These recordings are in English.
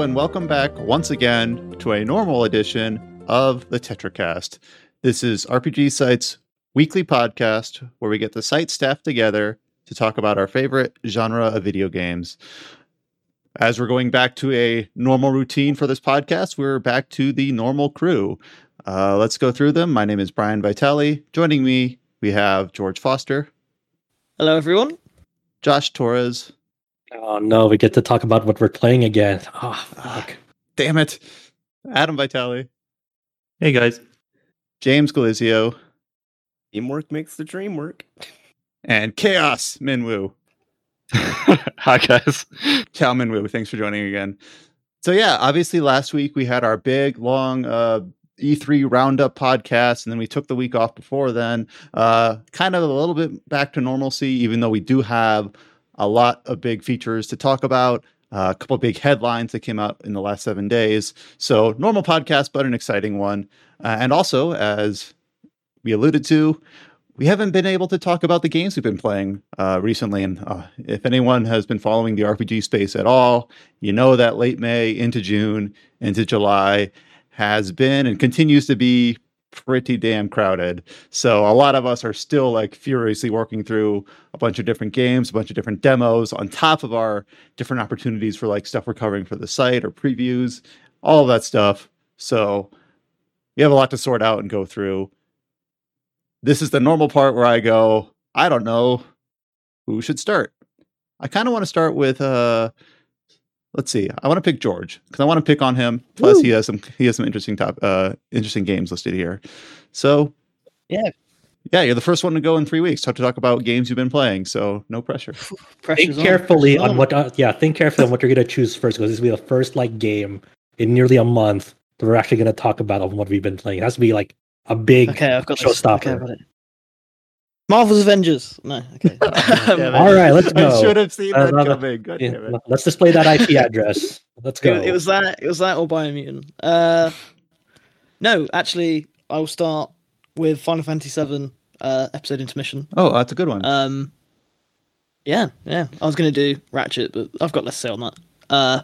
Hello, and welcome back once again to a normal edition of the TetraCast. This is RPG Site's weekly podcast where we get the site staff together to talk about our favorite genre of video games. As we're going back to a normal routine for this podcast, we're back to the normal crew. Uh, let's go through them. My name is Brian Vitale. Joining me, we have George Foster, Hello, everyone. Josh Torres, Oh no, we get to talk about what we're playing again. Oh fuck. damn it, Adam Vitale, Hey guys. James Galizio, Teamwork makes the dream work. and Chaos Minwoo. Hi guys. Ciao Minwoo, thanks for joining again. So yeah, obviously last week we had our big long uh E3 roundup podcast, and then we took the week off before then. Uh kind of a little bit back to normalcy, even though we do have a lot of big features to talk about. Uh, a couple big headlines that came out in the last seven days. So normal podcast, but an exciting one. Uh, and also, as we alluded to, we haven't been able to talk about the games we've been playing uh, recently. And uh, if anyone has been following the RPG space at all, you know that late May into June into July has been and continues to be pretty damn crowded. So a lot of us are still like furiously working through a bunch of different games, a bunch of different demos on top of our different opportunities for like stuff we're covering for the site or previews, all that stuff. So we have a lot to sort out and go through. This is the normal part where I go, I don't know who should start. I kind of want to start with uh let's see. I want to pick George because I want to pick on him. Plus Woo. he has some he has some interesting top uh interesting games listed here. So Yeah. Yeah, you're the first one to go in three weeks to talk about games you've been playing, so no pressure. Think on, carefully pressure's on what. Uh, yeah, think carefully on what you're gonna choose first because this will be the first like game in nearly a month that we're actually gonna talk about on what we've been playing. It has to be like a big. Okay, I've got this. Showstopper. Okay, I've got it. Marvel's Avengers. No, okay. Damn. All right, let's go. I should have seen Uh, that no, no. coming. God Yeah, damn it. let's display that IP address. Let's go. It, it was that. It was that or Biomutant. Uh, no, actually, I will start with Final Fantasy VII uh, episode intermission. Oh, that's a good one. Um, yeah, yeah. I was gonna do Ratchet, but I've got less to say on that. Uh,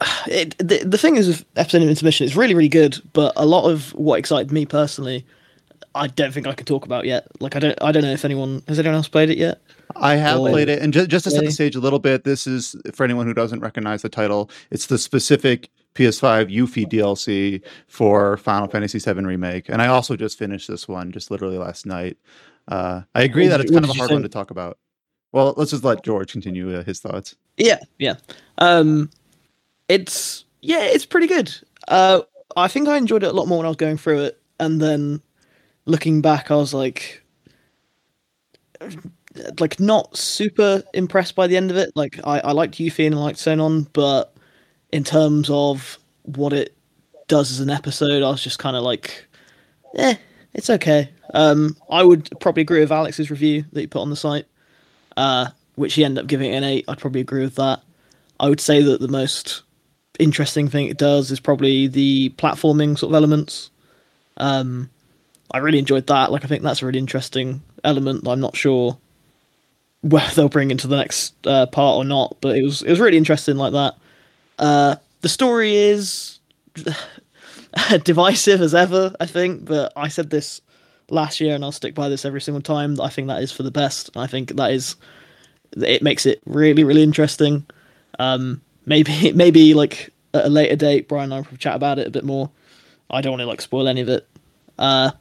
it, the the thing is with episode intermission, it's really really good, but a lot of what excited me personally, I don't think I could talk about yet. Like I don't I don't know if anyone has anyone else played it yet. I have Oh. played it, and ju- just to set the stage a little bit, this is for anyone who doesn't recognize the title. It's the specific PS5 Yuffie DLC for Final Fantasy VII Remake, and I also just finished this one just literally last night. Uh, I agree What that it's kind of a hard one to talk about. Well, let's just let George continue uh, his thoughts. Yeah, yeah. Um, it's yeah, it's pretty good. Uh, I think I enjoyed it a lot more when I was going through it, and then looking back, I was like, like not super impressed by the end of it. Like I, I liked Yuffie and I liked Sonon, but in terms of what it does as an episode, I was just kind of like, eh, it's okay. Um, I would probably agree with Alex's review that he put on the site, uh, which he ended up giving an eight. I'd probably agree with that. I would say that the most interesting thing it does is probably the platforming sort of elements. Um, I really enjoyed that. Like, I think that's a really interesting element. I'm not sure whether they'll bring into the next uh, part or not, but it was it was really interesting like that. Uh, the story is divisive as ever, I think, but I said this last year and I'll stick by this every single time. I think that is for the best. I think that is it makes it really really interesting. Um, maybe maybe like at a later date, Brian and I will chat about it a bit more. I don't want to like spoil any of it. Uh,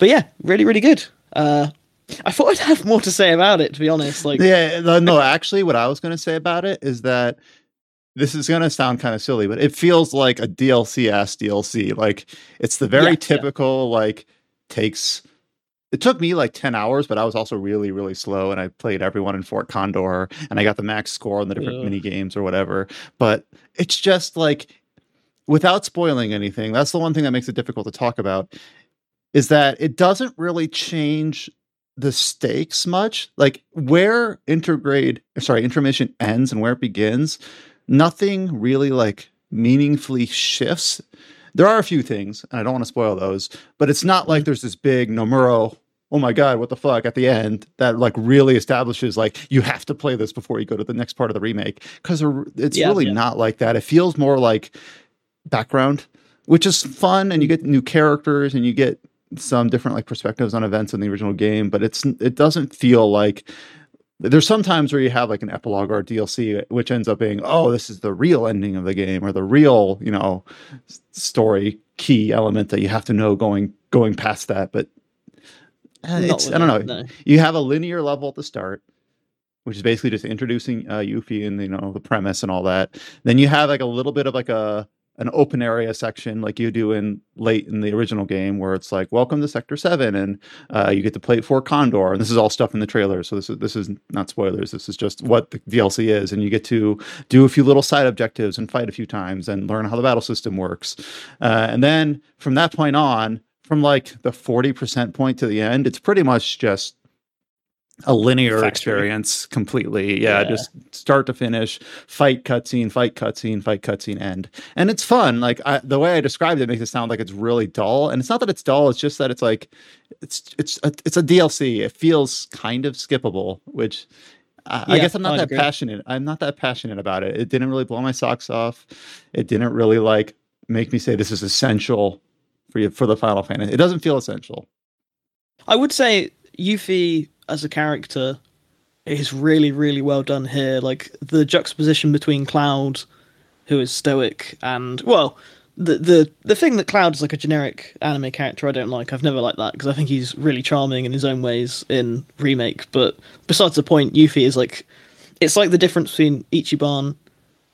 but yeah, really really good. Uh, I thought I'd have more to say about it, to be honest. Like, Yeah, no, no, actually, what I was going to say about it is that this is going to sound kind of silly, but it feels like a DLC ass DLC. Like it's the very Yeah, yeah. typical like takes. It took me like ten hours, but I was also really, really slow, and I played everyone in Fort Condor, and I got the max score on the different Ugh. mini games or whatever. But it's just like, without spoiling anything, that's the one thing that makes it difficult to talk about. Is that it doesn't really change the stakes much. Like where intergrade, sorry, intermission ends and where it begins, nothing really like meaningfully shifts. There are a few things, and I don't want to spoil those, but it's not like mm-hmm. there's this big Nomura oh my god, what the fuck at the end that like really establishes like you have to play this before you go to the next part of the remake because it's Yeah, really yeah. not like that. It feels more like background, which is fun, and you mm-hmm. get new characters and you get some different like perspectives on events in the original game, but it's it doesn't feel like there's sometimes where you have like an epilogue or a DLC, which ends up being, oh, this is the real ending of the game or the real, you know, story key element that you have to know going going past that. But uh, it's I don't know. no. You have a linear level at the start, which is basically just introducing uh, Yuffie and you know the premise and all that. Then you have like a little bit of like a an open area section like you do in late in the original game where it's like welcome to sector 7 and uh, you get to play Fort Condor and this is all stuff in the trailer so this is this is not spoilers this is just what the dlc is and you get to do a few little side objectives and fight a few times and learn how the battle system works. Uh, and then from that point on from like the 40% point to the end it's pretty much just a linear Factory. experience completely. Yeah, Yeah. just start to finish fight cutscene fight cutscene fight cutscene end. And it's fun. Like I, the way i described it makes it sound like it's really dull. And it's not that it's dull it's just that it's like it's it's a, it's a dlc it feels kind of skippable which I, I guess i'm not that agree. passionate i'm not that passionate about it. It didn't really blow my socks off. It didn't really like make me say this is essential for you for the final fantasy. It doesn't feel essential. I would say Yuffie as a character is really, really well done here. Like the juxtaposition between Cloud, who is stoic, and well, the the the thing that Cloud is like a generic anime character I don't like. I've never liked that because I think he's really charming in his own ways in remake. But besides the point, Yuffie is like it's like the difference between Ichiban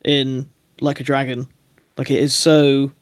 in Like a Dragon. Like it is so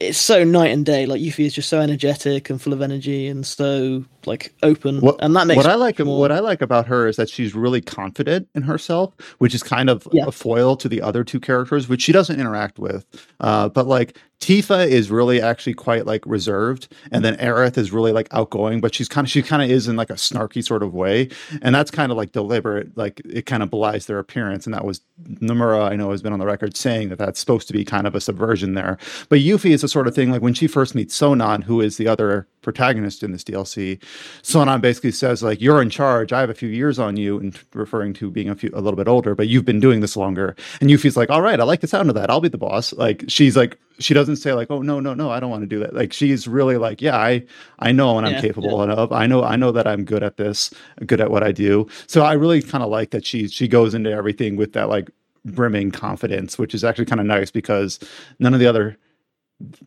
it's so night and day. Like Yuffie is just so energetic and full of energy and so like open, What, and that makes what I like more- what I like about her is that she's really confident in herself, which is kind of Yeah. a foil to the other two characters, which she doesn't interact with. Uh, but like Tifa is really actually quite like reserved, and then Aerith is really like outgoing, but she's kind of she kind of is in like a snarky sort of way, and that's kind of like deliberate. Like it kind of belies their appearance, and that was Nomura I know has been on the record saying that that's supposed to be kind of a subversion there. But Yuffie is the sort of thing like when she first meets Sonon, who is the other protagonist in this DLC, Sonon basically says like you're in charge. I have a few years on you, and referring to being a few a little bit older, but you've been doing this longer. And Yuffie's like, all right, I like the sound of that. I'll be the boss. Like she's like she doesn't say like, oh no no no, I don't want to do that. Like she's really like, yeah, I I know what I'm Yeah, capable of. I know I know that I'm good at this, good at what I do. So I really kind of like that she she goes into everything with that like brimming confidence, which is actually kind of nice because none of the other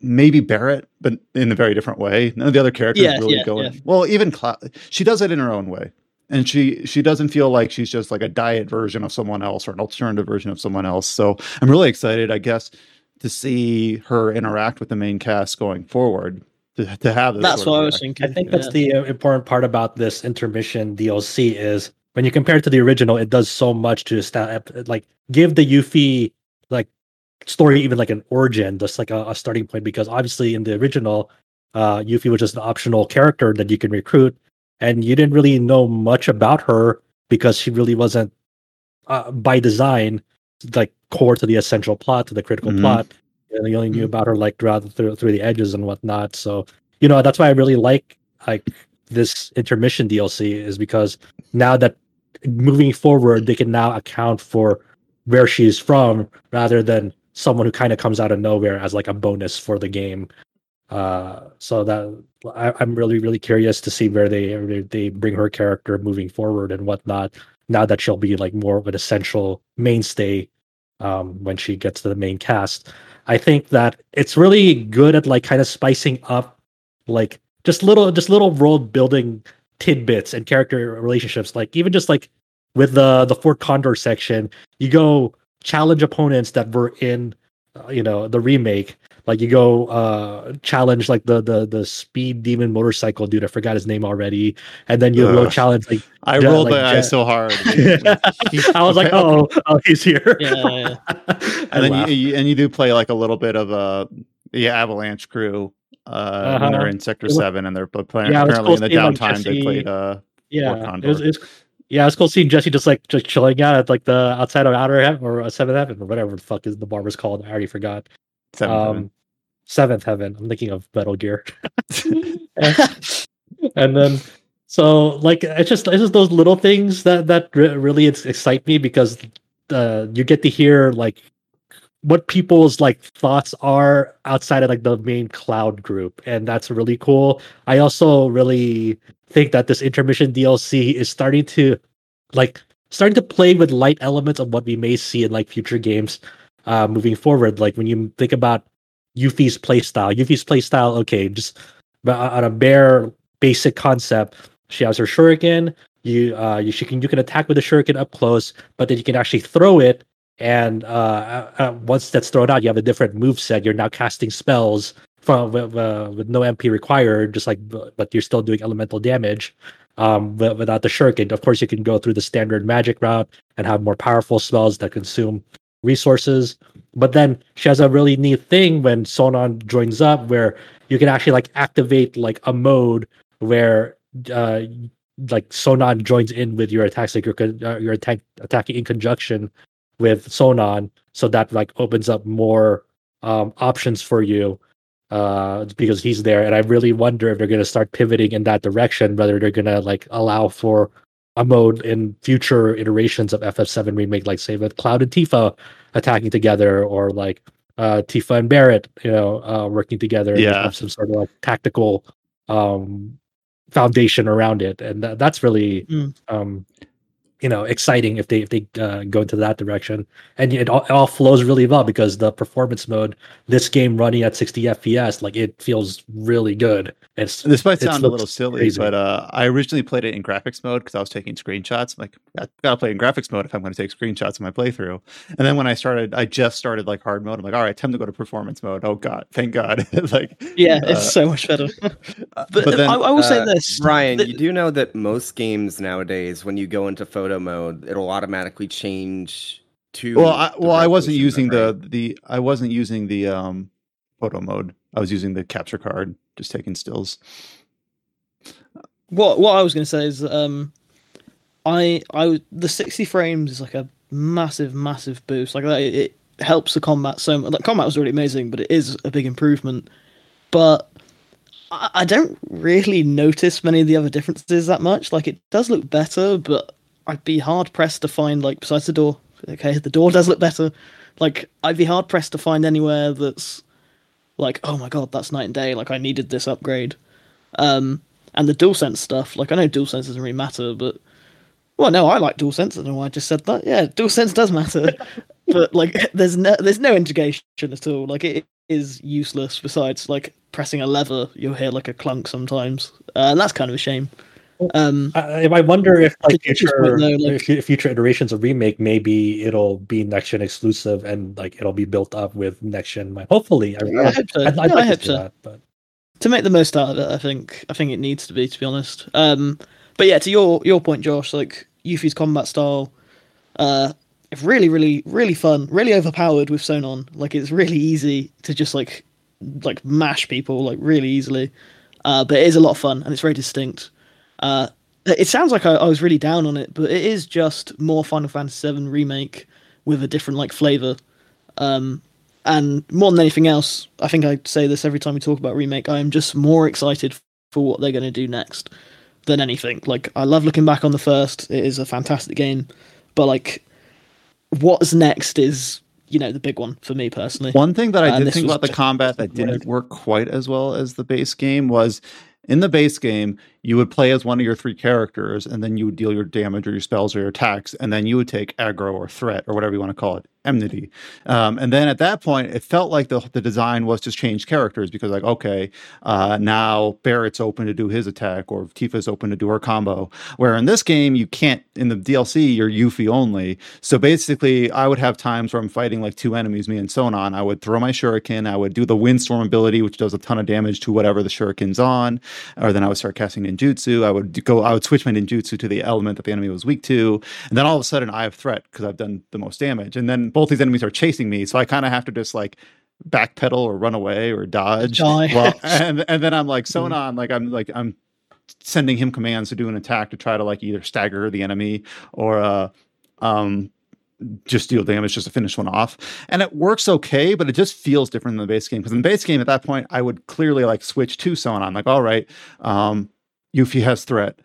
maybe Barrett, but in a very different way. None of the other characters Yeah, really yeah, go. yeah. Well, even Cloud, she does it in her own way, and she she doesn't feel like she's just like a diet version of someone else or an alternative version of someone else. So I'm really excited, I guess, to see her interact with the main cast going forward. To, to have this That's sort of what I was thinking. I think that's the uh, important part about this intermission DLC is when you compare it to the original, it does so much to esta- like give the Yuffie like story even like an origin, just like a, a starting point. Because obviously in the original, uh, Yuffie was just an optional character that you can recruit, and you didn't really know much about her because she really wasn't uh, by design like core to the essential plot to the critical Mhm. plot. And you only knew about her like throughout through, through the edges and whatnot. So you know that's why I really like like this intermission DLC is because now that moving forward they can now account for where she's from rather than someone who kind of comes out of nowhere as like a bonus for the game. Uh, so that I, I'm really really curious to see where they they bring her character moving forward and whatnot. Now that she'll be like more of an essential mainstay um, when she gets to the main cast. I think that it's really good at like kind of spicing up like just little just little world building tidbits and character relationships. Like even just like with the the Fort Condor section, you go challenge opponents that were in uh, you know the remake. Like you go uh challenge like the the the speed demon motorcycle dude. I forgot his name already. And then you go challenge like I Ja- rolled like my eyes so hard. I was like, oh, oh, he's here. Yeah, yeah, I and then you, you and you do play like a little bit of uh the Avalanche crew uh when they're Uh-huh. in Sector was- Seven and they're playing Yeah, it was apparently in the seeing, like, downtime they Jesse- played uh yeah, it was, it was, yeah, it's cool seeing Jesse just like just chilling out at like the outside of Outer Heaven or uh, Seventh Heaven or whatever the fuck is the bar was called. I already forgot. Seven, um, Seventh Heaven. I'm thinking of Metal Gear. and then so like it's just it's just those little things that that re- really ex- excite me because uh, you get to hear like what people's like thoughts are outside of like the main cloud group and that's really cool i also really think that this intermission dlc is starting to like starting to play with light elements of what we may see in like future games uh moving forward like when you think about yuffie's playstyle yuffie's playstyle okay just on a bare basic concept she has her shuriken you uh you she can you can attack with the shuriken up close but then you can actually throw it and uh, uh, once that's thrown out, you have a different move set. You're now casting spells from uh, with no MP required, just like but you're still doing elemental damage um, without the shuriken. Of course, you can go through the standard magic route and have more powerful spells that consume resources. But then she has a really neat thing when Sonon joins up, where you can actually like activate like a mode where uh, like Sonon joins in with your attacks, like your uh, your attack attacking in conjunction with Sonon, so that like opens up more um, options for you uh, because he's there. And I really wonder if they're going to start pivoting in that direction, whether they're going to like allow for a mode in future iterations of FF7 remake, like say with Cloud and Tifa attacking together, or like uh, Tifa and Barrett, you know, uh, working together. Yeah, some sort of like tactical um, foundation around it, and th- that's really mm. um, you know exciting if they if they uh, go into that direction. And it all, it all, flows really well because the performance mode this game running at 60 fps like it feels really good. It's this might sound a little silly crazy. but uh, i originally played it in graphics mode because i was taking screenshots. I'm like i gotta play in graphics mode if i'm going to take screenshots of my playthrough. And then when i started i just started like hard mode i'm like all right time to go to performance mode. Oh god thank god. Like yeah it's uh, so much better. But, but then, I, I, will say uh, this. Ryan you do know that most games nowadays when you go into photo photo mode, it'll automatically change to. Well, I, well, I wasn't using the the I wasn't using the um photo mode. I was using the capture card, just taking stills. What what I was going to say is um, I I the sixty frames is like a massive massive boost. Like it, it helps the combat so much. Like combat was really amazing, but it is a big improvement. But I, I don't really notice many of the other differences that much. Like it does look better, but I'd be hard pressed to find like besides the door. Okay, the door does look better. Like I'd be hard pressed to find anywhere that's like, oh my god, that's night and day. Like I needed this upgrade. Um, and the dual sense stuff, like I know dual sense doesn't really matter, but well, no, I like DualSense. I don't know why I just said that. Yeah, dual sense does matter, but like there's no there's no integration at all. Like it is useless. Besides, like pressing a lever, you'll hear like a clunk sometimes, uh, and that's kind of a shame. Um, I, I wonder if like future though, like, future iterations of remake, maybe it'll be next gen exclusive and like it'll be built up with next gen. Hopefully, I, I, hope so. I'd, I'd no, like I hope so. That, but to make the most out of it, I think I think it needs to be to be honest. Um, but yeah, to your your point, Josh, like Yuffie's combat style, uh, really, really, really fun, really overpowered with Sonon. Like it's really easy to just like like mash people like really easily. Uh, but it is a lot of fun and it's very distinct. Uh, it sounds like I, I, was really down on it, but it is just more Final Fantasy VII remake with a different like flavor. Um, and more than anything else, I think I say this every time we talk about remake. I am just more excited for what they're going to do next than anything. Like I love looking back on the first; it is a fantastic game, but like what's next is you know the big one for me personally. One thing that I did think about the combat that didn't work quite as well as the base game was in the base game, you would play as one of your three characters, and then you would deal your damage or your spells or your attacks, and then you would take aggro or threat or whatever you want to call it enmity. Um, and then at that point, it felt like the, the design was just change characters because, like, okay, uh, now Barrett's open to do his attack or Tifa's open to do her combo. Where in this game, you can't, in the DLC, you're Yuffie only. So basically, I would have times where I'm fighting like two enemies, me and Sonon. I would throw my shuriken, I would do the windstorm ability, which does a ton of damage to whatever the shuriken's on, or then I would start casting ninjutsu. I would go, I would switch my ninjutsu to the element that the enemy was weak to. And then all of a sudden, I have threat because I've done the most damage. And then both these enemies are chasing me, so I kind of have to just like backpedal or run away or dodge. Well, and and then I'm like Sonon, mm-hmm. like I'm like I'm sending him commands to do an attack to try to like either stagger the enemy or uh um just deal damage just to finish one off. And it works okay, but it just feels different than the base game. Because in the base game at that point, I would clearly like switch to Sonon. Like, all right, um, Yuffie has threat.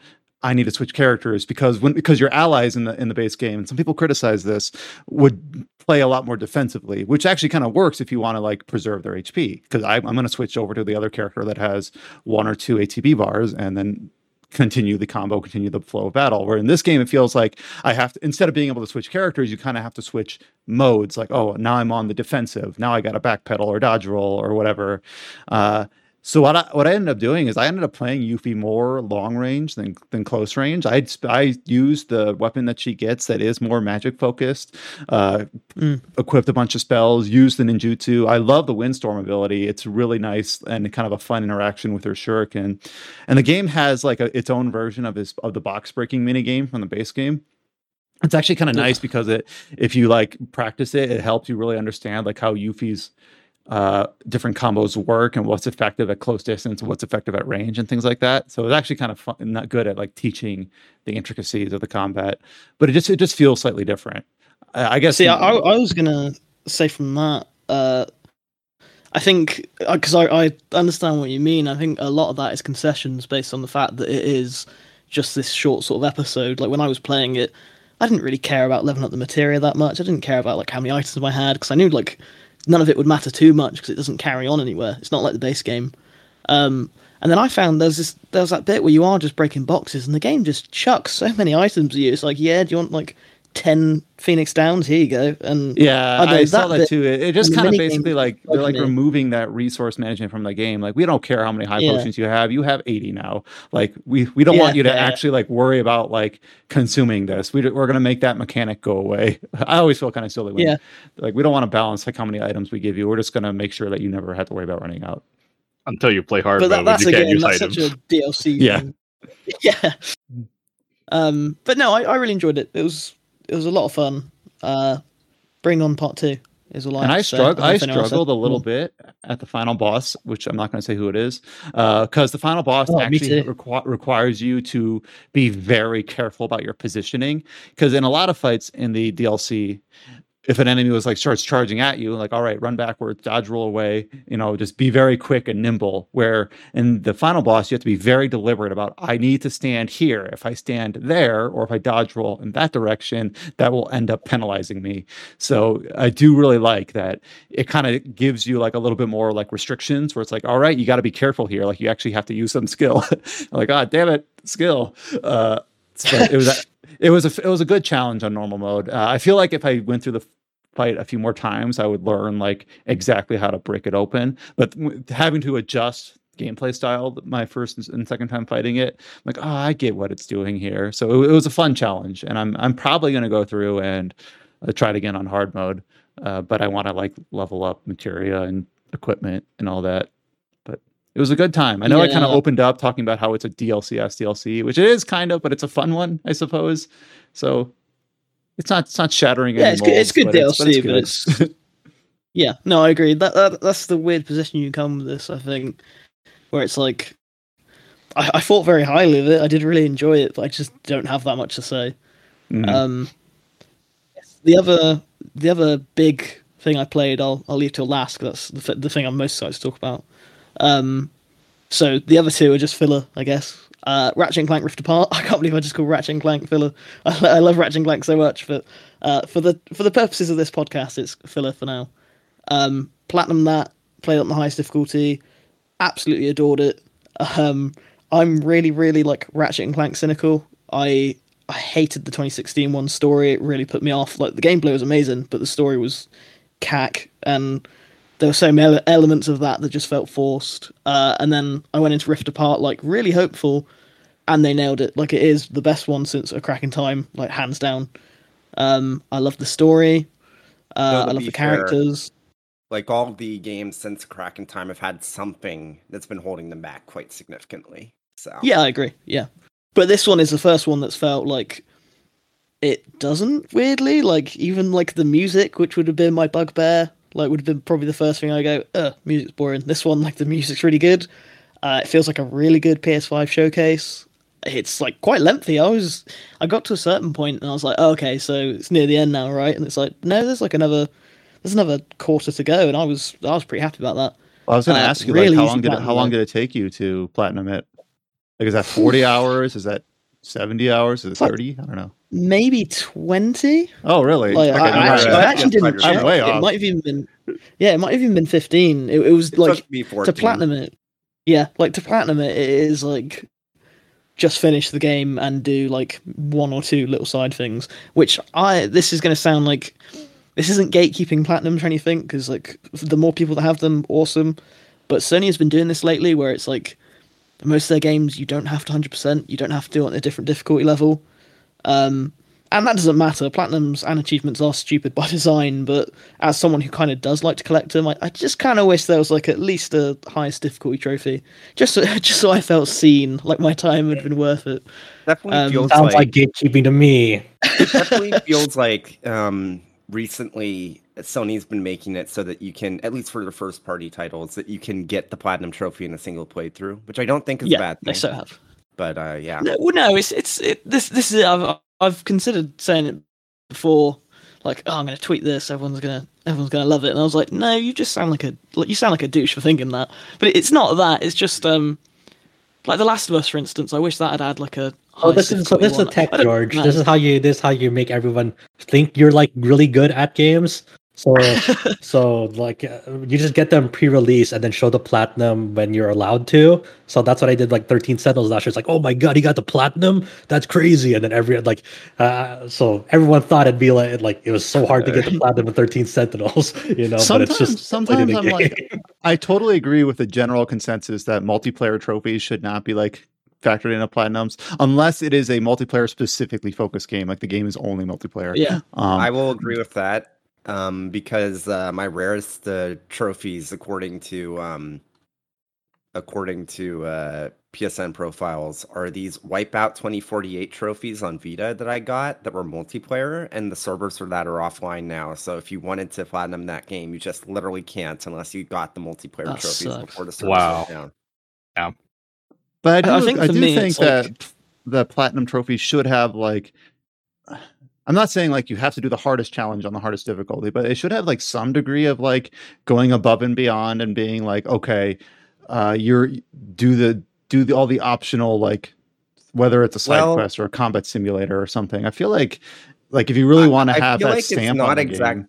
I need to switch characters because when because your allies in the in the base game, and some people criticize this, would play a lot more defensively, which actually kind of works if you want to like preserve their HP. Because I'm going to switch over to the other character that has one or two ATB bars, and then continue the combo, continue the flow of battle. Where in this game, it feels like I have to instead of being able to switch characters, you kind of have to switch modes. Like, oh, now I'm on the defensive. Now I got a backpedal or dodge roll or whatever. Uh, so what I what I ended up doing is I ended up playing Yuffie more long range than than close range. I I used the weapon that she gets that is more magic focused. Uh, Mm. Equipped a bunch of spells, used the ninjutsu. I love the windstorm ability. It's really nice and kind of a fun interaction with her shuriken. And the game has like a, its own version of this of the box breaking mini game from the base game. It's actually kind of nice because it if you like practice it, it helps you really understand like how Yuffie's uh, different combos work and what's effective at close distance, what's effective at range, and things like that. So it's actually kind of fun, not good at like teaching the intricacies of the combat, but it just it just feels slightly different. I, I guess. See, I, I I was gonna say from that. Uh, I think because I, I understand what you mean. I think a lot of that is concessions based on the fact that it is just this short sort of episode. Like when I was playing it, I didn't really care about leveling up the materia that much. I didn't care about like how many items I had because I knew like none of it would matter too much because it doesn't carry on anywhere. It's not like the base game. Um, and then I found there's this there's that bit where you are just breaking boxes and the game just chucks so many items at you. It's like, yeah, do you want like ten Phoenix Downs? Here you go. And Yeah, I know I, saw that that bit too. It, it just kind of basically like they're like removing that resource management from the game. Like we don't care how many high Yeah. potions you have. You have 80 now. Like we we don't Yeah, want you to yeah, yeah. actually like worry about like consuming this. We we're gonna make that mechanic go away. I always feel kind of silly when Yeah. like we don't want to balance like how many items we give you. We're just gonna make sure that you never have to worry about running out. Until you play hard but that, mode, that's you can't again use that's items. such a DLC. Yeah. thing. yeah. Um, but no, I, I really enjoyed it. It was it was a lot of fun. Uh, bring on part two is all I. and I to say. struggled. I if anyone else has struggled a little more. bit at the final boss, which I'm not going to say who it is, because the final boss Oh, actually too. requi- requires you to be very careful about your positioning. Because in a lot of fights in the DLC, if an enemy was like starts charging at you, like all right, run backwards, dodge, roll away, you know, just be very quick and nimble. Where in the final boss, you have to be very deliberate about I need to stand here. If I stand there, or if I dodge roll in that direction, that will end up penalizing me. So I do really like that. It kind of gives you like a little bit more like restrictions where it's like, all right, you got to be careful here. Like you actually have to use some skill. like, ah, damn it, skill. Uh, it was a, it was a it was a good challenge on normal mode. Uh, I feel like if I went through the fight a few more times, I would learn like exactly how to break it open. But having to adjust gameplay style my first and second time fighting it, I'm like, oh, I get what it's doing here. So it, it was a fun challenge, and I'm I'm probably going to go through and uh, try it again on hard mode. Uh, but I want to like level up materia and equipment and all that. But it was a good time. I know I kind of opened up talking about how it's a DLC SDLC, which it is kind of, but it's a fun one, I suppose. So it's not it's not shattering. Anymore. Yeah, it's good- it's molds, good but DLC, but good. it's- Yeah, no, I agree. That, that that's the weird position you come with this. I think, where it's like, I, I thought very highly of it. I did really enjoy it, but I just don't have that much to say. Mhm. Um, the other the other big thing I played, I'll I'll leave till last. that's the, the thing I'm most excited to talk about. Um, so the other two are just filler, I guess. Uh, Ratchet and Clank Rift Apart. I can't believe I just called Ratchet and Clank filler. I, I love Ratchet and Clank so much, but uh, for the for the purposes of this podcast, it's filler for now. Um, platinum that played on the highest difficulty. Absolutely adored it. Um, I'm really, really like Ratchet and Clank cynical. I I hated the 2016 one story. It really put me off. Like the gameplay was amazing, but the story was cack, and there were so many elements of that that just felt forced. Uh, and then I went into Rift Apart like really hopeful, and they nailed it. Like it is the best one since A Crack in Time, like hands down. Um, I love the story. Uh, to I love the fair, characters. Like all the games since Crack in Time have had something that's been holding them back quite significantly. So Yeah, I agree. Yeah, but this one is the first one that's felt like it doesn't weirdly like even like the music, which would have been my bugbear, like would have been probably the first thing I go, uh, music's boring. This one, like the music's really good. Uh, it feels like a really good PS5 showcase. It's like quite lengthy. I was, I got to a certain point and I was like, oh, okay, so it's near the end now, right? And it's like, no, there's like another, there's another quarter to go, and I was, I was pretty happy about that. Well, I was going to uh, ask you, really like, how long did it, how long did it take you to platinum it? Like, is that 40 hours? Is that 70 hours? Is it 30? I don't know. Maybe twenty. Oh, really? Like, Okay, I, I actually. I actually didn't I'm check. it off. might have even been. Yeah, it might have even been fifteen. It, it was It's like to be 14. to platinum it. Yeah, like to platinum it, it is like just finish the game and do like one or two little side things. Which I this is going to sound like this isn't gatekeeping platinums or anything because like the more people that have them, awesome. But Sony has been doing this lately, where it's like most of their games you don't have to hundred percent, you don't have to do it on a different difficulty level. Um, and that doesn't matter. Platinums and achievements are stupid by design, but as someone who kind of does like to collect them, I, I just kind of wish there was like at least a highest difficulty trophy, just so, just so I felt seen, like my time had been worth it. Definitely Um, feels Sounds like like, gatekeeping to me. definitely feels like um, recently Sony's been making it so that you can, at least for the first party titles, that you can get the platinum trophy in a single playthrough, which I don't think is a yeah, bad they thing. so have. But uh, yeah, No, well, no, it's it's it, this this is I've I've considered saying it before, like oh I'm gonna tweet this, everyone's gonna everyone's gonna love it, and I was like no, you just sound like a like, you sound like a douche for thinking that, but it's not that, it's just um like The Last of Us for instance, I wish that had had like a. Oh, this is so this is a tech, George. know. This is how you this is how you make everyone think you're like really good at games. So so like uh, you just get them pre-release and then show the platinum when you're allowed to. So that's what I did like 13 Sentinels last year. It's like, oh my god, he got the platinum. That's crazy. And then every like uh, so everyone thought it'd be like like it was so hard to get the platinum with 13 Sentinels, you know, but it's Sometimes, just sometimes I'm the like. I totally agree with the general consensus that multiplayer trophies should not be like factored into platinums unless it is a multiplayer specifically focused game, like the game is only multiplayer. yeah, Um, I will agree with that um, because uh, my rarest uh, trophies, according to um, according to uh, PSN profiles, are these Wipeout 2048 trophies on Vita that I got that were multiplayer, and the servers for that are offline now. So if you wanted to platinum that game, you just literally can't unless you got the multiplayer That trophies sucks. before the servers Wow. went down. But I I do, I think for do me, think it's like- that the platinum trophy should have like. I'm not saying like you have to do the hardest challenge on the hardest difficulty, but it should have like some degree of like going above and beyond and being like, okay, uh, you're do the do the, all the optional like whether it's a side Well- quest or a combat simulator or something. I feel like like if you really want to I have feel that like stamp it's on not the exact. game,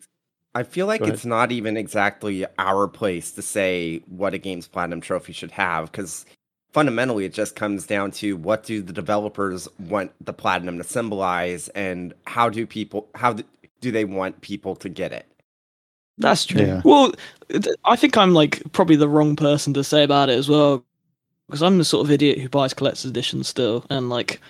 I feel like it's not even exactly our place to say what a game's platinum trophy should have because fundamentally it just comes down to what do the developers want the platinum to symbolize and how do people how do, do they want people to get it that's true. Yeah. Well, I think I'm like probably the wrong person to say about it as well, because I'm the sort of idiot who buys collector's editions still, and like,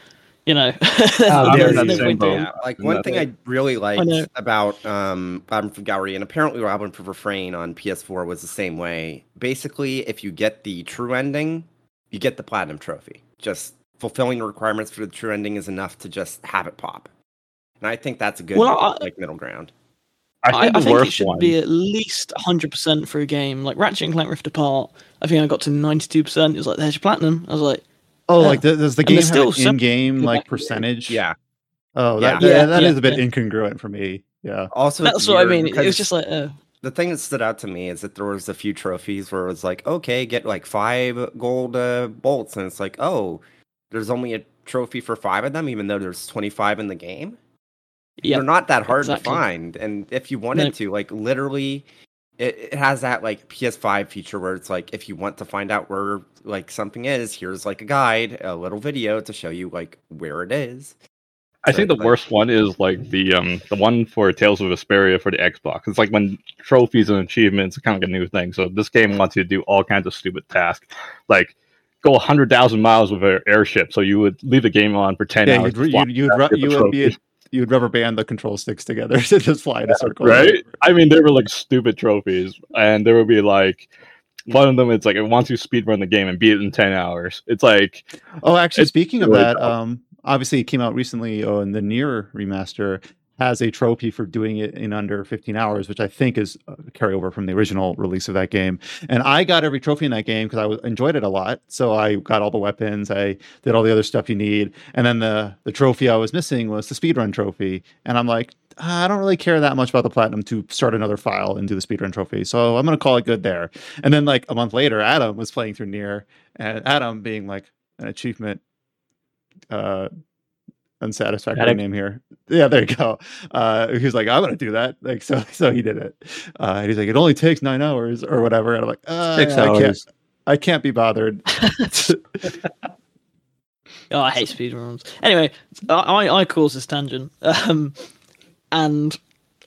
you know, I'm there's in that no same point boat. in- yeah like one that's thing i really liked know. about um Labyrinth of Galleria and apparently Labyrinth of Refrain on PS4 was the same way basically if you get the true ending you get the platinum trophy just fulfilling the requirements for the true ending is enough to just have it pop and I think that's a good Well, I- like middle ground I I, think I the think it should one. be at least 100% for a game. Like Ratchet and Clank Rift Apart, I think I got to 92%. It was like, there's your platinum. I was like, oh, Yeah. like does the game there's have still an in-game like percentage? yeah Oh, that, Yeah. yeah, Yeah, that is a bit yeah. incongruent for me. Yeah. also that's what I mean. It was just like, oh. The thing that stood out to me is that there was a few trophies where it was like, okay, get like five gold uh, bolts, and it's like, oh, there's only a trophy for five of them, even though there's 25 in the game. Yeah. They're not that hard exactly. to find, and if you wanted No. to, like, literally, it, it has that like PS5 feature where it's like, if you want to find out where like something is, here's like a guide, a little video to show you like where it is. I think the like- worst one is like the um the one for Tales of Vesperia for the Xbox. It's like when trophies and achievements are kind of like a new thing. So this game wants you to do all kinds of stupid tasks, like go hundred thousand miles with an airship. So you would leave the game on for ten Yeah, hours. you'd, you'd, you'd, back, ru- the you would be trophy. you would rubber band the control sticks together to just fly in a circle. right? I mean, they were like stupid trophies, and there would be like one of them. It's like it wants you to speed run the game and beat it in ten hours. It's like Oh, actually, speaking of that, tough. um, obviously it came out recently. Oh, and the NieR remaster has a trophy for doing it in under 15 hours, which I think is a carryover from the original release of that game. And I got every trophy in that game because I enjoyed it a lot. So I got all the weapons, I did all the other stuff you need, and then the the trophy I was missing was the speedrun trophy. And I'm like, "Ah, I don't really care that much about the platinum to start another file and do the speedrun trophy. So I'm gonna call it good there. And then like a month later, Adam was playing through NieR, and Adam being like an achievement uh unsatisfactory Attic. name here. Yeah, there you go. Uh he was like, I'm gonna do that. Like so so he did it. Uh and he's like, it only takes nine hours or whatever. And I'm like, uh, Six I can't hours. I can't be bothered. Oh, I hate speedruns. Anyway, I, I I caused this tangent, um, and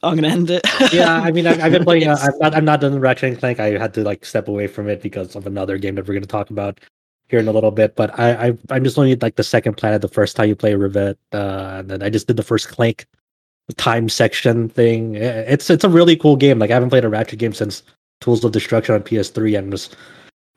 I'm gonna end it. yeah, I mean, I've, I've been playing. Uh, I'm not. I'm not done with Ratchet and Clank. I had to like step away from it because of another game that we're going to talk about here in a little bit. But I, I I'm just only like the second planet. The first time you play Rivet, uh, and then I just did the first Clank time section thing. It's it's a really cool game. Like I haven't played a Ratchet game since Tools of Destruction on PS3, and just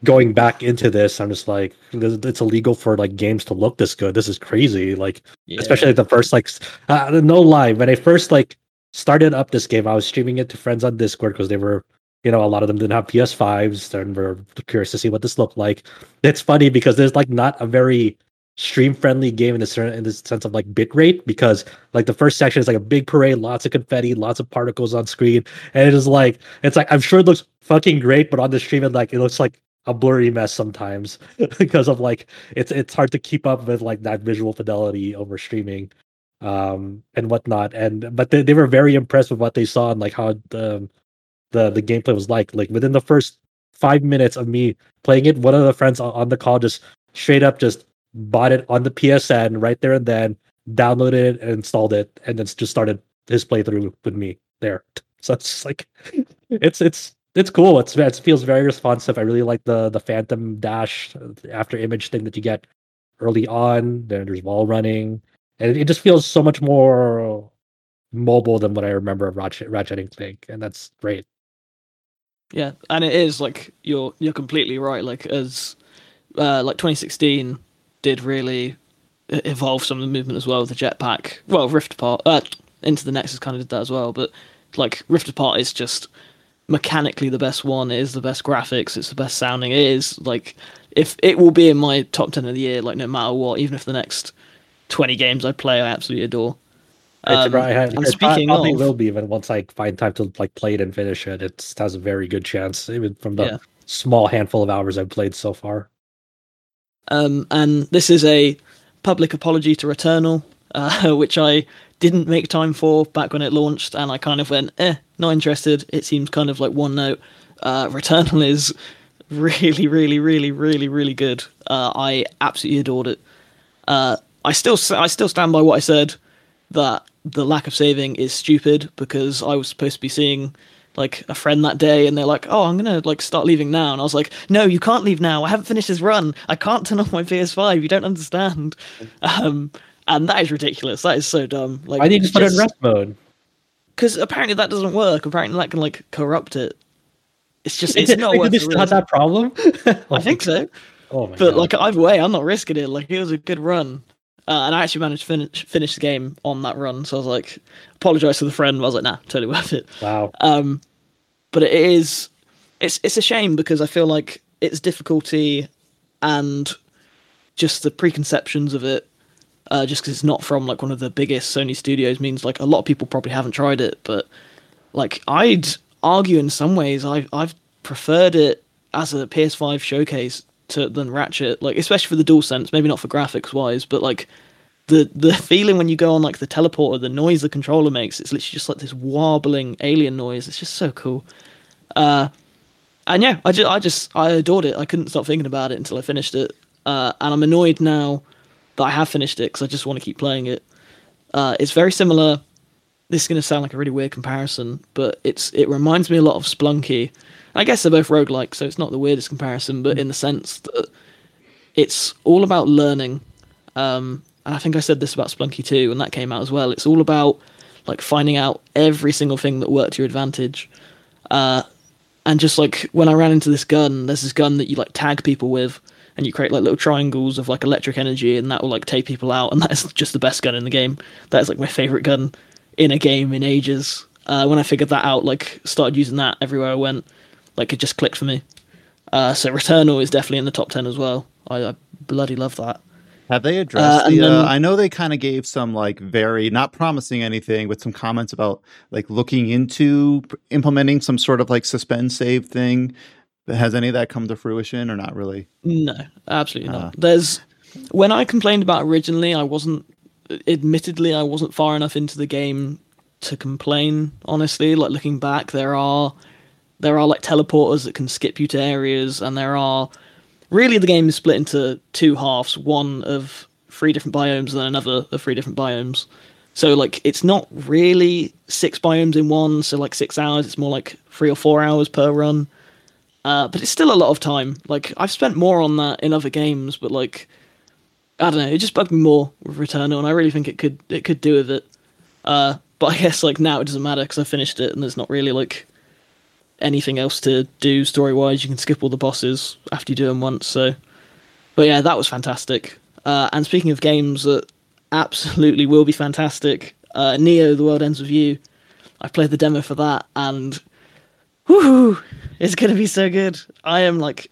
going back into this, I'm just like, it's illegal for like games to look this good. This is crazy. Like Yeah. especially the first like uh, no lie when i first like started up this game i was streaming it to friends on discord because they were you know a lot of them didn't have ps5s and were curious to see what this looked like. It's funny because there's like not a very stream friendly game in the in the sense of like bit rate because like the first section is like a big parade lots of confetti lots of particles on screen and it is like it's like i'm sure it looks fucking great but on the stream it like it looks like a blurry mess sometimes because of like it's it's hard to keep up with like that visual fidelity over streaming um and whatnot and but they, they were very impressed with what they saw and like how the the the gameplay was like like within the first five minutes of me playing it one of the friends on, on the call just straight up just bought it on the psn right there and then downloaded it and installed it and then just started his playthrough with me there. So it's like it's it's it's cool. It's it feels very responsive. I really like the the phantom dash uh, after image thing that you get early on then there's wall running and it, just feels so much more mobile than what I remember of Ratchet, Ratchet and Clank, and that's great. Yeah, and it is like you're you're completely right. Like as uh, like 2016 did really evolve some of the movement as well with the jetpack. Well, Rift Apart, uh, Into the Nexus kind of did that as well. But like Rift Apart is just mechanically the best one. It is the best graphics. It's the best sounding. It is like if it will be in my top ten of the year, like no matter what, even if the next 20 games I play, I absolutely adore. It's Um, right- I- and it speaking probably of, will be even once I find time to like play it and finish it. It has a very good chance, even from the Yeah. small handful of hours I've played so far. Um, and this is a public apology to Returnal, uh, which I didn't make time for back when it launched, and I kind of went, eh, not interested. It seems kind of like one note. Uh, Returnal is really, really, really, really, really good. Uh, I absolutely adored it. Uh, I still, I still stand by what I said that the lack of saving is stupid because I was supposed to be seeing like a friend that day and they're like, "Oh, I'm going to like start leaving now." And I was like, "No, you can't leave now. I haven't finished this run. I can't turn off my PS5. You don't understand." Um and that is ridiculous. That is so dumb. Like Why did you just put it in rest mode? Cuz apparently that doesn't work. Apparently that can like corrupt it. It's just it's not worth they the still have risk. that problem? I think so. Oh my But God. like either way, I'm not risking it. Like it was a good run, uh, and I actually managed to finish finish the game on that run. So I was like, apologize to the friend. I was like, nah, totally worth it. wow. Um, but it is, it's it's a shame because I feel like its difficulty and just the preconceptions of it, uh, just because it's not from like one of the biggest Sony studios, means like a lot of people probably haven't tried it. But like I'd argue in some ways, I've I've preferred it as a PS5 showcase to than Ratchet, like especially for the dual sense, maybe not for graphics wise, but like the the feeling when you go on like the teleporter, the noise the controller makes, it's literally just like this warbling alien noise. It's just so cool. Uh, and yeah, I just I just I adored it. I couldn't stop thinking about it until I finished it. Uh, and I'm annoyed now that I have finished it because I just want to keep playing it. Uh, it's very similar. This is going to sound like a really weird comparison, but it's it reminds me a lot of Spelunky. I guess they're both roguelike, so it's not the weirdest comparison, but in the sense that it's all about learning. Um, and I think I said this about Spelunky too, and that came out as well. It's all about like finding out every single thing that worked to your advantage. Uh, and just like when I ran into this gun, there's this gun that you like tag people with, and you create like little triangles of like electric energy, and that will like take people out. And that is just the best gun in the game. That is like my favorite gun in a game in ages. Uh, when I figured that out, like started using that everywhere I went, like it just clicked for me. Uh, so Returnal is definitely in the top ten as well. I, I bloody love that. Have they addressed Uh, the? Uh, I know they kind of gave some like very not promising anything, but some comments about like looking into implementing some sort of like suspend save thing. Has any of that come to fruition or not really? No, absolutely not. There's when I complained about originally, I wasn't. Admittedly, I wasn't far enough into the game to complain. Honestly, like looking back, there are there are like teleporters that can skip you to areas, and there are really the game is split into two halves. One of three different biomes, and then another of three different biomes. So like it's not really six biomes in one, so like six hours. It's more like three or four hours per run. Uh, but it's still a lot of time. Like I've spent more on that in other games, but like I don't know, it just bugged me more with Returnal, and I really think it could it could do with it. Uh, but I guess like now it doesn't matter because I finished it, and there's not really like anything else to do story wise. You can skip all the bosses after you do them once. So, but yeah, that was fantastic. Uh, and speaking of games that absolutely will be fantastic, uh, Neo: The World Ends with You. I played the demo for that, and whoo, it's gonna be so good. I am like,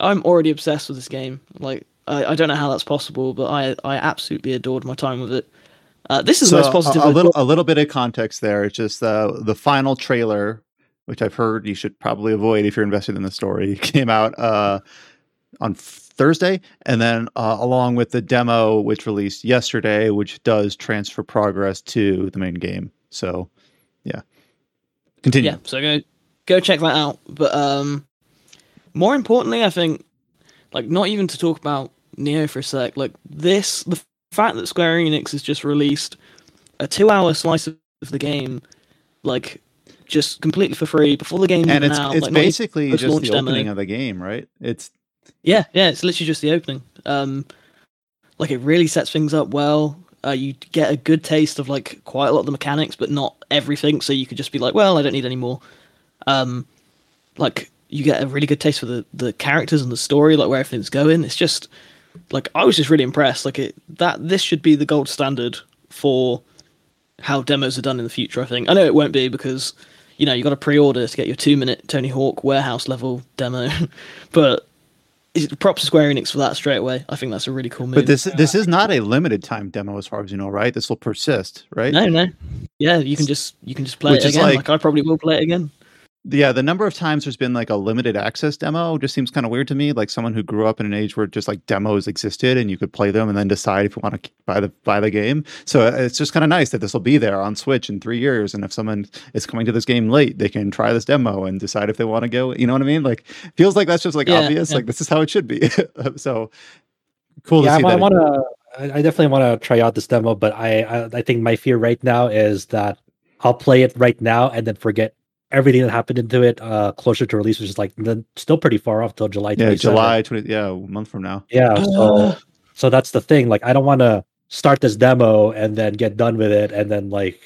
I'm already obsessed with this game. Like, I, I don't know how that's possible, but I I absolutely adored my time with it. Uh, this is So the most positive. a, a little a little bit of context there. It's just uh, the final trailer, which I've heard you should probably avoid if you're invested in the story, came out uh, on Thursday, and then uh, along with the demo, which released yesterday, which does transfer progress to the main game. So, yeah, continue. yeah so go go check that out but um more importantly i think like not even to talk about neo for a sec like this the fact that square enix has just released a two hour slice of the game like just completely for free before the game and it's out, it's like, basically just the demo. opening of the game, right? It's yeah yeah it's literally just the opening. Um like it really sets things up well. Uh, you get a good taste of like quite a lot of the mechanics but not everything so you could just be like well i don't need any more. Um like you get a really good taste for the the characters and the story like where everything's going. It's just like i was just really impressed. Like it that this should be the gold standard for how demos are done in the future i think. I know it won't be because you know you got to pre-order to get your two minute tony hawk warehouse level demo. But props to square enix for that straight away. I think that's a really cool move. but this this is not a limited time demo as far as you know, right? This will persist, right? no no. Yeah you can just you can just play Which it again. like- like i probably will play it again yeah the number of times there's been like a limited access demo just seems kind of weird to me like someone who grew up in an age where just like demos existed and you could play them and then decide if you want to buy the buy the game so uh, it's just kind of nice that this will be there on switch in three years and if someone is coming to this game late they can try this demo and decide if they want to go you know what i mean like feels like that's just like Yeah, obvious yeah. like this is how it should be so cool yeah, to see I, that want to. I I definitely want to try out this demo, but I, I I think my fear right now is that I'll play it right now and then forget everything that happened into it uh closer to release, which is like then still pretty far off till July. yeah july 20 yeah a month from now Yeah, so Uh. so that's the thing. Like, I don't want to start this demo and then get done with it and then like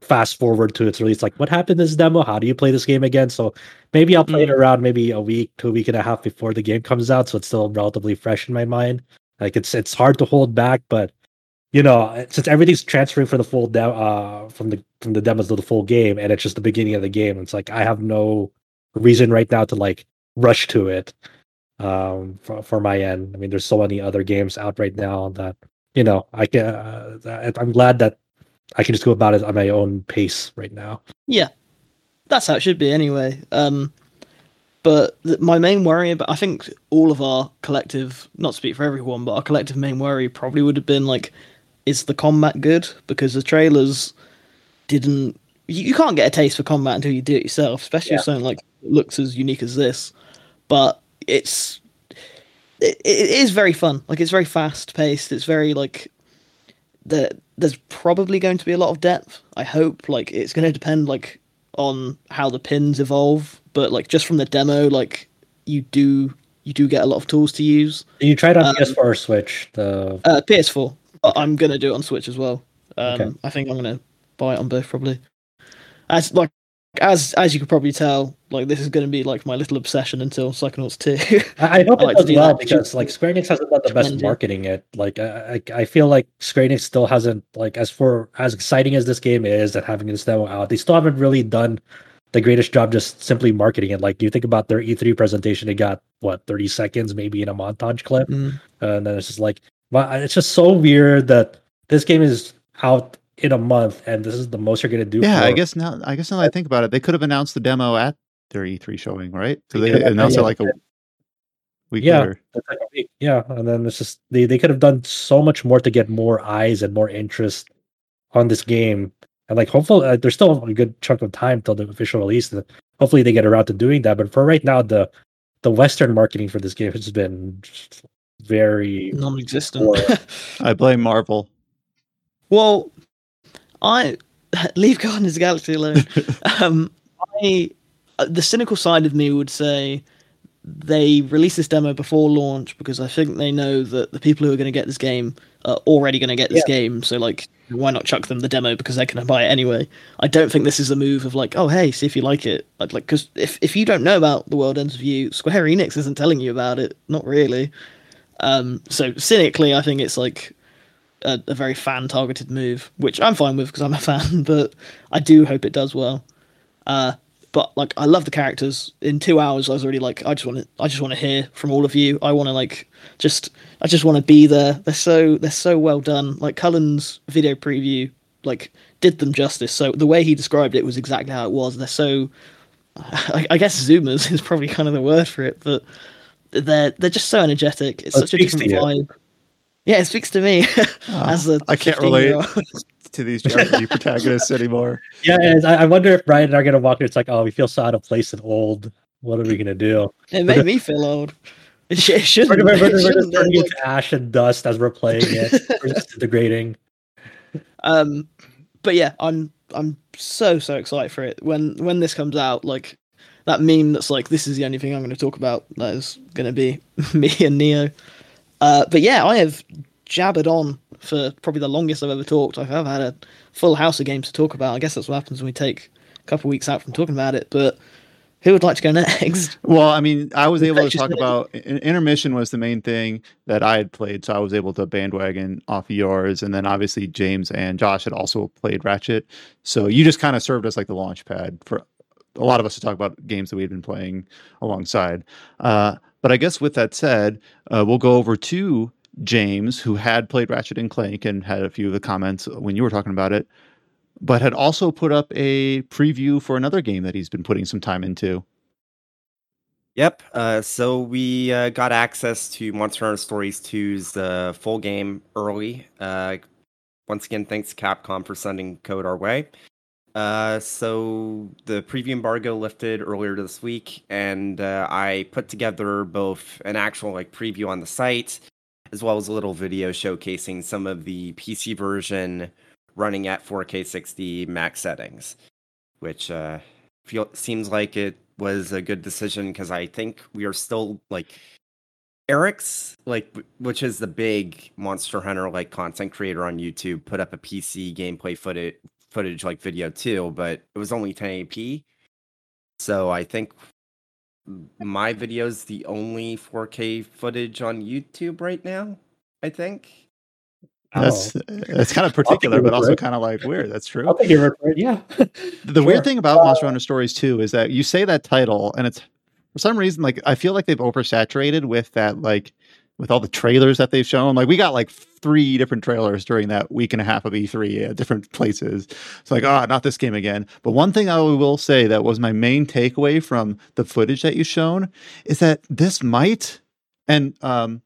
fast forward to its release. Like, what happened in this demo? How do you play this game again? So maybe I'll play it Mm. around maybe a week to a week and a half before the game comes out, so it's still relatively fresh in my mind. Like, it's it's hard to hold back, but you know, since everything's transferring for the full de- uh from the from the demos to the full game, and it's just the beginning of the game, it's like I have no reason right now to like rush to it um for, for my end i mean there's so many other games out right now that you know I can. Uh, I'm glad that i can just go about it at my own pace right now Yeah, that's how it should be anyway. Um, but th- my main worry about, I think all of our collective, not to speak for everyone, but our collective main worry probably would have been like, is the combat good? Because the trailers didn't. You, you can't get a taste for combat until you do it yourself, especially if something like looks as unique as this. But it's it, it is very fun. Like it's very fast paced. It's very like there. There's probably going to be a lot of depth. I hope. Like it's going to depend like on how the pins evolve. But like just from the demo, like you do you do get a lot of tools to use. you tried on Um, ps4 or switch the Uh, PS4. I'm gonna do it on Switch as well. Um, Okay. I think I'm gonna buy it on both probably. As like as as you could probably tell, like this is gonna be like my little obsession until Psychonauts two. I, I hope I it like to does do well that. because like Square Enix hasn't done the best marketing it. Like I, I feel like Square Enix still hasn't like as for as exciting as this game is and having this demo out, they still haven't really done the greatest job just simply marketing it. Like you think about their E3 presentation, it got what 30 seconds maybe in a montage clip, Mm. and then it's just like, wow, it's just so weird that this game is out in a month and this is the most you're gonna do. Yeah, I guess now I guess now that I think about it, they could have announced the demo at their E3 showing, right? So They have, announced yeah. it like a week Yeah. later. That's like a week. Yeah, and then it's just they, they could have done so much more to get more eyes and more interest on this game. And like hopefully uh, there's still a good chunk of time till the official release. and hopefully they get around to doing that. But for right now, the the Western marketing for this game has been very Non-existent. I blame Marvel. well, I leave Guardians of the Galaxy alone. um, I uh, the cynical side of me would say they release this demo before launch because I think they know that the people who are going to get this game are already going to get this game. So like, why not chuck them the demo because they're going to buy it anyway? I don't think this is a move of like, oh hey, see if you like it. I'd like because if if you don't know about the World Ends with You, Square Enix isn't telling you about it. Not really. Um, so cynically, I think it's like a, a very fan targeted move, which I'm fine with because I'm a fan, but I do hope it does well. Uh, but like, I love the characters. In two hours, I was already like, I just want to, I just want to hear from all of you. I want to like, just, I just want to be there. They're so, they're so well done. Like Cullen's video preview, like, did them justice. So the way he described it was exactly how it was. They're so, I, I guess Zoomers is probably kind of the word for it, but they're they're just so energetic. It's Oh, it such a speaks to different you. vibe. Yeah, it speaks to me as a. I can't relate to these JRPG protagonists anymore. yeah. And I, I wonder if Brian and I are gonna walk in. It's like, oh, we feel so out of place and old. What are we gonna do? It made me feel old. It, sh- it shouldn't. we're, we're, we're just turning into ash and dust as we're playing it. we're just degrading. um, but yeah, I'm I'm so so excited for it. When when this comes out, like that meme that's like, this is the only thing I'm going to talk about. That is going to be me and Neo. Uh, but yeah, I have jabbered on for probably the longest I've ever talked. I've, had a full house of games to talk about. I guess that's what happens when we take a couple weeks out from talking about it. But who would like to go next? Well, I mean, I was able to talk about intermission was the main thing that I had played, so I was able to bandwagon off of yours, and then obviously James and Josh had also played Ratchet, so you just kind of served as like the launch pad for a lot of us to talk about games that we had been playing alongside. Uh, but I guess with that said, uh, we'll go over to James, who had played Ratchet and Clank and had a few of the comments when you were talking about it, but had also put up a preview for another game that he's been putting some time into. Yep. Uh, so we uh, got access to Monster Hunter Stories 2's uh, full game early. Uh, once again, thanks Capcom for sending code our way. Uh, so the preview embargo lifted earlier this week, and uh, I put together both an actual like preview on the site, as well as a little video showcasing some of the PC version running at 4K 60 max settings, which uh, feel seems like it was a good decision because I think we are still like Arekkz like which is the big Monster Hunter like content creator on YouTube put up a PC gameplay footage footage like video too, but it was only 1080p. So I think my video is the only 4K footage on YouTube right now. I think. Oh. That's that's kind of particular, but also word. kind of like weird. That's true. I'll take your word for it. Yeah. The Sure. weird thing about Monster Hunter Stories 2 is that you say that title, and it's for some reason like I feel like they've oversaturated with that like with all the trailers that they've shown. Like we got like three different trailers during that week and a half of E3 at different places. It's like, oh, not this game again. But one thing I will say that was my main takeaway from the footage that you've shown is that this might, and um,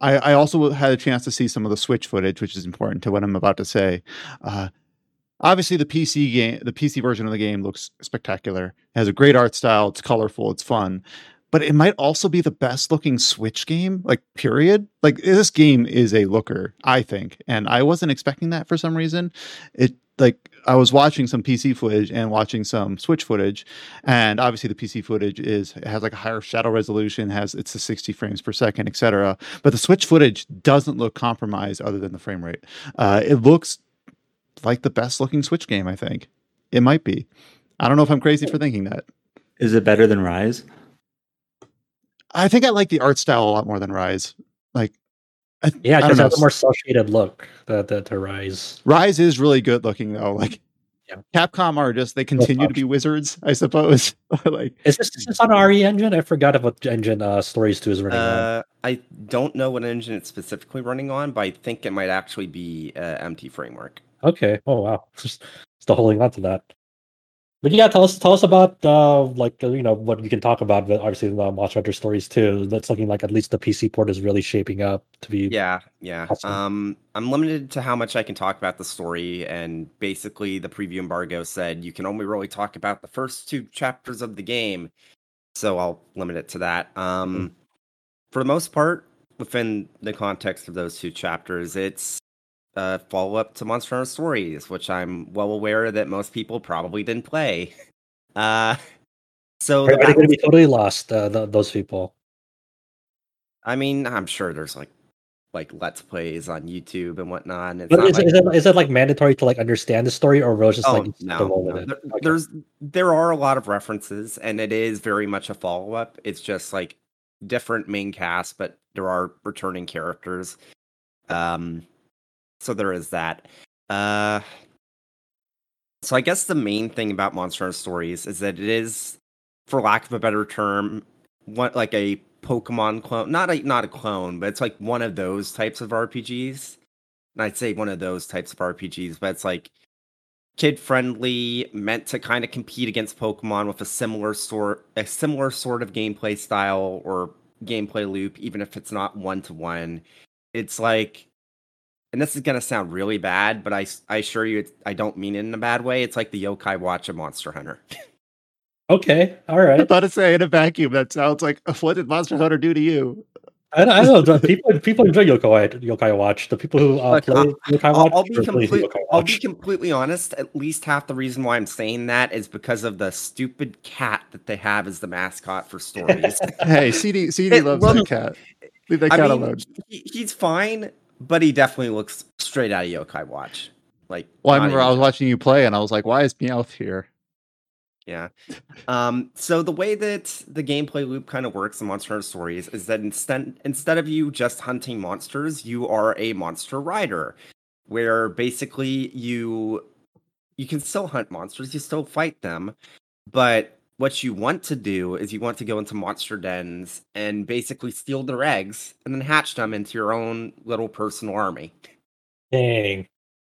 I, I also had a chance to see some of the Switch footage, which is important to what I'm about to say. Uh, obviously, the PC game, the PC version of the game looks spectacular. It has a great art style. It's colorful. It's fun but it might also be the best looking Switch game, like period. Like this game is a looker, I think, and I wasn't expecting that for some reason. It like I was watching some PC footage and watching some Switch footage, and obviously the PC footage is it has like a higher shadow resolution, has it's the 60 frames per second, etc. But the Switch footage doesn't look compromised other than the frame rate. Uh, it looks like the best looking Switch game, I think. It might be. I don't know if I'm crazy for thinking that. Is it better than Rise? I think I like the art style a lot more than Rise. Like, I, Yeah, I don't because know. has a more cel shaded look that the, to Rise. Rise is really good looking though. Like, Yeah. Capcom are just they continue to be wizards, I suppose. like, Is this, is this on RE engine? I forgot what engine uh, Stories 2 is running on. Uh, I don't know what engine it's specifically running on, but I think it might actually be uh, MT Framework. Okay. Oh, wow. Just still holding on to that. But yeah, tell us tell us about uh like uh, you know what you can talk about, but obviously the Monster Hunter Stories 2. That's looking like at least the PC port is really shaping up to be. Yeah, yeah. Awesome. Um, I'm limited to how much I can talk about the story, and basically, the preview embargo said you can only really talk about the first two chapters of the game, so I'll limit it to that. Um, for the most part, within the context of those two chapters, it's a follow up to Monster Hunter Stories, which I'm well aware that most people probably didn't play. Uh, so Are, the are they going to be totally lost? Uh, th those people. I mean, I'm sure there's like like let's plays on YouTube and whatnot. And it's But not is, like, it, is, it, is it like mandatory to like understand the story, or it just oh like no, no. There- Okay. there's there are a lot of references, and it is very much a follow up. It's just like different main cast, but there are returning characters. Um, so there is that. Uh, so I guess the main thing about Monster Hunter Stories is that it is, for lack of a better term, what like a Pokemon clone. Not a not a clone, but it's like one of those types of RPGs. And I'd say one of those types of RPGs, but it's like kid friendly, meant to kind of compete against Pokemon with a similar sort a similar sort of gameplay style or gameplay loop, even if it's not one to one. It's like and this is gonna sound really bad, but I I assure you, it's, I don't mean it in a bad way. It's like the Yokai Watch of Monster Hunter. Okay, all right. I right. thought to say in a vacuum. That sounds like what did Monster Hunter do to you? I, I don't know. People people enjoy Yokai Yokai Watch. The people who uh, Look, play I'll- Yokai I'll, Watch I'll be or complete, Yokai I'll be completely honest. At least half the reason why I'm saying that is because of the stupid cat that they have as the mascot for stories. Hey, CD CD It loves looks- that cat. Leave that I cat mean, alone. he, he's fine, but he definitely looks straight out of Yokai Watch. Like, Well, I remember I was watching you play, and I was like, "Why is Meowth here?" Yeah. Um, so the way that the gameplay loop kind of works in Monster Hunter Stories is that instead instead of you just hunting monsters, you are a monster rider, where basically you you can still hunt monsters, you still fight them, but what you want to do is you want to go into monster dens and basically steal their eggs and then hatch them into your own little personal army. Dang,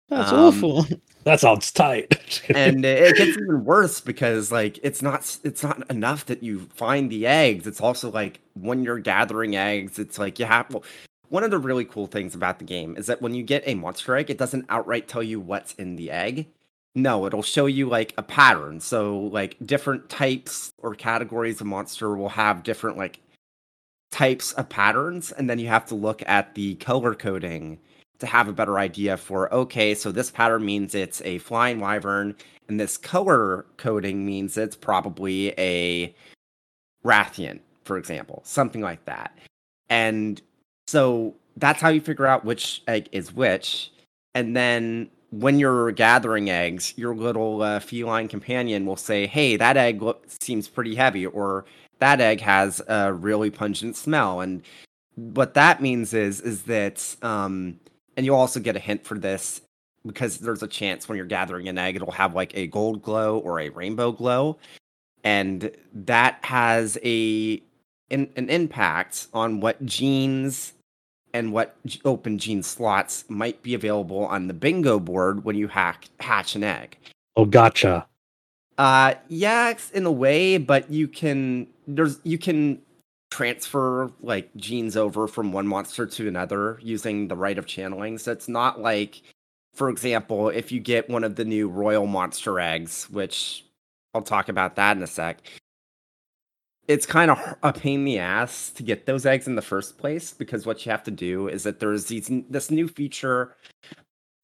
That's Um, awful. that sounds tight. and it gets even worse because like it's not it's not enough that you find the eggs it's also like when you're gathering eggs it's like you have well, one of the really cool things about the game is that when you get a monster egg it doesn't outright tell you what's in the egg no it'll show you like a pattern so like different types or categories of monster will have different like types of patterns and then you have to look at the color coding to have a better idea for okay, so this pattern means it's a flying wyvern, and this color coding means it's probably a Rathian, for example, something like that. And so that's how you figure out which egg is which. And then when you're gathering eggs, your little uh, feline companion will say, "Hey, that egg lo- seems pretty heavy," or "That egg has a really pungent smell." And what that means is is that um, and you'll also get a hint for this because there's a chance when you're gathering an egg it'll have like a gold glow or a rainbow glow and that has a an, an impact on what genes and what open gene slots might be available on the bingo board when you hack, hatch an egg oh, gotcha. uh yeah it's in a way but you can there's you can transfer like genes over from one monster to another using the rite of channeling so it's not like for example if you get one of the new royal monster eggs which i'll talk about that in a sec it's kind of a pain in the ass to get those eggs in the first place because what you have to do is that there's these this new feature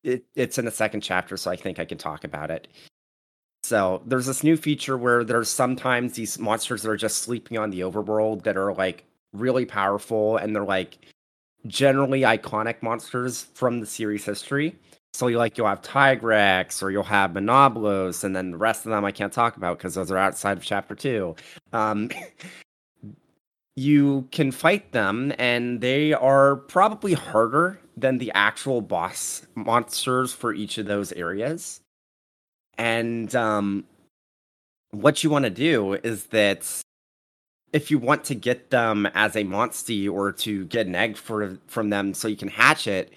it, it's in the second chapter so i think i can talk about it so there's this new feature where there's sometimes these monsters that are just sleeping on the overworld that are like really powerful and they're like generally iconic monsters from the series history. So you like you'll have Tigrex or you'll have Monoblos, and then the rest of them I can't talk about because those are outside of chapter two. Um, you can fight them, and they are probably harder than the actual boss monsters for each of those areas. And um, what you want to do is that if you want to get them as a monster or to get an egg for, from them so you can hatch it,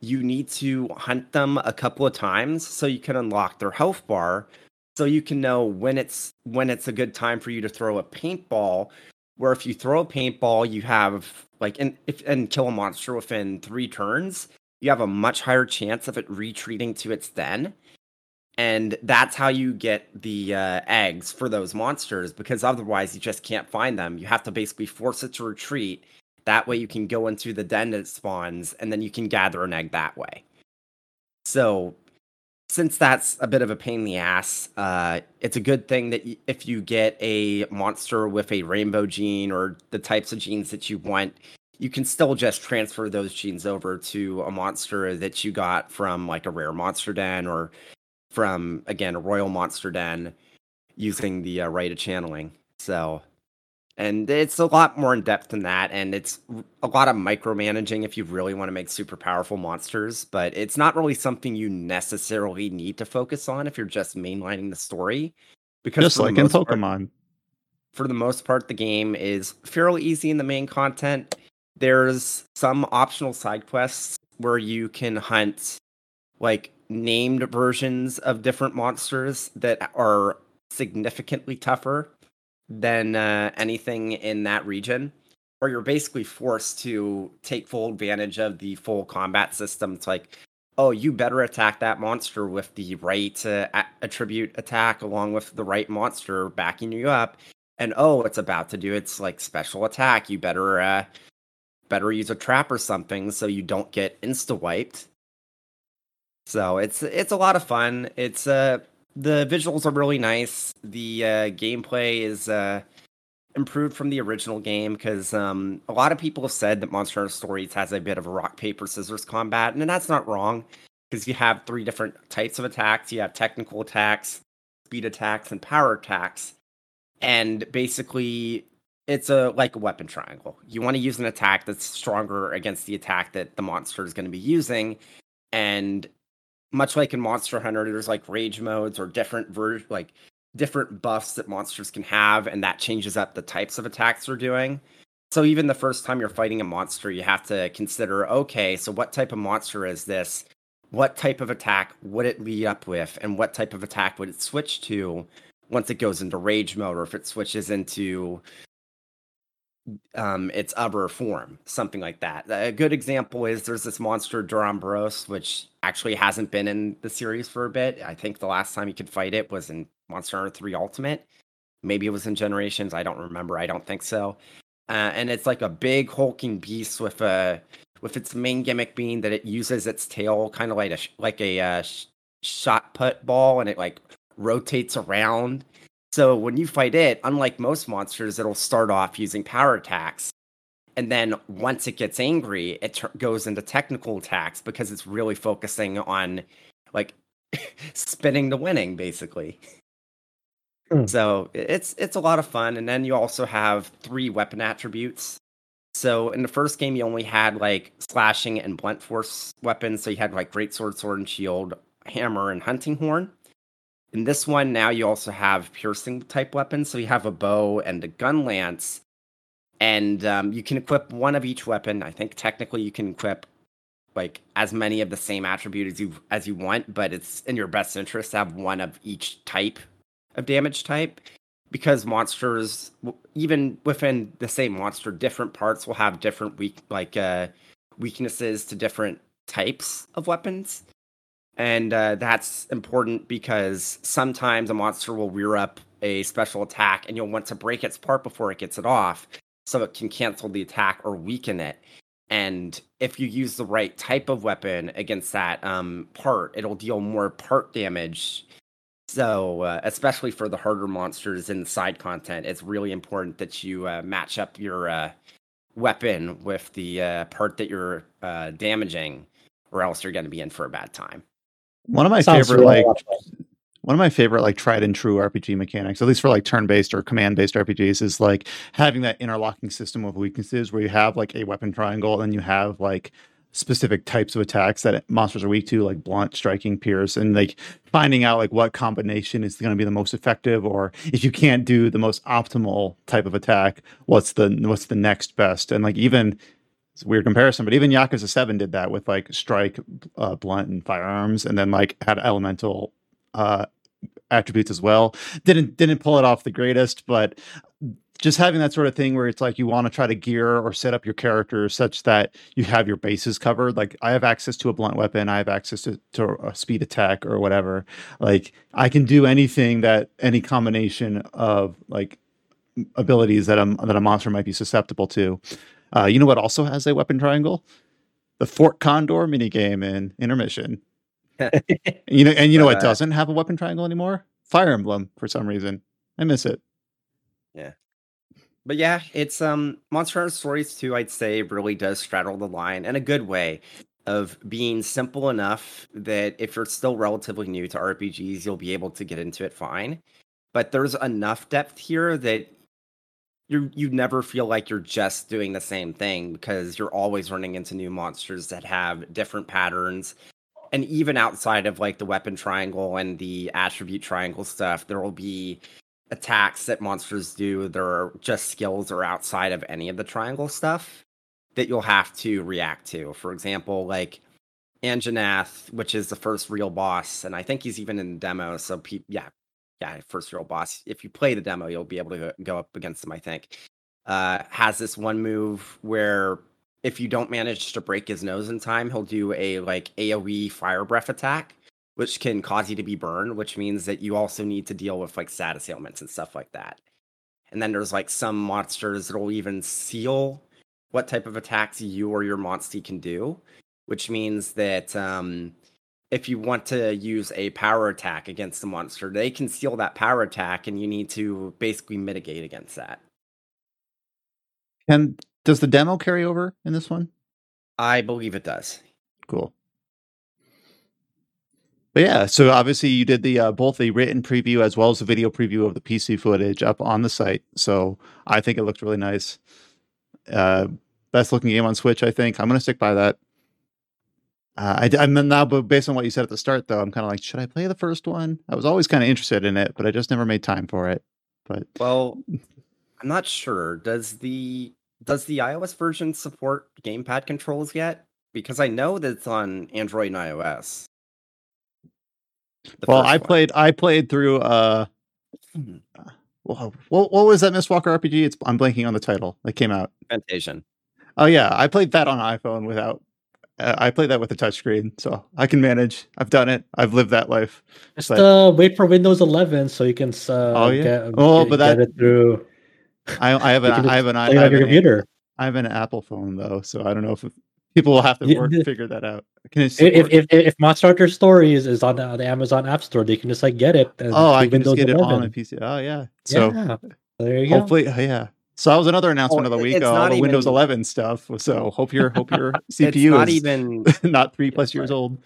you need to hunt them a couple of times so you can unlock their health bar, so you can know when it's when it's a good time for you to throw a paintball. Where if you throw a paintball, you have like and if and kill a monster within three turns, you have a much higher chance of it retreating to its den. And that's how you get the uh, eggs for those monsters because otherwise you just can't find them. You have to basically force it to retreat. That way you can go into the den that spawns and then you can gather an egg that way. So since that's a bit of a pain in the ass, uh, it's a good thing that y- if you get a monster with a rainbow gene or the types of genes that you want, you can still just transfer those genes over to a monster that you got from like a rare monster den or from again a royal monster den using the uh, rite of channeling. So, and it's a lot more in depth than that, and it's a lot of micromanaging if you really want to make super powerful monsters. But it's not really something you necessarily need to focus on if you're just mainlining the story, because Just like in most part- Pokemon. for the most part, the game is fairly easy in the main content. There's some optional side quests where you can hunt like named versions of different monsters that are significantly tougher than uh, anything in that region. Or you're basically forced to take full advantage of the full combat system. It's like, oh, you better attack that monster with the right uh, attribute attack along with the right monster backing you up and oh it's about to do its like special attack you better uh better use a trap or something so you don't get insta wiped so it's it's a lot of fun it's uh the visuals are really nice. The uh gameplay is uh improved from the original game because um a lot of people have said that monster Hunter stories has a bit of a rock paper scissors combat and that's not wrong because you have three different types of attacks. You have technical attacks speed attacks and power attacks. And basically it's a like a weapon triangle. You want to use an attack that's stronger against the attack that the monster is going to be using, and much like in Monster Hunter, there's like rage modes or different ver- like different buffs that monsters can have, and that changes up the types of attacks they're doing. So even the first time you're fighting a monster, you have to consider okay, so what type of monster is this? What type of attack would it lead up with, and what type of attack would it switch to once it goes into rage mode, or if it switches into um, its other form, something like that. A good example is there's this monster Duramboros, which actually hasn't been in the series for a bit. I think the last time you could fight it was in Monster Hunter 3 Ultimate. Maybe it was in Generations. I don't remember. I don't think so. Uh, and it's like a big hulking beast with a with its main gimmick being that it uses its tail kind of like a like a uh, sh- shot put ball, and it like rotates around. So when you fight it, unlike most monsters, it'll start off using power attacks. And then once it gets angry, it goes into technical attacks because it's really focusing on like spinning the winning, basically. Hmm. So it's it's a lot of fun. And then you also have three weapon attributes. So in the first game, you only had like slashing and blunt force weapons. So you had like great sword, sword and shield, hammer, and hunting horn. In this one, now you also have piercing type weapons. So you have a bow and a gun lance, and um, you can equip one of each weapon. I think technically you can equip like as many of the same attribute as you as you want, but it's in your best interest to have one of each type of damage type because monsters even within the same monster different parts will have different weak like uh weaknesses to different types of weapons and uh, that's important because sometimes a monster will rear up a special attack and you'll want to break its part before it gets it off so it can cancel the attack or weaken it and if you use the right type of weapon against that um, part it'll deal more part damage so, uh, especially for the harder monsters in the side content, it's really important that you uh, match up your uh, weapon with the uh, part that you're uh, damaging, or else you're going to be in for a bad time. One of my Sounds favorite really like one of my favorite like tried and true RPG mechanics, at least for like turn-based or command-based RPGs, is like having that interlocking system of weaknesses where you have like a weapon triangle and you have like specific types of attacks that monsters are weak to, like blunt, striking, pierce, and like finding out like what combination is going to be the most effective, or if you can't do the most optimal type of attack, what's the what's the next best, and like even it's a weird comparison, but even Yakuza Seven did that with like strike, uh, blunt, and firearms, and then like had elemental uh attributes as well. Didn't didn't pull it off the greatest, but just having that sort of thing where it's like you want to try to gear or set up your character such that you have your bases covered. Like I have access to a blunt weapon, I have access to, to a speed attack or whatever. Like I can do anything that any combination of like abilities that a that a monster might be susceptible to. Uh, you know what also has a weapon triangle? The Fort Condor minigame in intermission. you know, and you know what doesn't have a weapon triangle anymore? Fire Emblem for some reason. I miss it. Yeah. But yeah, it's um Monster Hunter Stories 2, I'd say, really does straddle the line in a good way of being simple enough that if you're still relatively new to RPGs, you'll be able to get into it fine. But there's enough depth here that you you never feel like you're just doing the same thing because you're always running into new monsters that have different patterns. And even outside of like the weapon triangle and the attribute triangle stuff, there will be attacks that monsters do that are just skills or outside of any of the triangle stuff that you'll have to react to. For example, like Anjanath, which is the first real boss, and I think he's even in the demo. So, pe- yeah, yeah, first real boss. If you play the demo, you'll be able to go- go up against him. I think uh, has this one move where if you don't manage to break his nose in time, he'll do a like AOE fire breath attack which can cause you to be burned, which means that you also need to deal with like status ailments and stuff like that. And then there's like some monsters that'll even seal what type of attacks you or your monster can do, which means that um, if you want to use a power attack against the monster, they can seal that power attack, and you need to basically mitigate against that. And does the demo carry over in this one? I believe it does. Cool. But yeah, so obviously you did the uh, both the written preview as well as the video preview of the PC footage up on the site. So I think it looked really nice. Uh, best looking game on Switch, I think. I'm gonna stick by that. Uh, I, I'm now, but based on what you said at the start, though, I'm kind of like, should I play the first one? I was always kind of interested in it, but I just never made time for it. But Well, I'm not sure. Does the does the iOS version support gamepad controls yet? Because I know that it's on Android and iOS. The well, I one. played, I played through. Uh, Mhm. well, what, what was that Mistwalker RPG? It's I'm blanking on the title that came out. Fantasian. Oh yeah, I played that on iPhone without. Uh, I play that with a touchscreen, so I can manage. I've done it. I've lived that life. Just But- uh, wait for Windows 11 so you can uh, Oh, yeah? get, Oh, get, but that- it through. I, I have an I have an I have your an, computer. I have an Apple phone though, so I don't know if people will have to work figure that out. Can If, if, if, if Monster Hunter Stories is on the, the Amazon App Store, they can just like get it. And oh, I can just Windows get it on my PC. Oh yeah. So yeah, there you go. hopefully, oh, yeah. So that was another announcement Oh, of the week. it's uh, all not the Windows 11 stuff. So hope your hope your it's CPU not is even not three plus sorry. years old.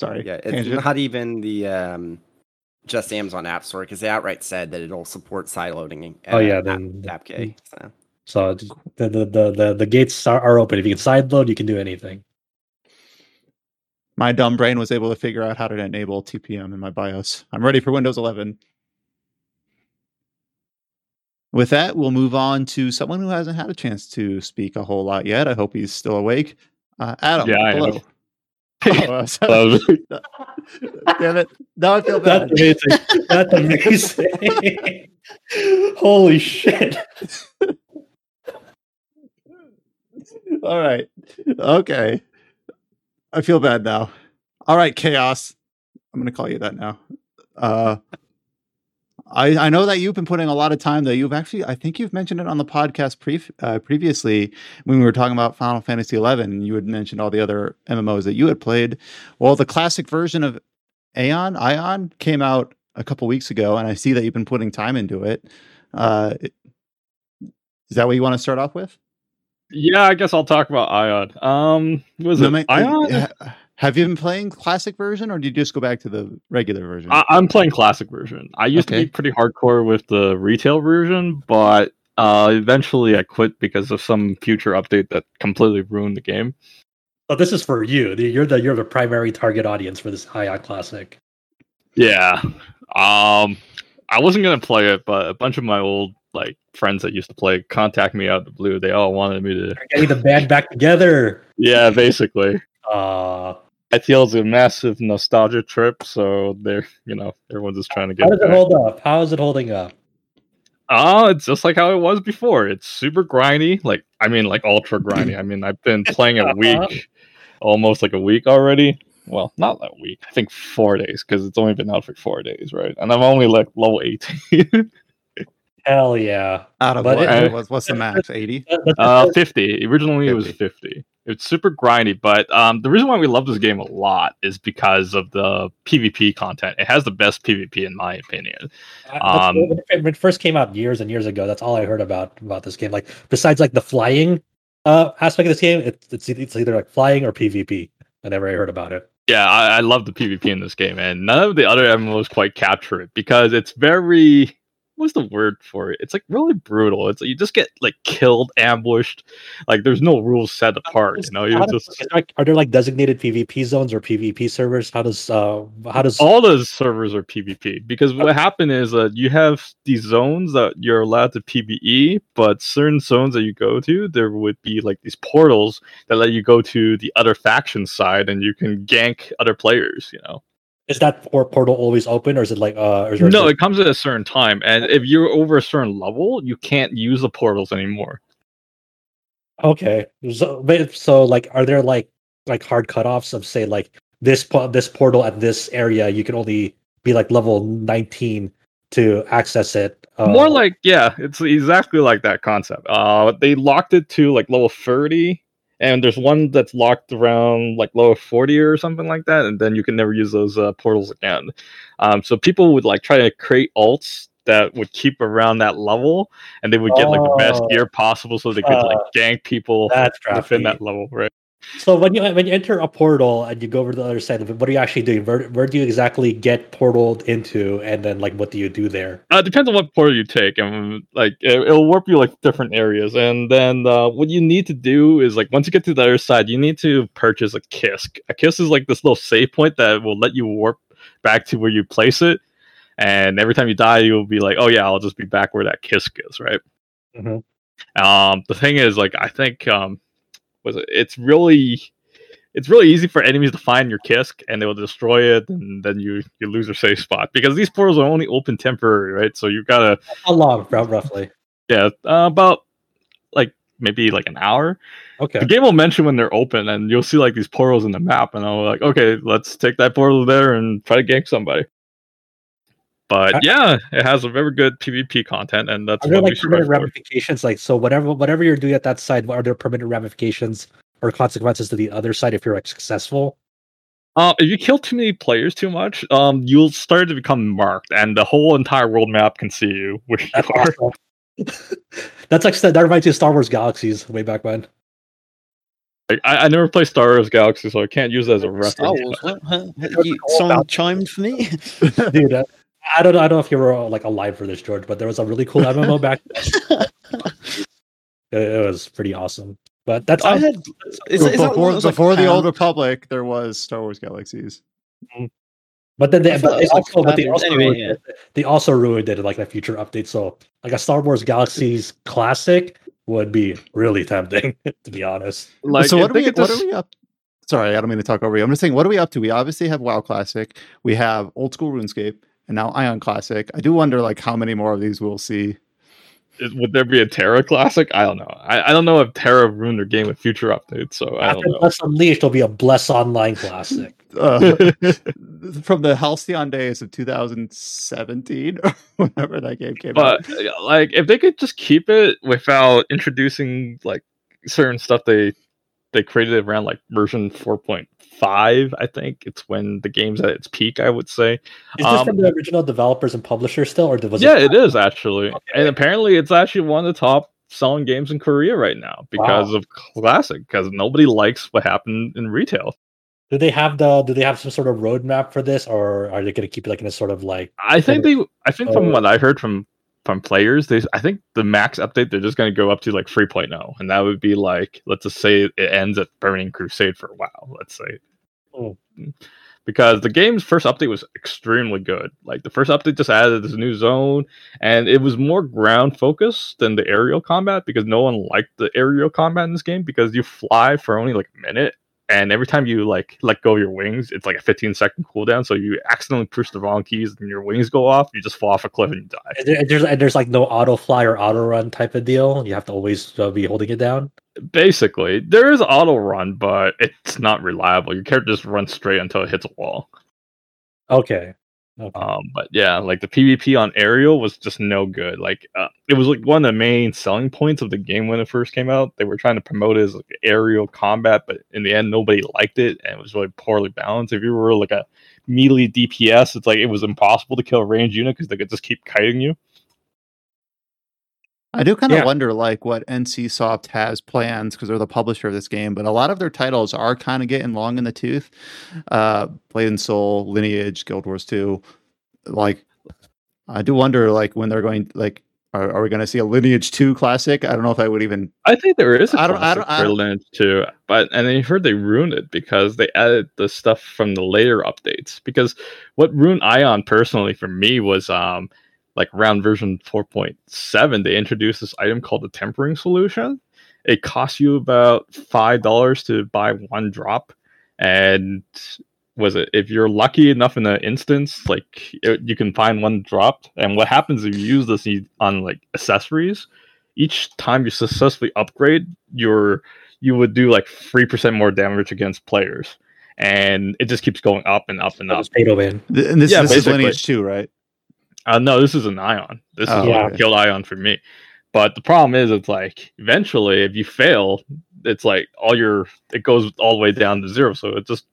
Sorry. yeah, it's tangent. not even the um just Amazon App Store because they outright said that it'll support side loading. Oh, yeah, app, then- APK. So. So the, the, the, the, the gates are, are open. If you can side load, you can do anything. My dumb brain was able to figure out how to enable TPM in my BIOS. I'm ready for Windows 11. With that, we'll move on to someone who hasn't had a chance to speak a whole lot yet. I hope he's still awake. Uh, Adam, Yeah, I hello. Oh, Hello. damn it! Now I feel bad. That's amazing. That's amazing. Holy shit. All right. Okay. I feel bad now. All right, chaos. I'm gonna call you that now. Uh I I know that you've been putting a lot of time though. You've actually I think you've mentioned it on the podcast pre- uh, previously when we were talking about Final Fantasy 11 and you had mentioned all the other MMOs that you had played. Well, the classic version of Aeon, Aion came out a couple weeks ago and I see that you've been putting time into it. Uh is that what you want to start off with? yeah, I guess I'll talk about Aion. Um, was No, it ma- Aion? Have you been playing classic version, or do you just go back to the regular version? I, I'm playing classic version. I used Okay. to be pretty hardcore with the retail version, but uh, eventually I quit because of some future update that completely ruined the game. So this is for you. You're the you're the primary target audience for this Aion Classic. Yeah. Um, I wasn't gonna play it, but a bunch of my old like friends that used to play contact me out of the blue. They all wanted me to. We're getting the band back together. Yeah, basically. Uh ITL is a massive nostalgia trip, so they're you know everyone's just trying to get. How does it back. hold up? How is it holding up? Oh, it's just like how it was before. It's super grindy. Like I mean, like ultra grindy. I mean, I've been playing a week, almost like a week already. Well, not that week. I think four days because it's only been out for four days, right? And I'm only like level eighteen. Hell yeah! Out of But what? it- what's, what's the max? 80? That- uh, fifty. Originally, it was fifty. It's super grindy, but um, the reason why we love this game a lot is because of the PvP content. It has the best PvP in my opinion. Um, when it- when it first came out years and years ago, that's all I heard about about this game. Like besides like the flying uh aspect of this game, it's it's, it's either like flying or PvP. Whenever I heard about it, Yeah, I, I love the PvP in this game, and none of the other MMOs quite capture it because it's very what's the word for it? It's like really brutal. It's like you just get like killed, ambushed. Like there's no rules set apart. You know, you just are there like designated PvP zones or PvP servers? How does uh how does all the servers are PvP because what happened is that you have these zones that you're allowed to PvE, but certain zones that you go to, there would be like these portals that let you go to the other faction side and you can gank other players. You know. Is that por- portal always open or is it like uh or is there No, it comes at a certain time, and if you're over a certain level, you can't use the portals anymore. Okay. So, but- so like, are there like like hard cutoffs of say like this po- this portal at this area you can only be like level nineteen to access it? Uh, More like, yeah, it's exactly like that concept. Uh, they locked it to like level thirty, and there's one that's locked around like level forty or something like that, and then you can never use those uh, portals again. Um, so people would like try to create alts that would keep around that level, and they would get like the best Oh. gear possible, so they could like Uh, gank people that's within that level, right? So when you when you enter a portal and you go over to the other side of it, what are you actually doing? Where where do you exactly get portaled into, and then like what do you do there? Uh, it depends on what portal you take, and like it, it'll warp you like different areas. And then uh, what you need to do is like once you get to the other side, you need to purchase a kisk. A kisk is like this little save point that will let you warp back to where you place it. And every time you die, you'll be like, "Oh yeah, I'll just be back where that kisk is." Right. Mhm. Um, the thing is, like, I think um, was? It's really, it's really easy for enemies to find your kisk, and they will destroy it, and then you you lose your safe spot because these portals are only open temporary, right? So you've gotta How long, rou- roughly? yeah, uh, about like maybe like an hour. Okay. The game will mention when they're open, and you'll see like these portals in the map, and I'll like, okay, let's take that portal there and try to gank somebody. But Uh, yeah, it has a very good PvP content, and that's Are there what we like permanent ramifications? Like so, whatever whatever you're doing at that side, are there permanent ramifications or consequences to the other side if you're like successful? Um, if you kill too many players too much, um, you'll start to become marked, and the whole entire world map can see you where you That's are. awesome. That's like that reminds me of Star Wars Galaxies way back when. Like, I, I never played Star Wars Galaxy, so I can't use that as a reference. Star Wars. What? Huh? You, someone chimed for me. Dude, uh, I don't know. I don't know if you were like alive for this, George, but there was a really cool MMO back. it, it was pretty awesome. But that's I all- had. Is, is that before one that was like the Old Republic, there was Star Wars Galaxies. Mm-hmm. But then they, but they also, but they also anyway, ruined yeah. it. they also ruined it in like a future update. So like a Star Wars Galaxies classic would be really tempting, to be honest. Like, so what are we? What just- are we up? Sorry, I don't mean to talk over you. I'm just saying, what are we up to? We obviously have WoW Classic. We have old school RuneScape, and now Aion Classic. I do wonder, like, how many more of these we'll see. is- would there be a TERA classic? I don't know. I, I don't know if TERA ruined their game with future updates, so I After don't know. Bless Unleashed, will be a Bless Online classic. Uh, from the Halcyon days of 2017, or whenever that game came out. But uh, like, if they could just keep it without introducing like certain stuff they they created around like version four point five, I think it's when the game's at its peak. I would say. Is this Um, from the original developers and publishers still, or was yeah, it? it is actually, and apparently it's actually one of the top selling games in Korea right now because of classic. Because nobody likes what happened in retail. Do they have the? Do they have some sort of roadmap for this, or are they going to keep it like in a sort of like? I think they. I think from what I heard from from players, they. I think the max update they're just going to go up to like 3.0, and that would be like let's just say it ends at Burning Crusade for a while. Let's say. Oh. Because the game's first update was extremely good. Like the first update just added this new zone, and it was more ground focused than the aerial combat because no one liked the aerial combat in this game because you fly for only like a minute and every time you like let go of your wings, it's like a 15 second cooldown. So you accidentally push the wrong keys and your wings go off, you just fall off a cliff and you die. And there- there's and there's like no auto fly or auto run type of deal. You have to always uh, be holding it down. Basically, there is auto run, but it's not reliable. Your character just runs straight until it hits a wall. Okay. Okay. Um, but yeah, like the PvP on aerial was just no good. Like uh, it was like one of the main selling points of the game when it first came out. They were trying to promote it as like aerial combat, but in the end, nobody liked it, and it was really poorly balanced. If you were like a melee DPS, it's like it was impossible to kill a ranged unit because they could just keep kiting you. I do kind of Yeah. wonder like what NCSoft has plans because they're the publisher of this game, but a lot of their titles are kind of getting long in the tooth. Uh Blade and Soul, Lineage, Guild Wars 2. Like I do wonder like when they're going like are, are we going to see a Lineage 2 classic? I don't know if I would even I think there is a I don't- I classic don't- I for don't- Lineage 2, but and then you heard they ruined it because they added the stuff from the later updates. Because what ruined Aion personally for me was um like around version 4.7 they introduced this item called the tempering solution. It costs you about five dollars to buy one drop, and was it if you're lucky enough in an instance like it, you can find one drop. and what happens if you use this on like accessories each time you successfully upgrade your you would do like 3% more damage against players and it just keeps going up and up and up was pay to and this, Yeah, this is basically. Lineage 2, right? Uh, no this is an Aion this Oh, is what okay. killed Aion for me but the problem is it's like eventually if you fail it's like all your it goes all the way down to zero so it just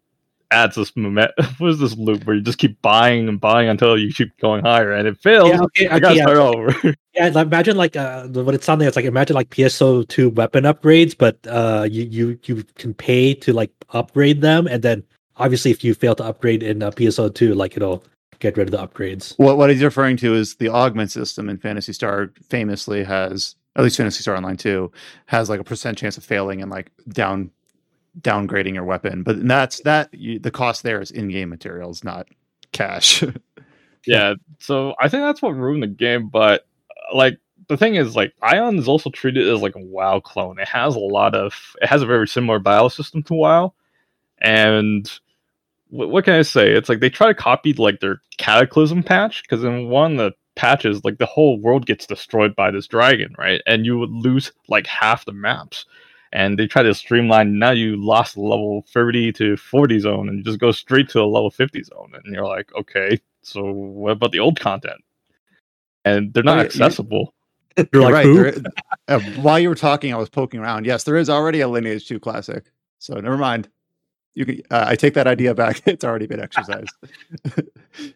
adds this moment what is this loop where you just keep buying and buying until you keep going higher and it fails Yeah, okay, i gotta okay, yeah. start over Yeah, like, imagine like uh, what it sounded. It's like imagine like PSO2 weapon upgrades, but uh, you you you can pay to like upgrade them, and then obviously if you fail to upgrade in uh, PSO2, like it'll get rid of the upgrades. What what he's referring to is the augment system in Phantasy Star famously has at least Phantasy Star Online 2 has like a percent chance of failing and like down downgrading your weapon. But that's that you, the cost there is in-game materials, not cash. yeah so i think that's what ruined the game but uh, like the thing is like Aion is also treated as like a wow clone it has a lot of it has a very similar battle system to wow and wh- what can i say it's like they try to copy like their cataclysm patch because in one of the patches like the whole world gets destroyed by this dragon right and you would lose like half the maps and they try to streamline now you lost level 30 to 40 zone and you just go straight to a level 50 zone and you're like okay so what about the old content and they're not Oh, yeah, accessible You're You're like, right. who? there- uh, while you were talking, I was poking around. Yes, there is already a Lineage 2 classic. So never mind. You can, uh, I take that idea back. It's already been exercised.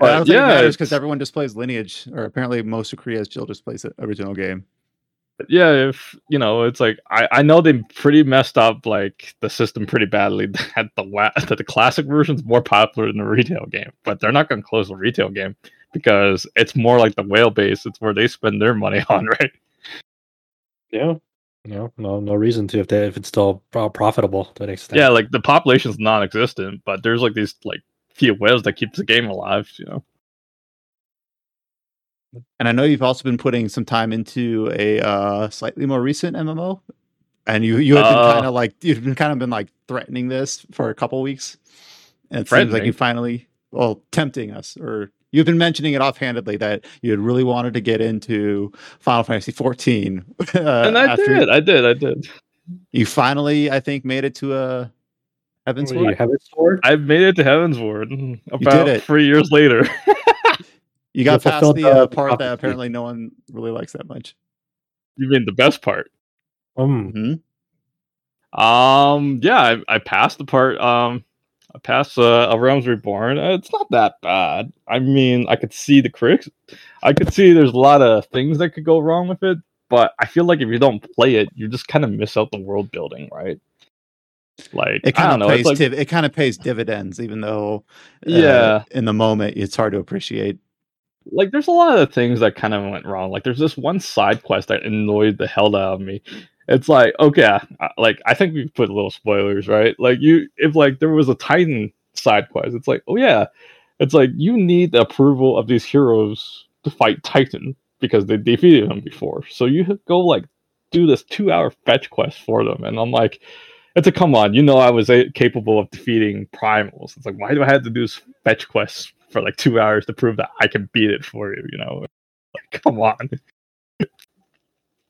But I don't think yeah, it matters because everyone just plays Lineage, or apparently most of Korea still just plays the original game. Yeah if you know it's like i i know they pretty messed up like the system pretty badly that the wa- that the classic version's more popular than the retail game but they're not going to close the retail game because it's more like the whale base it's where they spend their money on right Yeah. No, no, no reason to if they, if it's still profitable to an extent. yeah like the population's non-existent but there's like these like few whales that keeps the game alive you know And I know you've also been putting some time into a uh, slightly more recent MMO, and you you have been Uh. kind of like you've been kind of been like threatening this for a couple weeks, and it seems like Threatening? you finally well tempting us, or you've been mentioning it offhandedly that you had really wanted to get into Final Fantasy 14, uh, and i after did i did i did you finally I think made it to a Heaven's What do you Word. have it stored? i've made it to Heavensward mm, about it. three years later You got You past the the- uh, part that apparently no one really likes that much. you mean the best part Um, hmm Um, yeah, I, I passed the part. Um, Passed uh, A Realms Reborn. Uh, It's not that bad. I mean, I could see the critics. I could see there's a lot of things that could go wrong with it, but I feel like if you don't play it, you just kind of miss out the world building, right? Like It kind of pays like div- it kind of pays dividends, even though uh, Yeah. in the moment it's hard to appreciate. like there's a lot of things that kind of went wrong. Like there's this one side quest that annoyed the hell out of me. It's like okay, like I think we put little spoilers, right? Like you, if like there was a Titan side quest, it's like oh yeah, it's like you need the approval of these heroes to fight Titan because they defeated him before. So you go like do this two hour fetch quest for them, and I'm like. It's a come on. You know I was a- capable of defeating primals. It's like why do I have to do this fetch quest for like two hours to prove that I can beat it for you? You know, like come on.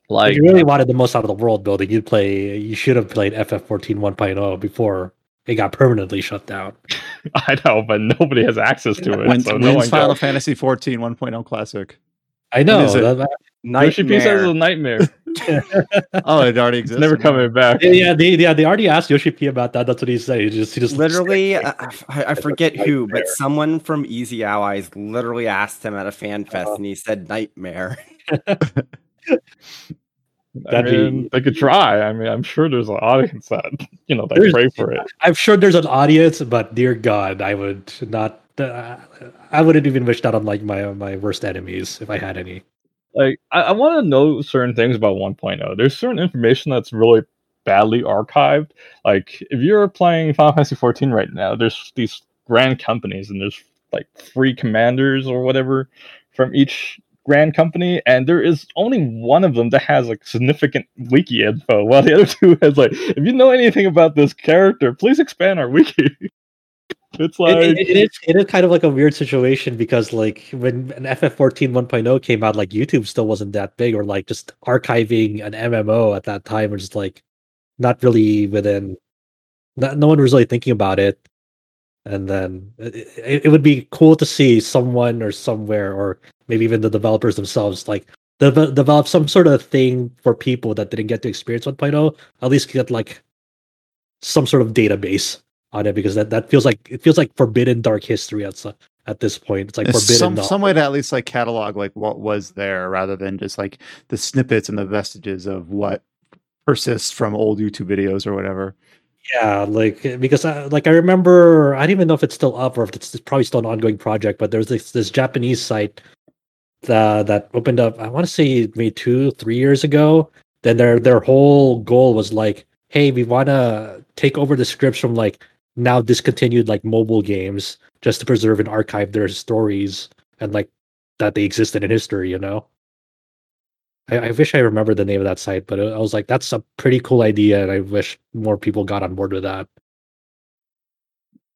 If like you really wanted the most out of the world building, you'd play. You should have played FF14 1.0 before it got permanently shut down. I know, but nobody has access to it. When, so when's no Final can. Fantasy 14 1.0 classic? I know. is it? that- that- Yoshi P says it's a nightmare. Oh, it already It's exists. never coming back. yeah, yeah, they, yeah, they already asked Yoshi P about that. That's what he said. He just, he just Literally, uh, I, I forget who, nightmare. but someone from Easy Allies literally asked him at a fan fest, and he said nightmare. I That'd be- mean, they could try. I mean, I'm sure there's an audience that you know they pray for it. I'm sure there's an audience, but dear God, I would not. Uh, I wouldn't even wish that on like my my worst enemies if I had any. Like, I, I want to know certain things about 1.0. There's certain information that's really badly archived. Like, if you're playing Final Fantasy 14 right now, there's these grand companies, and there's like three commanders or whatever from each grand company, and there is only one of them that has like significant wiki info, while the other two has like, if you know anything about this character, please expand our wiki. it's like It, it, it is it is kind of like a weird situation because like when an FF14 1.0 came out, like YouTube still wasn't that big, or like just archiving an MMO at that time was just like not really within. Not, no one was really thinking about it, and then it, it, it would be cool to see someone or somewhere, or maybe even the developers themselves, like de- develop some sort of thing for people that didn't get to experience 1.0, at least get like some sort of database on it because that, that feels like it feels like forbidden dark history at at this point. It's like forbidden. some knowledge. some way to at least like catalog like what was there rather than just like the snippets and the vestiges of what persists from old YouTube videos or whatever. Yeah, like because I, like I remember I don't even know if it's still up or if it's, it's probably still an ongoing project, but there's this this Japanese site that that opened up. I want to say maybe two three years ago. Then their their whole goal was like, hey, we want to take over the scripts from like now discontinued like mobile games just to preserve and archive their stories and like that they existed in history. You know. I, I wish I remember the name of that site, but I was like, that's a pretty cool idea, and I wish more people got on board with that.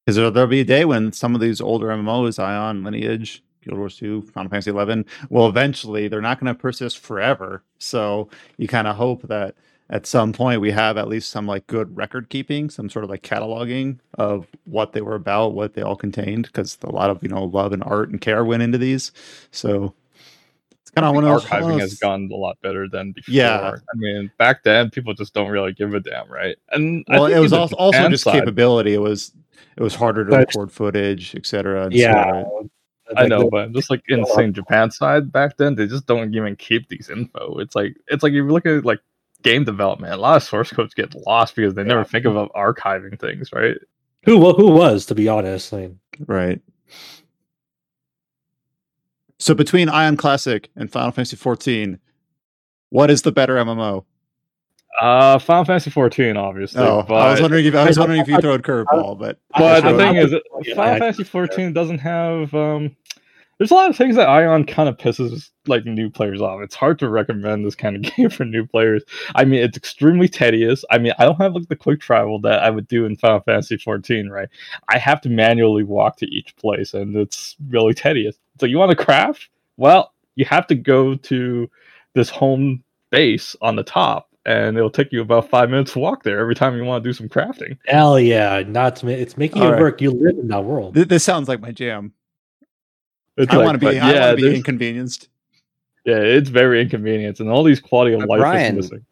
Because there, there'll be a day when some of these older MMOs, Aion, Lineage, Guild Wars 2, Final Fantasy 11, well eventually, they're not going to persist forever. So you kind of hope that at some point we have at least some like good record keeping, some sort of like cataloging of what they were about, what they all contained, because a lot of, you know, love and art and care went into these. So it's kind of one of those. archiving has gone a lot better than before. Yeah. I mean, back then people just don't really give a damn, right? And I Well, think it was also, also just side- capability. It was it was harder to But- record footage, et cetera. and Yeah, store it. I know, but just like in the same Japan side back then, they just don't even keep these info. It's like it's like you look at like game development, a lot of source codes get lost because they never think about archiving things, right? who wa- who was to be honest. I mean, Right. So between Aion Classic and Final Fantasy 14, what is the better MMO? Uh, Final Fantasy 14, obviously. Oh, but, I was wondering if I was wondering if you throw a curveball, but but the thing is, Final I- Fantasy 14 doesn't have. um There's a lot of things that Aion kind of pisses like new players off. It's hard to recommend this kind of game for new players. I mean, it's extremely tedious. I mean, I don't have like the quick travel that I would do in Final Fantasy 14, right? I have to manually walk to each place, and it's really tedious. So you want to craft? Well, you have to go to this home base on the top, and it'll take you about five minutes to walk there every time you want to do some crafting. hell yeah, not to ma- it's making All it right. work. You live in that world. this sounds like my jam. It's I like, want to but be. I yeah, want to be inconvenienced. Yeah, it's very inconvenient, and all these quality of Uh, life Brian, is missing.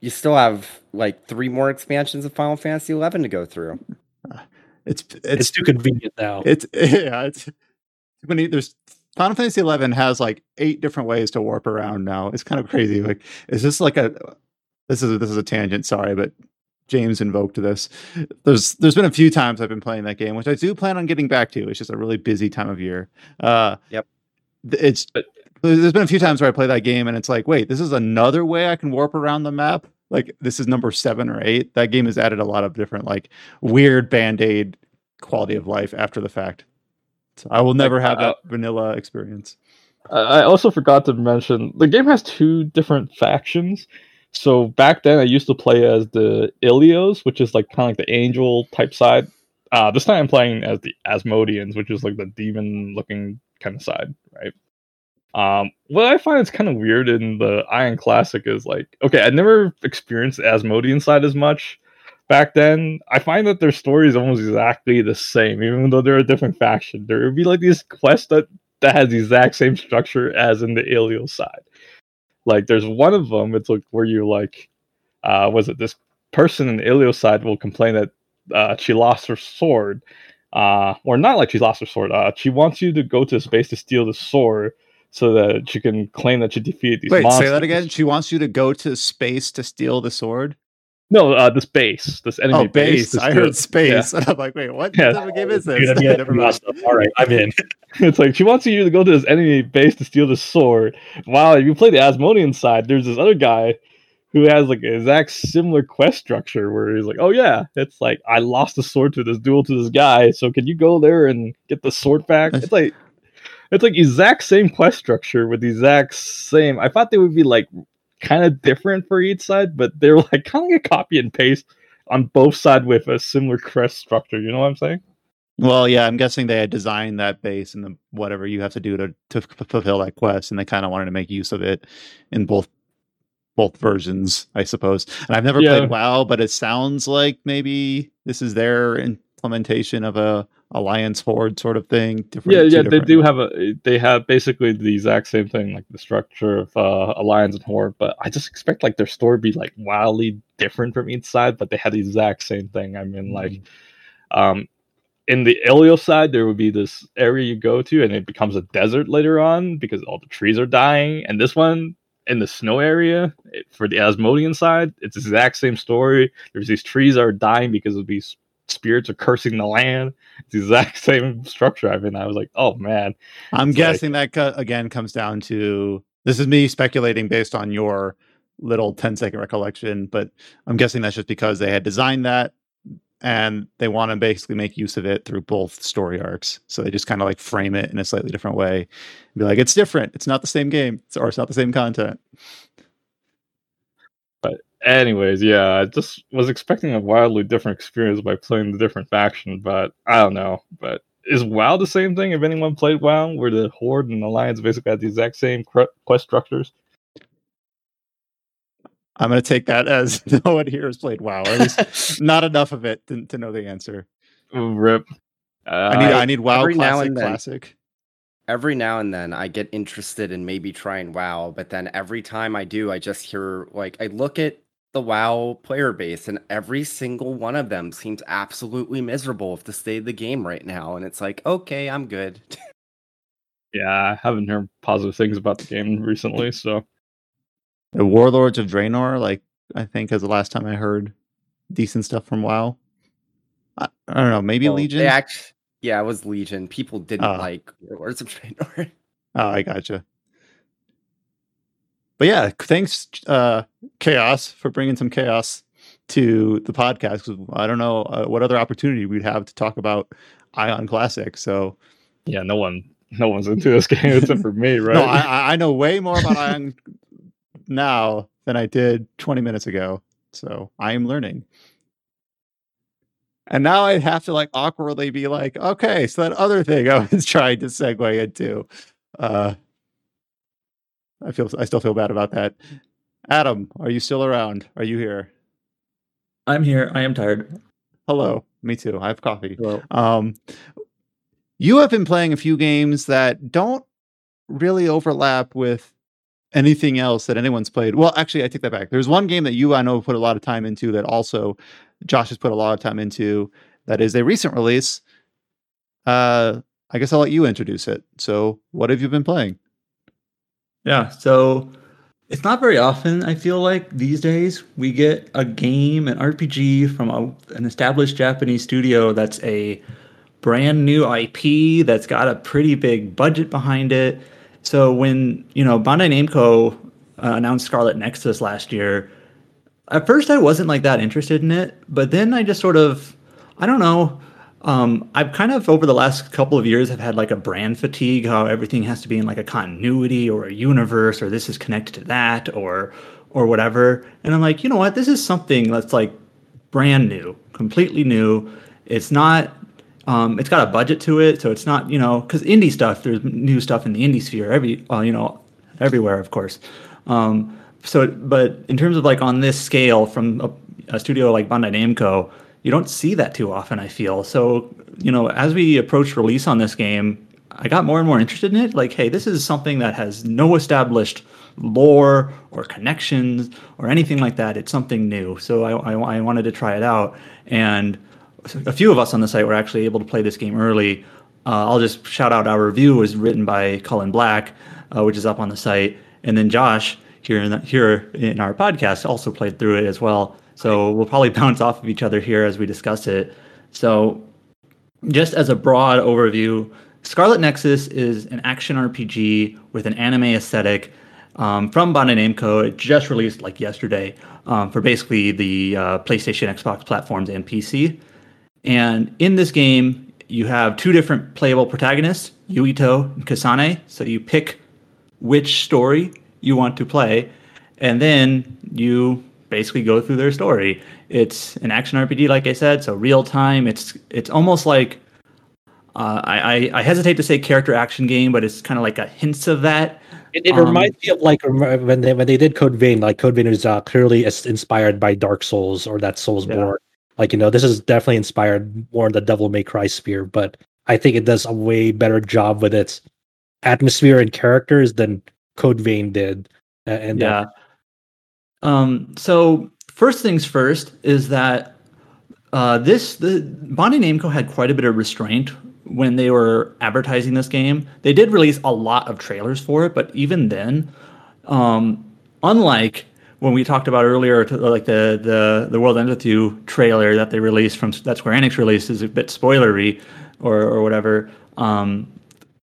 You still have like three more expansions of Final Fantasy Eleven to go through. It's It's, it's too convenient now. it's yeah. It's when you, there's Final Fantasy 11 has like eight different ways to warp around now. It's kind of crazy. Like, is this like a this is a, this is a tangent? Sorry, but James invoked this. There's there's been a few times I've been playing that game, which I do plan on getting back to. It's just a really busy time of year. Uh, Yep. It's But- there's been a few times where I play that game and it's like, wait, this is another way I can warp around the map. Like this is number seven or eight. That game has added a lot of different like weird band aid quality of life after the fact. So I will never have uh, that vanilla experience. I I also forgot to mention the game has two different factions. So back then I used to play as the Elyos, which is like kind of like the angel type side. Uh, this time I'm playing as the Asmodians, which is like the demon looking kind of side, right? Um, what I find is kind of weird in the Aion Classic is like, okay, I never experienced the Asmodian side as much back then. I find that their story is almost exactly the same, even though they're a different faction. There would be like these quests that that has the exact same structure as in the Elyos side. Like, there's one of them. It's like where you're like, uh, was it this person in the Ilio side will complain that uh, she lost her sword, uh, or not like she lost her sword. Uh, she wants you to go to space to steal the sword so that she can claim that she defeated these Wait, monsters. say that again. She wants you to go to space to steal the sword. No, uh, this base, this enemy Oh, base. to I steal- heard space, and I'm like, wait, what Yeah. type of game is this? Dude, I mean, Never mind. awesome. All right, I'm in. it's like she wants you to go to this enemy base to steal the sword. Wow, if you play the Asmodian side, there's this other guy who has like an exact similar quest structure where he's like, "Oh yeah, it's like I lost the sword to this duel to this guy, so can you go there and get the sword back?" It's like it's like exact same quest structure with the exact same. I thought they would be like kind of different for each side, but they're like kind of like a copy and paste on both sides with a similar quest structure. You know what I'm saying? Well, yeah, I'm guessing they had designed that base and the whatever you have to do to to f- fulfill that quest, and they kind of wanted to make use of it in both both versions, I suppose. And I've never Yeah. played WoW, but it sounds like maybe this is their implementation of a alliance horde sort of thing. Different, yeah yeah they different- do have a they have basically the exact same thing like the structure of uh alliance and horde but i just expect like their story be like wildly different from each side but they had the exact same thing i mean like Mm-hmm. um in the Ilio side there would be this area you go to and it becomes a desert later on because all the trees are dying and this one in the snow area it, for the asmodian side it's the exact same story there's these trees that are dying because of these spirits are cursing the land it's the exact same structure. I mean, I was like, oh man, I'm It's like- guessing that co- again comes down to this is me speculating based on your little 10 second recollection, but I'm guessing that's just because they had designed that and they want to basically make use of it through both story arcs. So they just kind of like frame it in a slightly different way and be like, it's different. It's not the same game, or it's not the same content. Anyways, yeah, I just was expecting a wildly different experience by playing the different faction, but I don't know. But is WoW the same thing? If anyone played WoW, where the Horde and Alliance basically had the exact same quest structures? I'm going to take that as no one here has played WoW, or at least not enough of it to, to know the answer. Rip. Uh, I need, I need WoW every now and then. classic. every now and then I get interested in maybe trying WoW, but then every time I do, I just hear like I look at the WoW player base, and every single one of them seems absolutely miserable with the state of the game right now. And it's like, okay, I'm good. yeah, I haven't heard positive things about the game recently, so The Warlords of Draenor, like I think, is the last time I heard decent stuff from WoW. I, I don't know, maybe Well, Legion. They act- yeah, it was Legion. People didn't Oh. like Warlords of Draenor. Oh, I gotcha. But yeah, thanks, uh, Chaos, for bringing some chaos to the podcast. 'cause I don't know uh, what other opportunity we'd have to talk about Aion Classic. So, yeah, no one, no one's into this game except for me, right? no, I, I- I know way more about Aion now than I did 20 minutes ago. So I am learning. And now I have to like awkwardly be like, okay, so that other thing I was trying to segue into. Uh I feel I still feel bad about that. Adam, are you still around? Are you here? I'm here. I am tired. Hello. Me too. I have coffee. Well, Um, you have been playing a few games that don't really overlap with anything else that anyone's played. Well, actually, I take that back. There's one game that you I know put a lot of time into that also Josh has put a lot of time into. That is a recent release. Uh, I guess I'll let you introduce it. So, what have you been playing? Yeah. So it's not very often, I feel like, these days we get a game, an RPG from a, an established Japanese studio that's a brand new IP that's got a pretty big budget behind it. So when, you know, Bandai Namco uh, announced Scarlet Nexus last year, at first I wasn't like that interested in it, but then I just sort of, I don't know. Um, I've kind of over the last couple of years have had like a brand fatigue, how everything has to be in like a continuity or a universe, or this is connected to that, or or whatever. And I'm like, you know what? This is something that's like brand new, completely new. It's not. Um, it's got a budget to it, so it's not you know because indie stuff. There's new stuff in the indie sphere every uh, you know everywhere, of course. Um, so, but in terms of like on this scale, from a, a studio like Bandai Namco, you don't see that too often. I feel so. You know, as we approach release on this game, I got more and more interested in it. Like, hey, this is something that has no established lore or connections or anything like that. It's something new. So I, I, I, wanted to try it out. And a few of us on the site were actually able to play this game early. Uh, I'll just shout out our review was written by Cullen Black, uh, which is up on the site. And then Josh here in, the, here in our podcast also played through it as well. So we'll probably bounce off of each other here as we discuss it. So just as a broad overview, Scarlet Nexus is an action RPG with an anime aesthetic um, from Bandai Namco. It just released like yesterday um, for basically the uh, PlayStation, Xbox platforms, and PC. And in this game, you have two different playable protagonists, Yuito and Kasane. So you pick which story you want to play, and then you basically go through their story. It's an action RPG, like I said, so real time. It's it's almost like uh, I, I hesitate to say character action game, but it's kind of like a hints of that. It, it um, reminds me of like when they when they did Code Vein. Like Code Vein is uh, clearly inspired by Dark Souls or that Soulsborne. Yeah. Like you know, this is definitely inspired more the Devil May Cry sphere, but I think it does a way better job with its atmosphere and characters than Code Vein did. Uh, and yeah. Um. So first things first is that uh, this the Bandai Namco had quite a bit of restraint when they were advertising this game. They did release a lot of trailers for it, but even then, um, unlike when we talked about earlier, to, like the the the World Ends With You trailer that they released from that Square Enix released is a bit spoilery or or whatever. Um,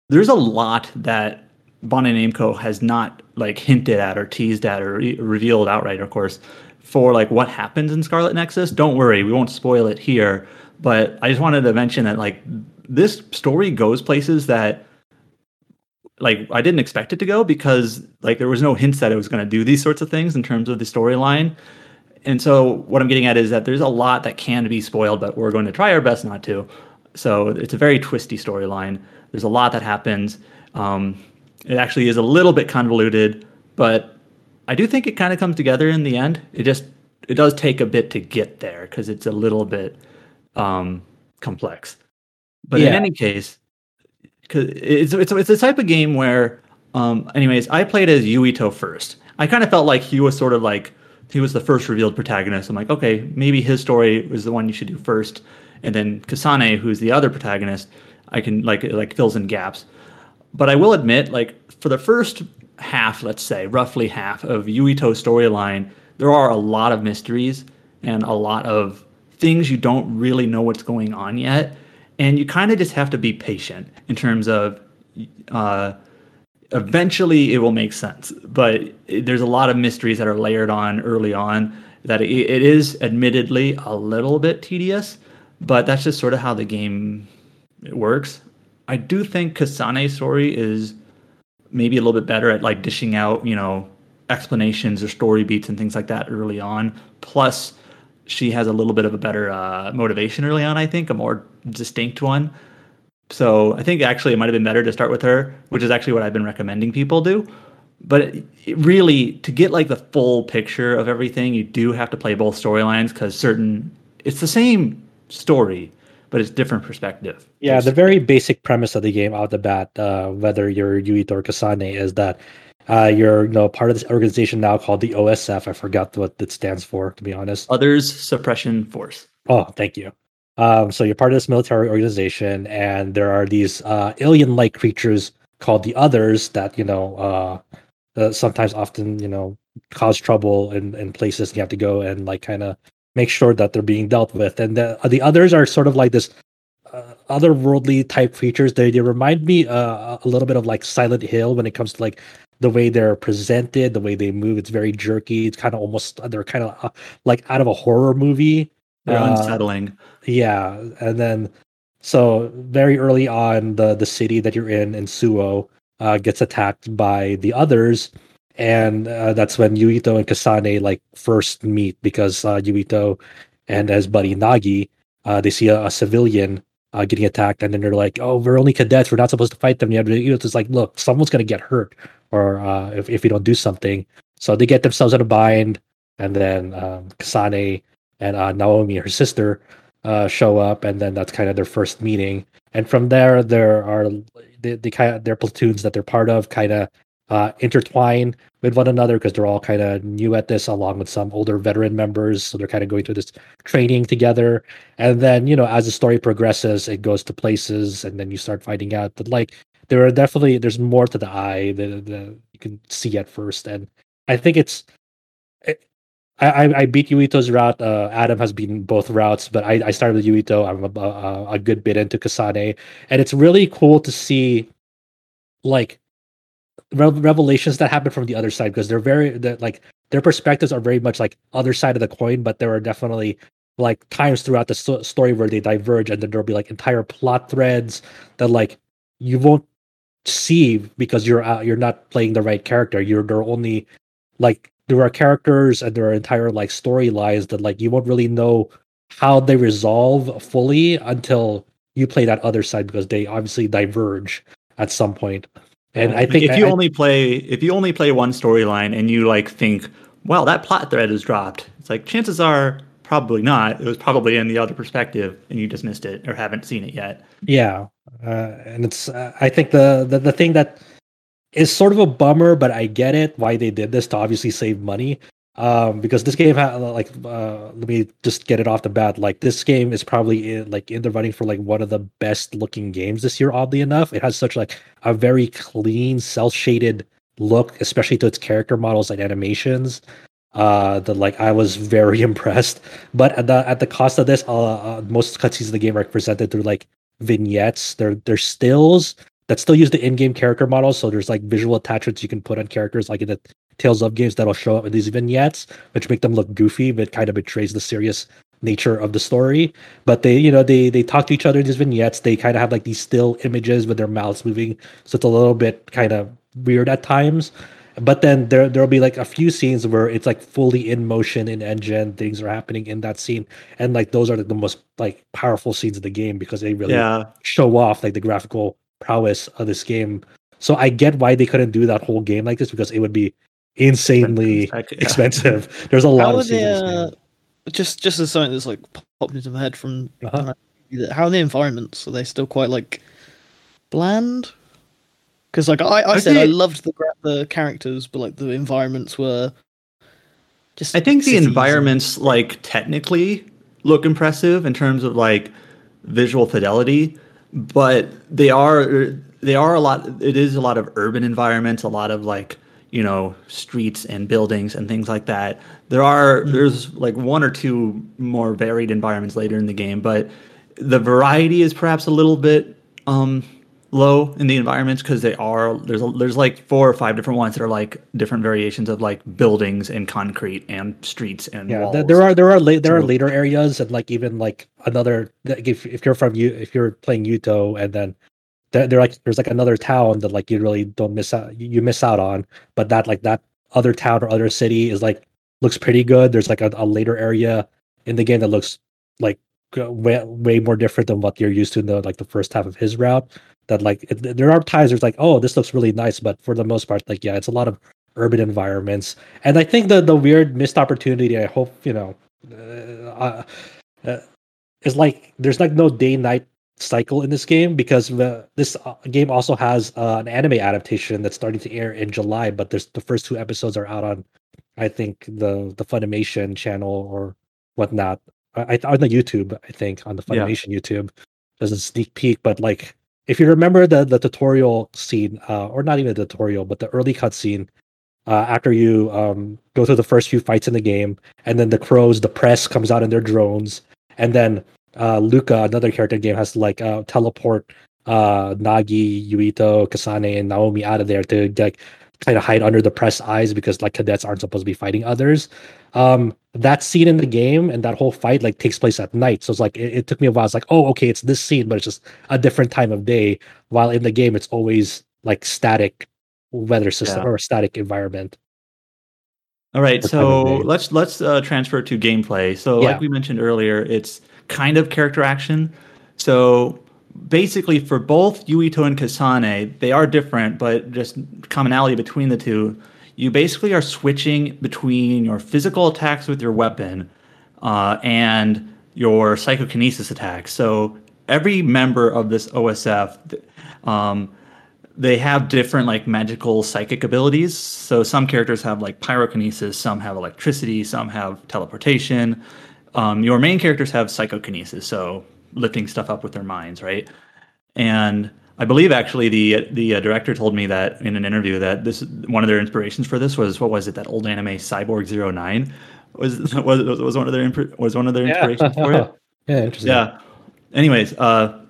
there's a lot that Bandai Namco has not like hinted at or teased at or re- revealed outright, of course, for like what happens in Scarlet Nexus. Don't worry, we won't spoil it here. But I just wanted to mention that like this story goes places that like I didn't expect it to go because like there was no hints that it was going to do these sorts of things in terms of the storyline. And so what I'm getting at is that there's a lot that can be spoiled, but we're going to try our best not to. So it's a very twisty storyline. There's a lot that happens. Um, it actually is a little bit convoluted, but I do think it kind of comes together in the end. It just it does take a bit to get there because it's a little bit um, complex. But yeah. in any case, because it's, it's it's a type of game where, um, anyways, I played as Yuito first. I kind of felt like he was sort of like he was the first revealed protagonist. I'm like, okay, maybe his story was the one you should do first, and then Kasane, who's the other protagonist, I can like like fills in gaps. But I will admit, like for the first half, let's say roughly half of Yuito's storyline, there are a lot of mysteries and a lot of things you don't really know what's going on yet. And you kind of just have to be patient in terms of uh, eventually it will make sense. But there's a lot of mysteries that are layered on early on that it, it is admittedly a little bit tedious but that's just sort of how the game works i do think kasane's story is maybe a little bit better at like dishing out you know explanations or story beats and things like that early on plus she has a little bit of a better uh, motivation early on. I think a more distinct one. So I think actually it might have been better to start with her, which is actually what I've been recommending people do. But it, it really, to get like the full picture of everything, you do have to play both storylines because certain it's the same story, but it's different perspective. Yeah, There's, the very basic premise of the game out the bat, uh, whether you're Yuito or Kasane, is that uh, you're you know part of this organization now called the OSF. I forgot what it stands for, to be honest. Others Suppression Force. Oh, thank you. Um, so you're part of this military organization, and there are these uh, alien-like creatures called the Others that you know uh, uh, sometimes, often, you know, cause trouble in, in places. You have to go and like kind of make sure that they're being dealt with. And the the others are sort of like this uh, otherworldly type creatures. They they remind me uh, a little bit of like Silent Hill when it comes to like the way they're presented, the way they move. It's very jerky. It's kind of almost they're kind of uh, like out of a horror movie. They're uh, unsettling. Yeah, and then so very early on, the the city that you're in in Suo uh, gets attacked by the others, and uh, that's when Yuito and Kasane like first meet because uh, Yuito and his buddy Nagi uh, they see a, a civilian uh, getting attacked, and then they're like, "Oh, we're only cadets. We're not supposed to fight them yet." Yuito's like, "Look, someone's gonna get hurt, or uh, if if don't do something." So they get themselves in a bind, and then um, Kasane and uh, Naomi, her sister, uh, show up, and then that's kind of their first meeting. And from there, there are they, they kind of their platoons that they're part of kind of uh, intertwine with one another because they're all kind of new at this, along with some older veteran members. So they're kind of going through this training together. And then, you know, as the story progresses, it goes to places, and then you start finding out that like there are definitely there's more to the eye that, you can see at first, and I think it's. It, I, I beat Yuito's route. Uh, Adam has beaten both routes, but I, I started with Yuito. I'm a, a, a good bit into Kasane, and it's really cool to see, like, revelations that happen from the other side because they're very they're, like their perspectives are very much like other side of the coin but there are definitely like times throughout the sto- story where they diverge and then there'll be like entire plot threads that like you won't see because you're uh, you're not playing the right character. You're there only like there are characters and there are entire like storylines that like you won't really know how they resolve fully until you play that other side because they obviously diverge at some point and I think if you I, only play if you only play one storyline and you like think, well, that plot thread is dropped. It's like chances are probably not. It was probably in the other perspective, and you just missed it or haven't seen it yet. Yeah, uh, and it's uh, I think the, the the thing that is sort of a bummer, but I get it why they did this to obviously save money um, because this game like uh, let me just get it off the bat. Like this game is probably in, like in the running for like one of the best looking games this year oddly enough. It has such like a very clean cel shaded look especially to its character models and animations uh that like i was very impressed. But at the at the cost of this uh, uh most cutscenes of the game are presented through like vignettes. They're they're stills that still use the in-game character models so there's like visual attachments you can put on characters like in the Tales of games that'll show up in these vignettes, which make them look goofy, but kind of betrays the serious nature of the story. But they, you know, they they talk to each other in these vignettes. They kind of have like these still images with their mouths moving, so it's a little bit kind of weird at times. But then there there'll be like a few scenes where it's like fully in motion in engine, things are happening in that scene, and like those are like the most like powerful scenes of the game because they really yeah. show off like the graphical prowess of this game. So I get why they couldn't do that whole game like this because it would be insanely yeah. expensive. There's a lot how of they, uh, just just as something that's like popped into my head from uh-huh. how are the environments? Are they still quite like bland? Because like I, I, I said, think... I loved the the characters, but like the environments were just. I think the environments and... like technically look impressive in terms of like visual fidelity, but they are they are a lot. It is a lot of urban environments, a lot of like you know streets and buildings and things like that there are there's like one or two more varied environments later in the game but the variety is perhaps a little bit um low in the environments because they are there's a, there's like four or five different ones that are like different variations of like buildings and concrete and streets and yeah walls. there are there are la- there are later areas and like even like another if, if you're from you if you're playing Yuito and then they're like there's like another town that like you really don't miss out you miss out on but that like that other town or other city is like looks pretty good. There's like a, a later area in the game that looks like way, way more different than what you're used to in the like the first half of his route. That like it, there are times there's like oh this looks really nice but for the most part like yeah it's a lot of urban environments. And i think the the weird missed opportunity i hope you know uh, uh, uh is like there's like no day night cycle in this game because the, this uh, game also has uh, an anime adaptation that's starting to air in July, but there's the first two episodes are out on, I think the the Funimation channel or whatnot. I, on the YouTube, I think on the Funimation yeah. YouTube, there's a sneak peek. But like, if you remember the the tutorial scene, uh, or not even the tutorial, but the early cutscene. Uh, after you um, go through the first few fights in the game, and then the crows, the press comes out in their drones, and then uh, Luka, another character in the game, has to like uh, teleport uh, Nagi, Yuito, Kasane, and Naomi out of there to like kind of hide under the press eyes because like cadets aren't supposed to be fighting others. Um, that scene in the game and that whole fight like takes place at night. So it's like it, it took me a while. It's like, oh, okay, it's this scene, but it's just a different time of day. While in the game, it's always like static weather system yeah. or static environment. All right, so let's let's uh, transfer to gameplay. So, Yeah. like we mentioned earlier, it's kind of character action. So, basically, for both Yuito and Kasane, they are different, but just commonality between the two. You basically are switching between your physical attacks with your weapon uh, and your psychokinesis attacks. So, every member of this OSF. Um, they have different like magical psychic abilities. So some characters have like pyrokinesis, some have electricity, some have teleportation. Um, your main characters have psychokinesis, so lifting stuff up with their minds, right? And I believe actually the the uh, director told me that in an interview that this one of their inspirations for this was what was it that old anime Cyborg 09 was was was one of their was one of their inspirations for it. yeah, interesting. Yeah. Anyways, uh,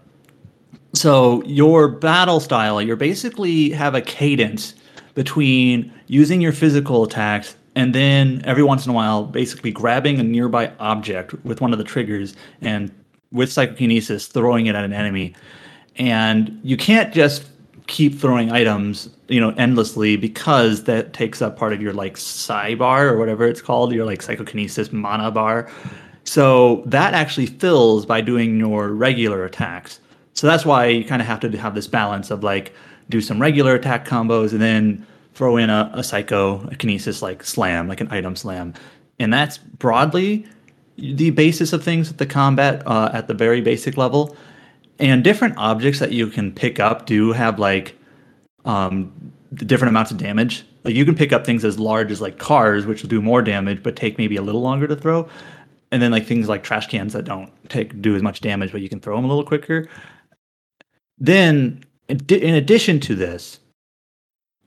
so your battle style, you basically have a cadence between using your physical attacks and then every once in a while, basically grabbing a nearby object with one of the triggers and with psychokinesis, throwing it at an enemy. And you can't just keep throwing items, you know, endlessly because that takes up part of your like psi bar or whatever it's called, your like psychokinesis mana bar. So that actually fills by doing your regular attacks. So that's why you kind of have to have this balance of like do some regular attack combos and then throw in a, a psycho a kinesis like slam, like an item slam. And that's broadly the basis of things at the combat uh, at the very basic level. And different objects that you can pick up do have like um, different amounts of damage. Like you can pick up things as large as like cars, which will do more damage, but take maybe a little longer to throw. And then like things like trash cans that don't take do as much damage, but you can throw them a little quicker. Then, in addition to this,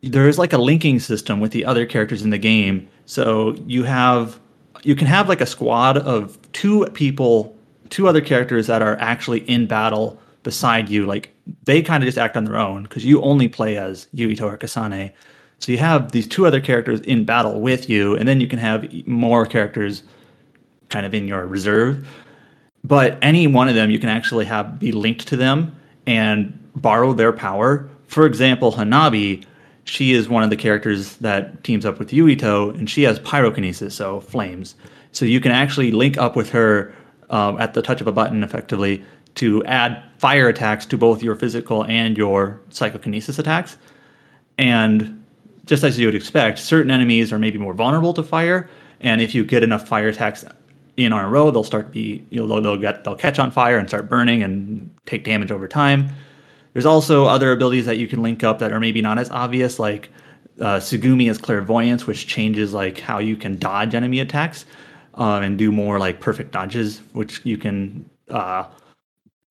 there is like a linking system with the other characters in the game. So you have you can have like a squad of two people, two other characters that are actually in battle beside you. Like they kind of just act on their own because you only play as Yuito or Kasane. So you have these two other characters in battle with you, and then you can have more characters kind of in your reserve. But any one of them you can actually have be linked to them and borrow their power. For example, Hanabi, she is one of the characters that teams up with Yuito, and she has pyrokinesis, so flames. So you can actually link up with her um, at the touch of a button, effectively, to add fire attacks to both your physical and your psychokinesis attacks. And just as you would expect, certain enemies are maybe more vulnerable to fire, and if you get enough fire attacks in on a row, they'll start be you know they'll, they'll get they'll catch on fire and start burning and take damage over time. There's also other abilities that you can link up that are maybe not as obvious, like uh, Tsugumi has clairvoyance, which changes like how you can dodge enemy attacks um, and do more like perfect dodges, which you can uh,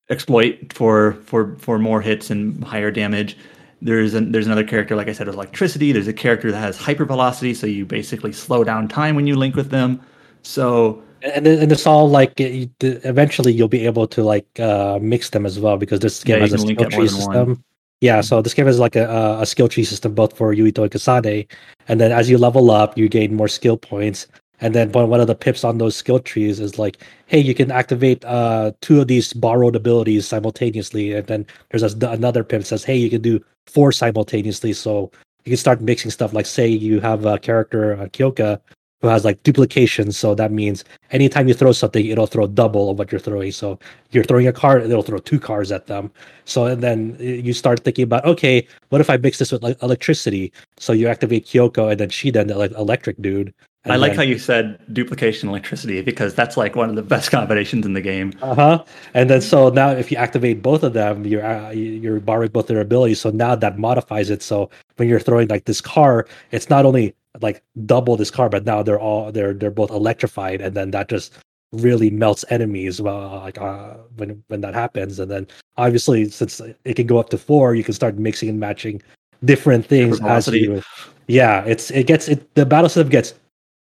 exploit for for for more hits and higher damage. There's an, there's another character, like I said, with electricity. There's a character that has hypervelocity, so you basically slow down time when you link with them. So and and it's all like eventually you'll be able to like uh mix them as well because this game Yeah, has a skill tree than one. system. Yeah, so this game is like a, a- a skill tree system both for Yuito and Kasane, and then as you level up, you gain more skill points. And then one of the pips on those skill trees is like, hey, you can activate uh two of these borrowed abilities simultaneously, and then there's a, another pip that says, hey, you can do four simultaneously. So you can start mixing stuff. Like, say you have a character, uh, Kyoka, who has like duplication. So that means anytime you throw something, it'll throw double of what you're throwing. So you're throwing a card, it'll throw two cards at them. So and then uh, you start thinking about, okay, what if I mix this with like electricity? So you activate Kyoko and then she then the like electric dude. I like how you said duplication electricity because that's like one of the best combinations in the game. Uh huh. And then so now if you activate both of them, you're uh, you're borrowing both their abilities. So now that modifies it. So when you're throwing like this car, it's not only like double this car, but now they're all they're they're both electrified, and then that just really melts enemies. Well, like uh, when when that happens, and then obviously since it can go up to four, you can start mixing and matching different things as you. Yeah, it's it gets it the battle system gets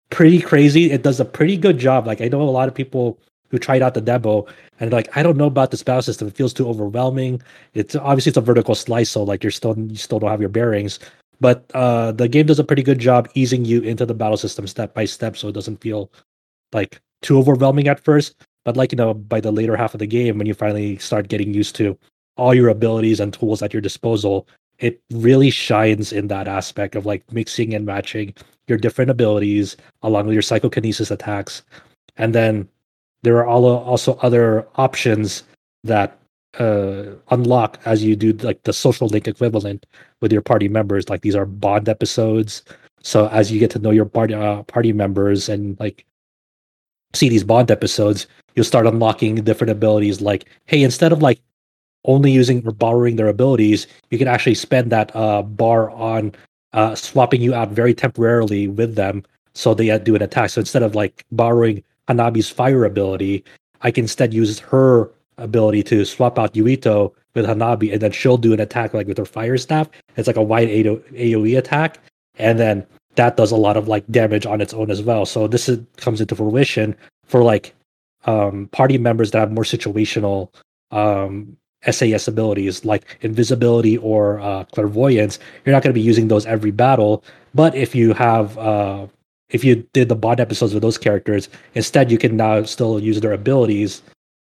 pretty crazy. It does a pretty good job. Like I know a lot of people who tried out the demo and like I don't know about this battle system. It feels too overwhelming. It's obviously it's a vertical slice, so like you're still you still don't have your bearings. But uh the game does a pretty good job easing you into the battle system step by step, so it doesn't feel like too overwhelming at first. But like you know, by the later half of the game, when you finally start getting used to all your abilities and tools at your disposal, it really shines in that aspect of like mixing and matching your different abilities along with your psychokinesis attacks. And then there are also other options that uh, unlock as you do like the social link equivalent with your party members. Like these are bond episodes. So as you get to know your party uh, party members and like see these bond episodes, you'll start unlocking different abilities. Like, hey, instead of like only using or borrowing their abilities, you can actually spend that uh, bar on uh, swapping you out very temporarily with them, so they do an attack. So instead of like borrowing Hanabi's fire ability, I can instead use her ability to swap out Yuito with Hanabi, and then she'll do an attack like with her fire staff. It's like a wide AoE attack, and then that does a lot of like damage on its own as well. So this is, comes into fruition for like um, party members that have more situational um, SAS abilities like invisibility or uh, clairvoyance. You're not going to be using those every battle, but if you have uh, if you did the bond episodes with those characters, instead you can now still use their abilities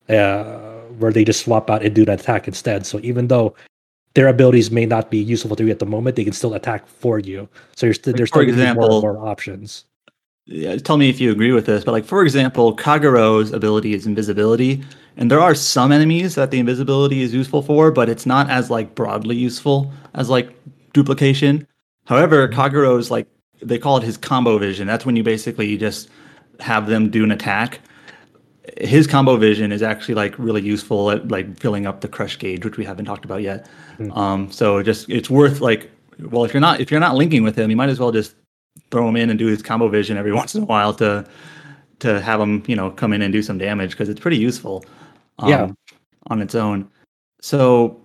uh, where they just swap out and do an attack instead. So even though their abilities may not be useful to you at the moment, they can still attack for you. So you're st- Like, there's still be more, more options. yeah, tell me if you agree with this, but like for example, Kagero's ability is invisibility, and there are some enemies that the invisibility is useful for, but it's not as like broadly useful as like duplication. However, mm-hmm. Kagero's like they call it his combo vision. That's when you basically just have them do an attack. His combo vision is actually like really useful at like filling up the crush gauge, which we haven't talked about yet. Um, so just it's worth like well if you're not if you're not linking with him, you might as well just throw him in and do his combo vision every once in a while to to have him you know come in and do some damage because it's pretty useful um, Yeah. on its own so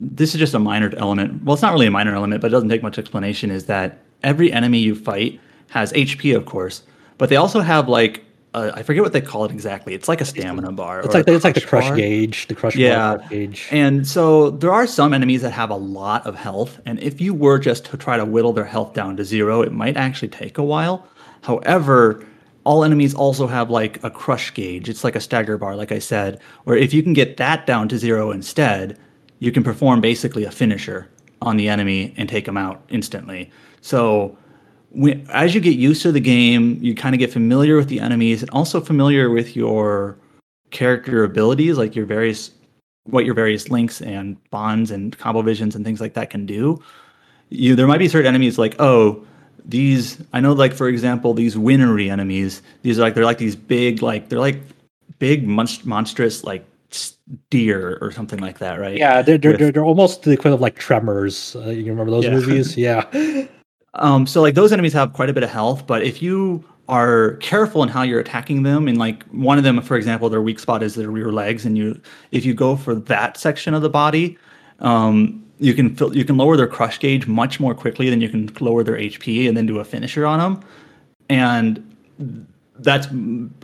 this is just a minor element well it's not really a minor element but it doesn't take much explanation is that every enemy you fight has hp of course but they also have like uh, i forget what they call it exactly it's like a stamina bar It's like the, it's like the crush bar. gauge, the crush Yeah. bar gauge. And so there are some enemies that have a lot of health, and if you were just to try to whittle their health down to zero, it might actually take a while. However, all enemies also have like a crush gauge. It's like a stagger bar, like I said, where if you can get that down to zero instead, you can perform basically a finisher on the enemy and take them out instantly. So when, as you get used to the game, you kind of get familiar with the enemies and also familiar with your character abilities, like your various what your various links and bonds and combo visions and things like that can do. You there might be certain enemies like oh these I know like for example these winery enemies these are like they're like these big like they're like big monst- monstrous like deer or something like that right Yeah, they're they're, with- they're, they're almost the equivalent of like Tremors. Uh, you remember those Yeah. movies? Yeah. Um, so like those enemies have quite a bit of health, but if you are careful in how you're attacking them, and like one of them, for example, their weak spot is their rear legs, and you if you go for that section of the body, um, you can fill, you can lower their crush gauge much more quickly than you can lower their HP and then do a finisher on them, and that's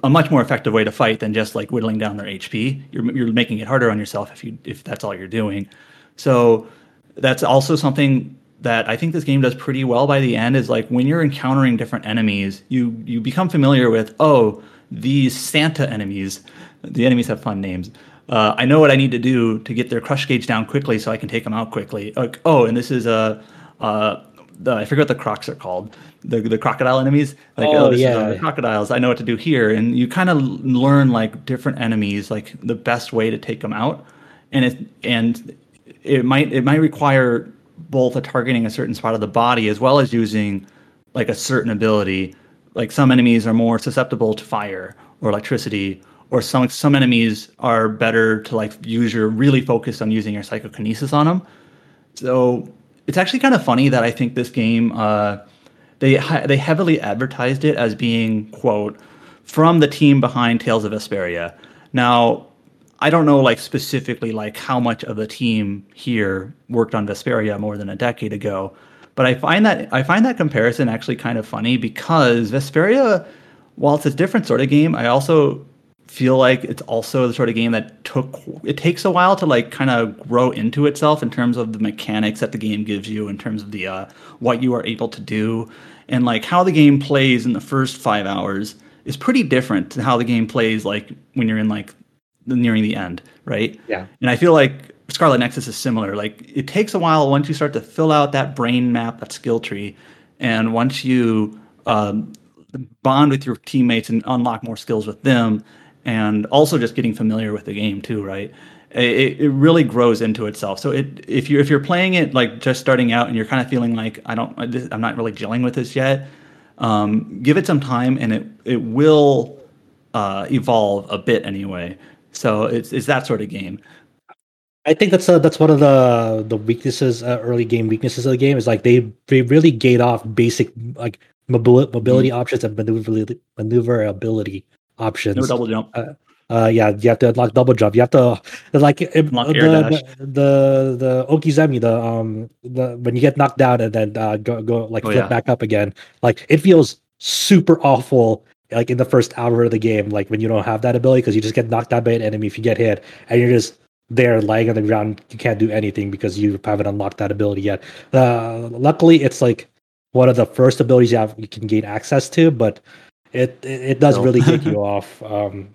a much more effective way to fight than just like whittling down their HP. You're you're making it harder on yourself if you if that's all you're doing. So that's also something that I think this game does pretty well by the end is like when you're encountering different enemies, you you become familiar with oh these Santa enemies. The enemies have fun names. Uh, I know what I need to do to get their crush gauge down quickly so I can take them out quickly. Like oh, and this is a uh, the I forget what the crocs are called. The the crocodile enemies. Like Oh, this is, yeah. uh, crocodiles. I know what to do here, and you kind of learn like different enemies, like the best way to take them out, and it and it might it might require both a targeting a certain spot of the body as well as using like a certain ability. Like some enemies are more susceptible to fire or electricity, or some some enemies are better to like use your really focused on using your psychokinesis on them. So it's actually kind of funny that I think this game uh, they they heavily advertised it as being quote from the team behind Tales of Vesperia. Now I don't know like specifically like how much of the team here worked on Vesperia more than a decade ago, but I find that I find that comparison actually kind of funny because Vesperia, while it's a different sort of game, I also feel like it's also the sort of game that took it takes a while to like kind of grow into itself in terms of the mechanics that the game gives you in terms of the uh, what you are able to do and like how the game plays in the first five hours is pretty different to how the game plays like when you're in like nearing the end right Yeah. and i feel like Scarlet Nexus is similar. Like it takes a while once you start to fill out that brain map, that skill tree, and once you um, bond with your teammates and unlock more skills with them, and also just getting familiar with the game too, right? It, it really grows into itself. So it if you if you're playing it like just starting out and you're kind of feeling like I don't I'm not really gelling with this yet, um, give it some time and it it will uh, evolve a bit anyway. So it's it's that sort of game. I think that's uh, that's one of the the weaknesses, uh, early game weaknesses of the game is like they they really gate off basic like mobility, mobility mm-hmm. options and maneuverability, maneuverability options. No double jump. Uh, uh, yeah, you have to unlock double jump. You have to like unlock the, the, the the okizeme, the um the when you get knocked down and then uh, go go like oh, flip yeah. back up again. Like it feels super awful. Like in the first hour of the game, like when you don't have that ability because you just get knocked out by an enemy if you get hit, and you're just there lying on the ground. You can't do anything because you haven't unlocked that ability yet. Uh, luckily, it's like one of the first abilities you have you can gain access to, but it it, it does no. really kick you off. Um,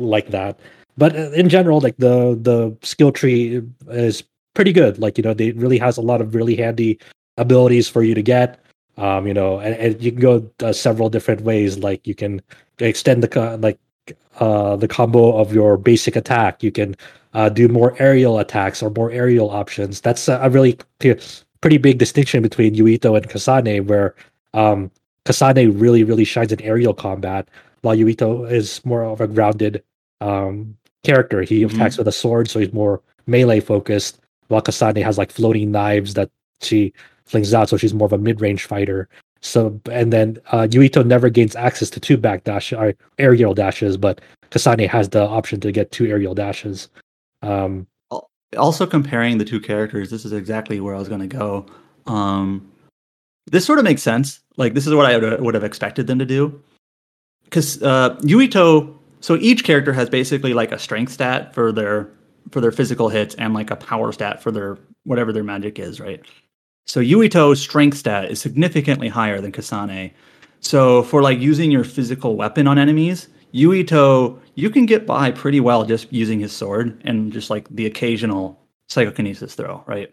like that. But uh, in general, like the the skill tree is pretty good. Like you know, they really has a lot of really handy abilities for you to get. Um, you know, and, and you can go uh, several different ways. Like you can extend the like uh the combo of your basic attack. You can uh, do more aerial attacks or more aerial options. That's a, a really pretty big distinction between Yuito and Kasane, where um, Kasane really really shines in aerial combat, while Yuito is more of a grounded um, character. He mm-hmm. attacks with a sword, so he's more melee focused. While Kasane has like floating knives that she flings out, so she's more of a mid range fighter. So and then uh, Yuito never gains access to two back dash or uh, aerial dashes, but Kasane has the option to get two aerial dashes. Um, also comparing the two characters, this is exactly where I was going to go. Um, this sort of makes sense. Like this is what I would have expected them to do because uh, Yuito. So each character has basically like a strength stat for their for their physical hits and like a power stat for their whatever their magic is, right? So Yuito's strength stat is significantly higher than Kasane. So for like using your physical weapon on enemies, Yuito you can get by pretty well just using his sword and just like the occasional psychokinesis throw, right?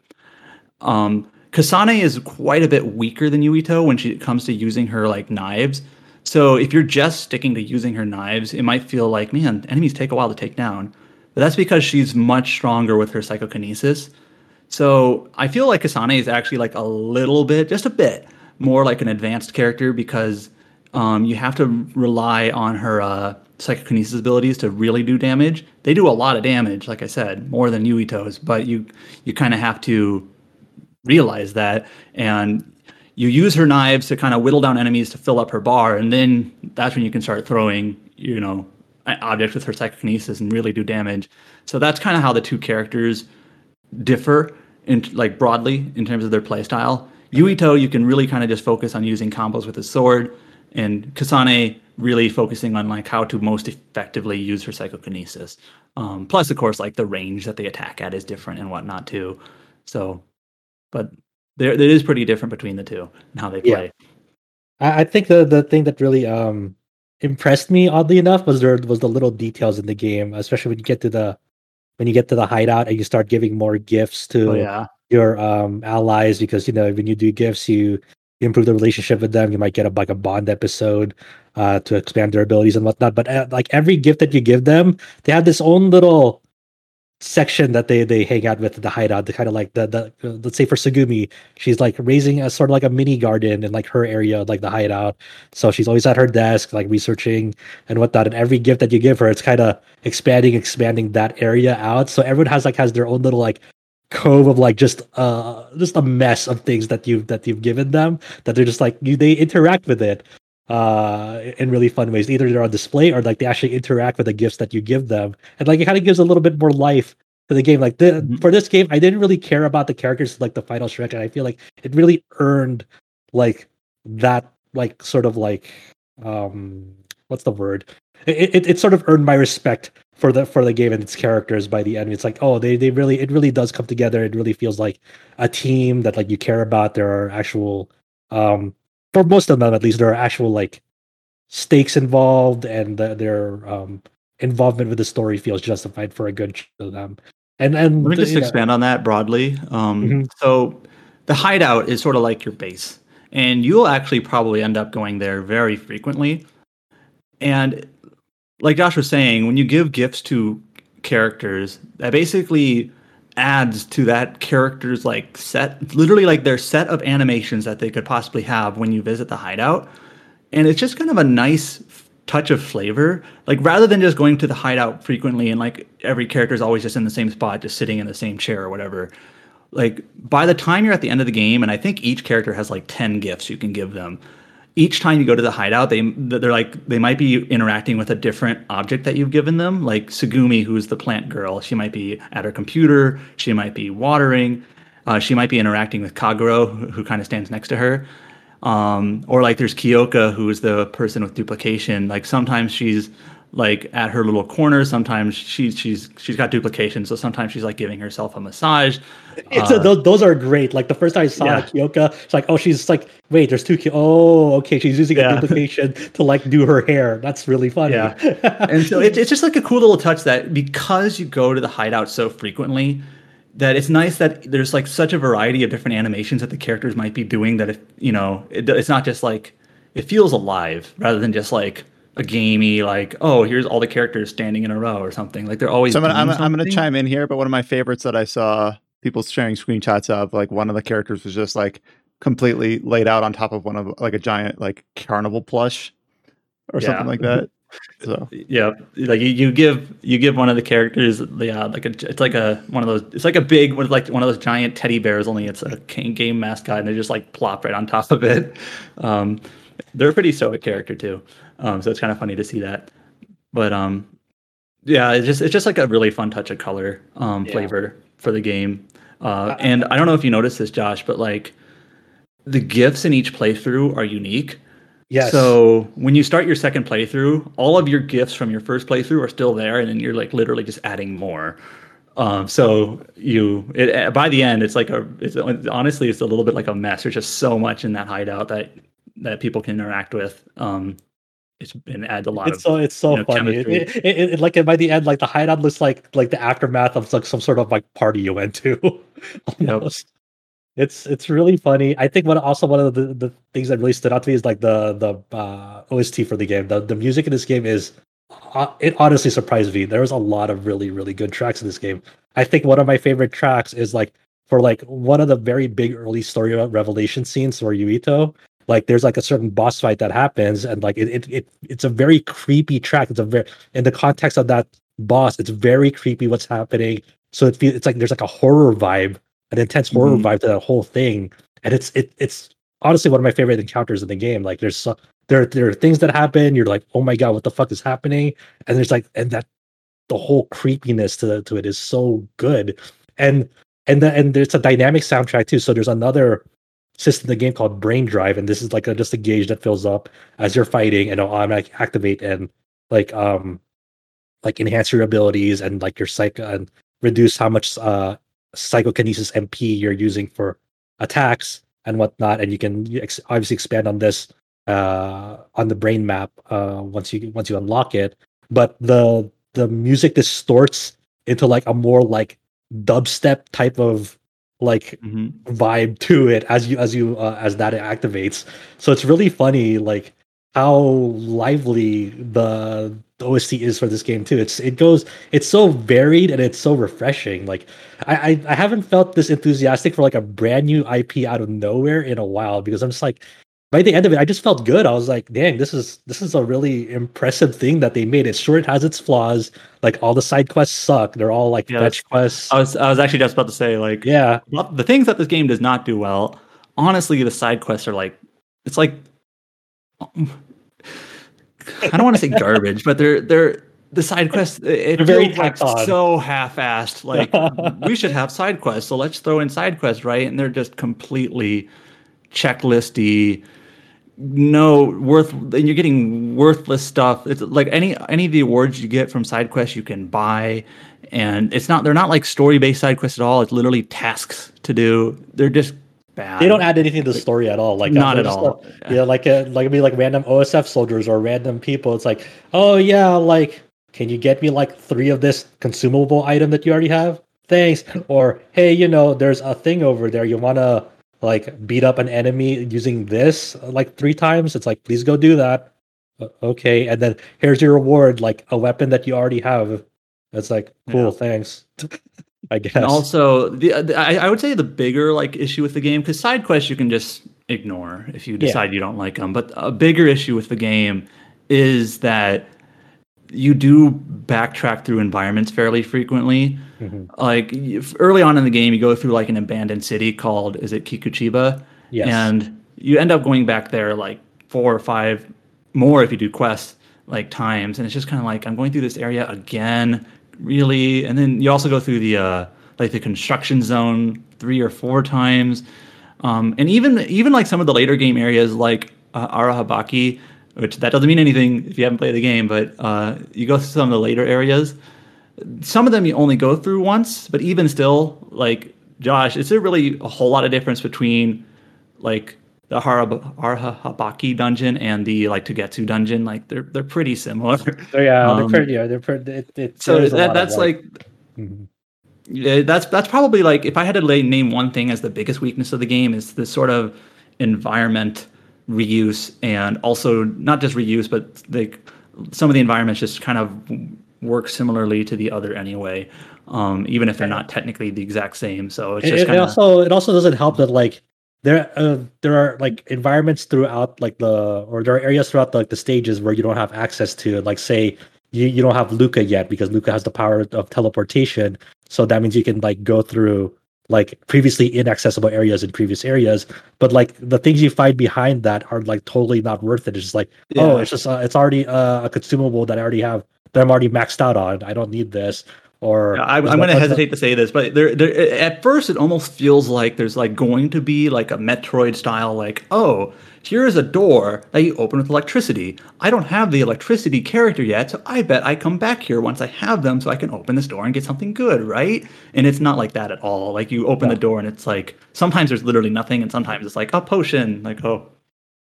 Um, Kasane is quite a bit weaker than Yuito when she comes to using her like knives. So if you're just sticking to using her knives, it might feel like, man, enemies take a while to take down. But that's because she's much stronger with her psychokinesis. So I feel like Kasane is actually like a little bit, just a bit, more like an advanced character because um, you have to rely on her uh, psychokinesis abilities to really do damage. They do a lot of damage, like I said, more than Yuito's, but you you kind of have to realize that and you use her knives to kind of whittle down enemies to fill up her bar, and then that's when you can start throwing, you know, objects with her psychokinesis and really do damage. So that's kind of how the two characters differ in like broadly in terms of their playstyle. Yuito, you can really kind of just focus on using combos with his sword, and Kasane really focusing on like how to most effectively use her psychokinesis. Um, plus, of course, like the range that they attack at is different and whatnot too. So, but there it is pretty different between the two and how they play. Yeah. I think the the thing that really um impressed me oddly enough was there was the little details in the game, especially when you get to the when you get to the hideout and you start giving more gifts to oh, yeah. your um allies because you know when you do gifts you, you improve the relationship with them you might get a like a bond episode uh to expand their abilities and whatnot but uh, like every gift that you give them they have this own little section that they they hang out with the hideout the kind of like the, the let's say for Tsugumi she's like raising a sort of like a mini garden in like her area like the hideout. So she's always at her desk like researching and whatnot. And every gift that you give her it's kind of expanding expanding that area out. So everyone has like has their own little like cove of like just uh just a mess of things that you've that you've given them that they're just like you they interact with it uh in really fun ways. Either they're on display or like they actually interact with the gifts that you give them. And like it kind of gives a little bit more life to the game. Like the, mm-hmm. for this game i didn't really care about the characters like the final stretch and i feel like it really earned like that like sort of like um what's the word? It, it, it sort of earned my respect for the for the game and its characters by the end. It's like oh they they really it really does come together. It really feels like a team that like you care about. There are actual um for most of them at least there are actual like stakes involved and the, their um, involvement with the story feels justified for a good of them And and Let me just you know, expand on that broadly. Um, Mhm. So, the hideout is sort of like your base, and you'll actually probably end up going there very frequently. And like Josh was saying, when you give gifts to characters, that basically adds to that character's like set, literally like their set of animations that they could possibly have when you visit the hideout. And it's just kind of a nice touch of flavor. Like rather than just going to the hideout frequently and like every character is always just in the same spot, just sitting in the same chair or whatever. Like by the time you're at the end of the game, and I think each character has like 10 gifts you can give them. Each time you go to the hideout, they they're like they might be interacting with a different object that you've given them. Like Tsugumi, who's the plant girl, she might be at her computer, she might be watering, uh, she might be interacting with Kagero, who, who kind of stands next to her. Um, or like there's Kyoka, who is the person with duplication. Like sometimes she's like at her little corner. Sometimes she's she's she's got duplication. So sometimes she's like giving herself a massage. It's Uh, a, those, those are great. Like the first time I saw Yeah. Kyoka, it's like, oh, she's like, wait, there's two. Ki- oh, okay, she's using Yeah. a duplication to like do her hair. That's really funny. Yeah. and so it, it's just like a cool little touch that because you go to the hideout so frequently that it's nice that there's like such a variety of different animations that the characters might be doing that if you know it, it's not just like it feels alive rather than just like a gamey like oh here's all the characters standing in a row or something. Like they're always So I'm gonna, I'm, I'm gonna chime in here, but one of my favorites that I saw people sharing screenshots of, like one of the characters was just like completely laid out on top of one of like a giant like carnival plush or Yeah. something like that. So yeah like you, you give you give one of the characters yeah like a it's like a one of those it's like a big one like one of those giant teddy bears only it's a game mascot and they just like plop right on top of it. Um they're a pretty stoic character too um so it's kind of funny to see that but um yeah it's just it's just like a really fun touch of color um Yeah. flavor for the game uh and i don't know if you noticed this josh but like the gifts in each playthrough are unique Yes. so when you start your second playthrough, all of your gifts from your first playthrough are still there, and then you're like literally just adding more. Um, so you it, uh, by the end, it's like a it's honestly it's a little bit like a mess. There's just so much in that hideout that that people can interact with. Um, it's and adds a lot it's of so it's so you know, funny. It, it, it, it- like by the end, like the hideout looks like like the aftermath of like some sort of like party you went to. Almost. It's it's really funny. I think one also one of the, the things that really stood out to me is like the the uh, OST for the game. The the music in this game is uh, it honestly surprised me. There was a lot of really really good tracks in this game. I think one of my favorite tracks is like for like one of the very big early story revelation scenes for Yuito. Like there's like a certain boss fight that happens, and like it, it, it it's a very creepy track. It's a very in the context of that boss, it's very creepy what's happening. So it feels it's like there's like a horror vibe, an intense horror Mhm. vibe to that whole thing, and it's it it's honestly one of my favorite encounters in the game. Like there's so, there there are things that happen. You're like, oh my god, what the fuck is happening? And there's like and that the whole creepiness to to it is so good, and and the, and there's a dynamic soundtrack too. So there's another system in the game called Brain Drive, and this is like a, just a gauge that fills up as you're fighting, and it'll automatically activate and like um like enhance your abilities and like your psych and reduce how much uh psychokinesis MP you're using for attacks and whatnot. And you can ex- obviously expand on this uh on the brain map uh once you once you unlock it. But the the music distorts into like a more like dubstep type of like Mhm. vibe to it as you as you uh, as that activates. So it's really funny like how lively the, the OST is for this game too. It's it goes it's so varied and it's so refreshing. Like I, I I haven't felt this enthusiastic for like a brand new IP out of nowhere in a while because I'm just like by the end of it I just felt good I was like dang this is this is a really impressive thing that they made it sure it has its flaws like all the side quests suck they're all like Yeah, fetch quests I was I was actually just about to say like yeah the things that this game does not do well, honestly, the side quests are like it's like um, I don't want to say garbage, but they're they're the side quests. It They're very like so half-assed. Like we should have side quests, so let's throw in side quests, right? And they're just completely checklisty. No worth, and you're getting worthless stuff. It's like any any of the awards you get from side quests you can buy, and it's not they're not like story based side quests at all. It's literally tasks to do. They're just bad. they don't add anything to the story at all. Like Not at all. like- yeah, like a, like be like random OSF soldiers or random people. It's like, oh yeah, like can you get me like three of this consumable item that you already have? thanks. Or hey, you know, there's a thing over there. You wanna like beat up an enemy using this like three times? It's like please go do that. Okay, and then here's your reward, like a weapon that you already have. It's like cool, Yeah. thanks. I guess. And also, the, the I, I would say the bigger like issue with the game because side quests you can just ignore if you decide you don't like them. But a bigger issue with the game is that you do backtrack through environments fairly frequently. Mhm. Like early on in the game, you go through like an abandoned city called is it Kikuchiba, Yes. and you end up going back there like four or five more if you do quests like times and it's just kind of like i'm going through this area again really and then you also go through the uh like the construction zone three or four times um and even even like some of the later game areas like uh, arahabaki which that doesn't mean anything if you haven't played the game but uh you go through some of the later areas some of them you only go through once, but even still, like Josh, is there really a whole lot of difference between like the Harab- Arahabaki dungeon and the like Togetsu dungeon? Like they're they're pretty similar. So, yeah, Um, they're pretty, yeah, they're pretty. It, it, so that, that's like Mhm. yeah, that's that's probably like if I had to lay, name one thing as the biggest weakness of the game is this sort of environment reuse and also not just reuse but like some of the environments just kind of work similarly to the other anyway um, even if they're not technically the exact same. So it's it, just it kind of also it also doesn't help that like there uh, there are like environments throughout like the or there are areas throughout like the stages where you don't have access to like say you, you don't have Luka yet because Luka has the power of teleportation. So that means you can like go through like previously inaccessible areas in previous areas but like the things you find behind that are like totally not worth it. It's just like oh it's just uh, it's already uh, a consumable that I already have that I'm already maxed out on. I don't need this or Yeah, I, I'm going to hesitate to say this, but there, there, at first, it almost feels like there's like going to be like a Metroid style, like, oh, here's a door that you open with electricity. I don't have the electricity character yet, so I bet I come back here once I have them, so I can open this door and get something good, right? And it's not like that at all. Like you open the door and it's like sometimes there's literally nothing, and sometimes it's like a potion. Like oh,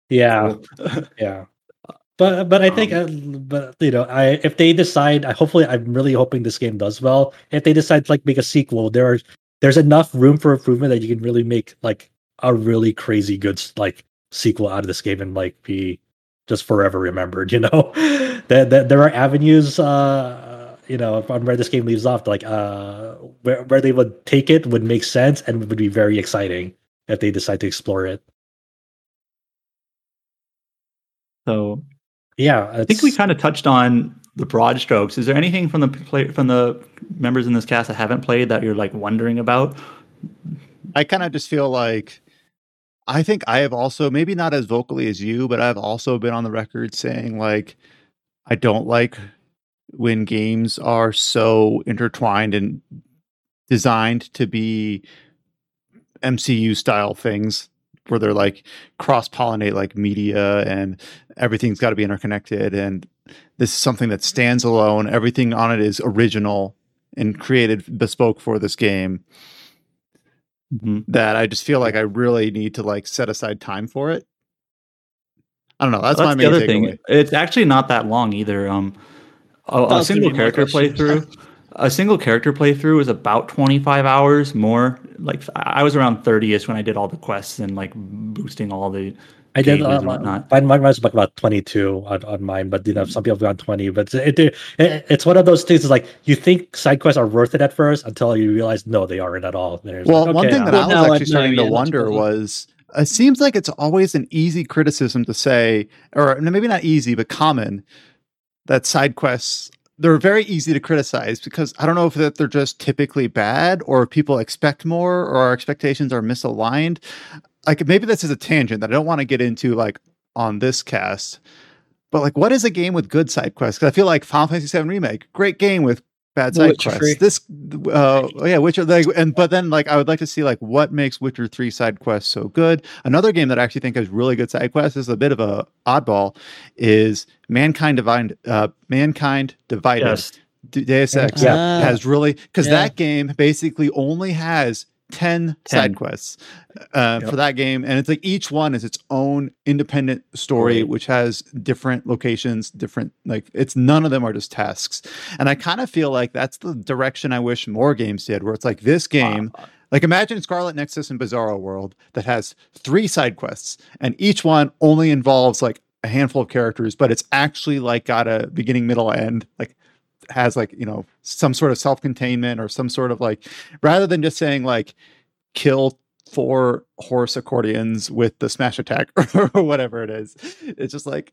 Yeah, yeah. But but I think Um, uh, but you know I if they decide I hopefully I'm really hoping this game does well. If they decide to like make a sequel, there are there's enough room for improvement that you can really make like a really crazy good like sequel out of this game and like be just forever remembered. You know, there, there there are avenues. uh you know, on where this game leaves off, like uh, where where they would take it would make sense and would be very exciting if they decide to explore it. so Yeah, I think we kind of touched on the broad strokes. Is there anything from the play, from the members in this cast that haven't played that you're like wondering about? I kind of just feel like I think I have also maybe not as vocally as you, but I've also been on the record saying like I don't like when games are so intertwined and designed to be MCU style things where they're like cross pollinate like media and everything's got to be interconnected and this is something that stands alone everything on it is original and created bespoke for this game that I just feel like I really need to like set aside time for it. I don't know. That's, my the main other takeaway. thing. It's actually not that long either. Um, a, a single character playthrough, a single character playthrough is about 25 hours more. Like I I was around 30ish when I did all the quests and like boosting all the. I did gauges uh, and whatnot. mine, mine was like about 22 on, on mine, but you know, some people have gone 20. But it, it, it- it's one of those things. Is like you think side quests are worth it at first until you realize no, they aren't at all. There's Well, like, one okay, thing that I Well, was now I actually know, starting yeah, to that's wonder was it seems like it's always an easy criticism to say, or maybe not easy, but common, that side quests they're very easy to criticize because I don't know if that they're just typically bad or people expect more or our expectations are misaligned. Like maybe this is a tangent that I don't want to get into like on this cast. But like, what is a game with good side quests? Because I feel like Final Fantasy VII Remake, great game with bad side Witcher quests. 3. This, uh, yeah, Witcher. Like, and but then like, I would like to see like what makes Witcher Three side quests so good. Another game that I actually think has really good side quests is a bit of a oddball. Is Mankind Divided? Uh, Mankind Divided. Yes. Deus Ex Yeah. Ah. has really because Yeah. that game basically only has 10 side quests uh, Yep. for that game and it's like each one is its own independent story Story. which has different locations different like it's none of them are just tasks and i kind of feel like that's the direction i wish more games did where it's like this game Uh, like imagine scarlet nexus and bizarro world that has three side quests and each one only involves like a handful of characters but it's actually like got a beginning middle end like has like you know some sort of self-containment or some sort of like rather than just saying like kill four horse accordions with the smash attack or whatever it is it's just like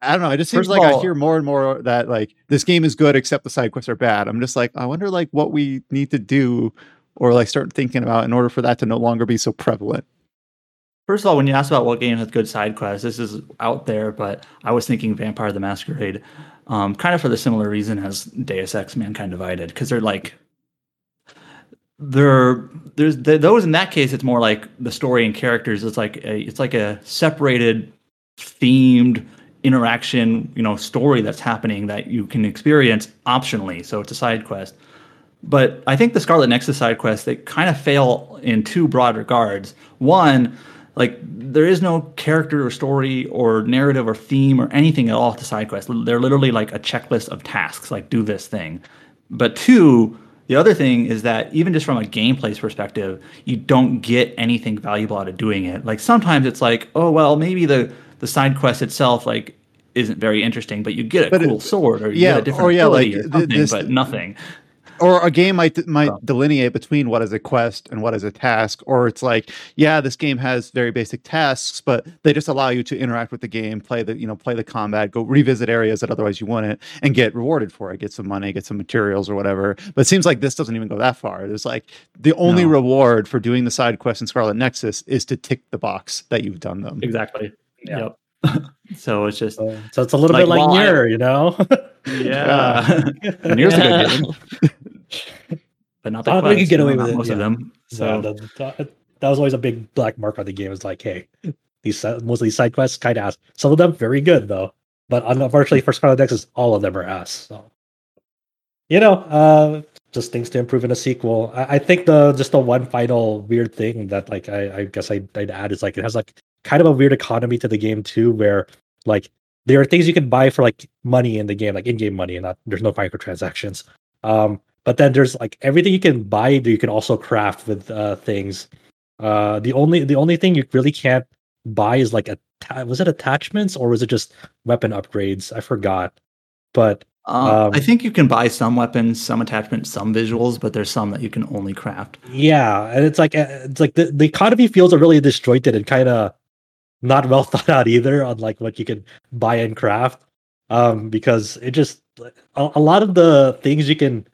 i don't know it just seems First like i hear more and more that like this game is good except the side quests are bad. I'm just like i wonder like what we need to do or like start thinking about in order for that to no longer be so prevalent. First of all, when you asked about what game has good side quests, this is out there, but I was thinking Vampire the Masquerade, um, kind of for the similar reason as Deus Ex Mankind Divided, because they're like, they're there's th those in that case, it's more like the story and characters. It's like a, it's like a separated, themed interaction, you know, story that's happening that you can experience optionally. So it's a side quest. But I think the Scarlet Nexus side quests they kind of fail in two broad regards. One, like there is no character or story or narrative or theme or anything at all to side quests. They're literally like a checklist of tasks, like do this thing. But two, the other thing is that even just from a gameplay perspective, you don't get anything valuable out of doing it. Like sometimes it's like, oh well, maybe the the side quest itself like isn't very interesting, but you get a But it- cool sword or you yeah, get a different or yeah, ability like, this- but nothing. Or a game might might Oh. delineate between what is a quest and what is a task or it's like yeah this game has very basic tasks but they just allow you to interact with the game play the you know play the combat go revisit areas that otherwise you wouldn't and get rewarded for it get some money get some materials or whatever but it seems like this doesn't even go that far it's like the only No. reward for doing the side quest in scarlet nexus is to tick the box that you've done them Exactly. Yeah. Yep. so it's just So, so it's a little Like, bit like while NieR, you know. yeah. NieR's a good game, but not the I think you get away with it, Most of them. so So that, that, was always a big black mark on the game. It's like, hey, these most of these side quests kind of ass. Some of them very good though, but unfortunately for Scarlet Nexus, all of them are ass. So you know, uh, just things to improve in a sequel. I, I think the just the one final weird thing that like I, I guess I, I'd add is like it has like kind of a weird economy to the game too, where like there are things you can buy for like money in the game, like in-game money, and not there's no microtransactions. Um, but then there's like everything you can buy that you can also craft with uh, things. Uh, the only the only thing you really can't buy is like a was it attachments or was it just weapon upgrades? I forgot. But um, um, I think you can buy some weapons, some attachments, some visuals, but there's some that you can only craft. yeah, and it's like uh, it's like the, the economy feels are really disjointed and kind of not well thought out either on like what you can buy and craft. Um, because it just a, a lot of the things you can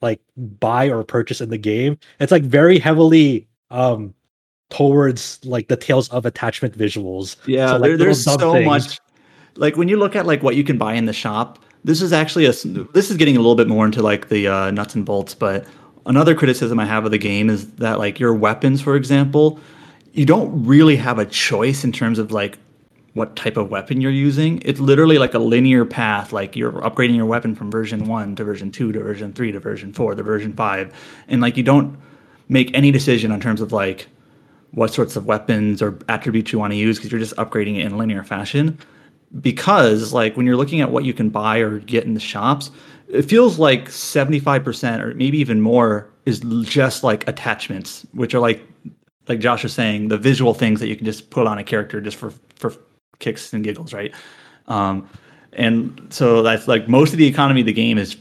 like buy or purchase in the game, it's like very heavily um towards like the tales of attachment visuals. Yeah, So, like, there, there's so things. much. Like when you look at like what you can buy in the shop, this is actually a This is getting a little bit more into like the uh, nuts and bolts. But another criticism I have of the game is that like your weapons, for example, you don't really have a choice in terms of like what type of weapon you're using. It's literally like a linear path. Like you're upgrading your weapon from version one to version two to version three to version four to version five, and like you don't make any decision in terms of like what sorts of weapons or attributes you want to use because you're just upgrading it in linear fashion. Because like when you're looking at what you can buy or get in the shops, it feels like 75% or maybe even more is just like attachments, which are like like Josh was saying, the visual things that you can just put on a character just for for kicks and giggles, right? Um, and so that's like most of the economy of the game is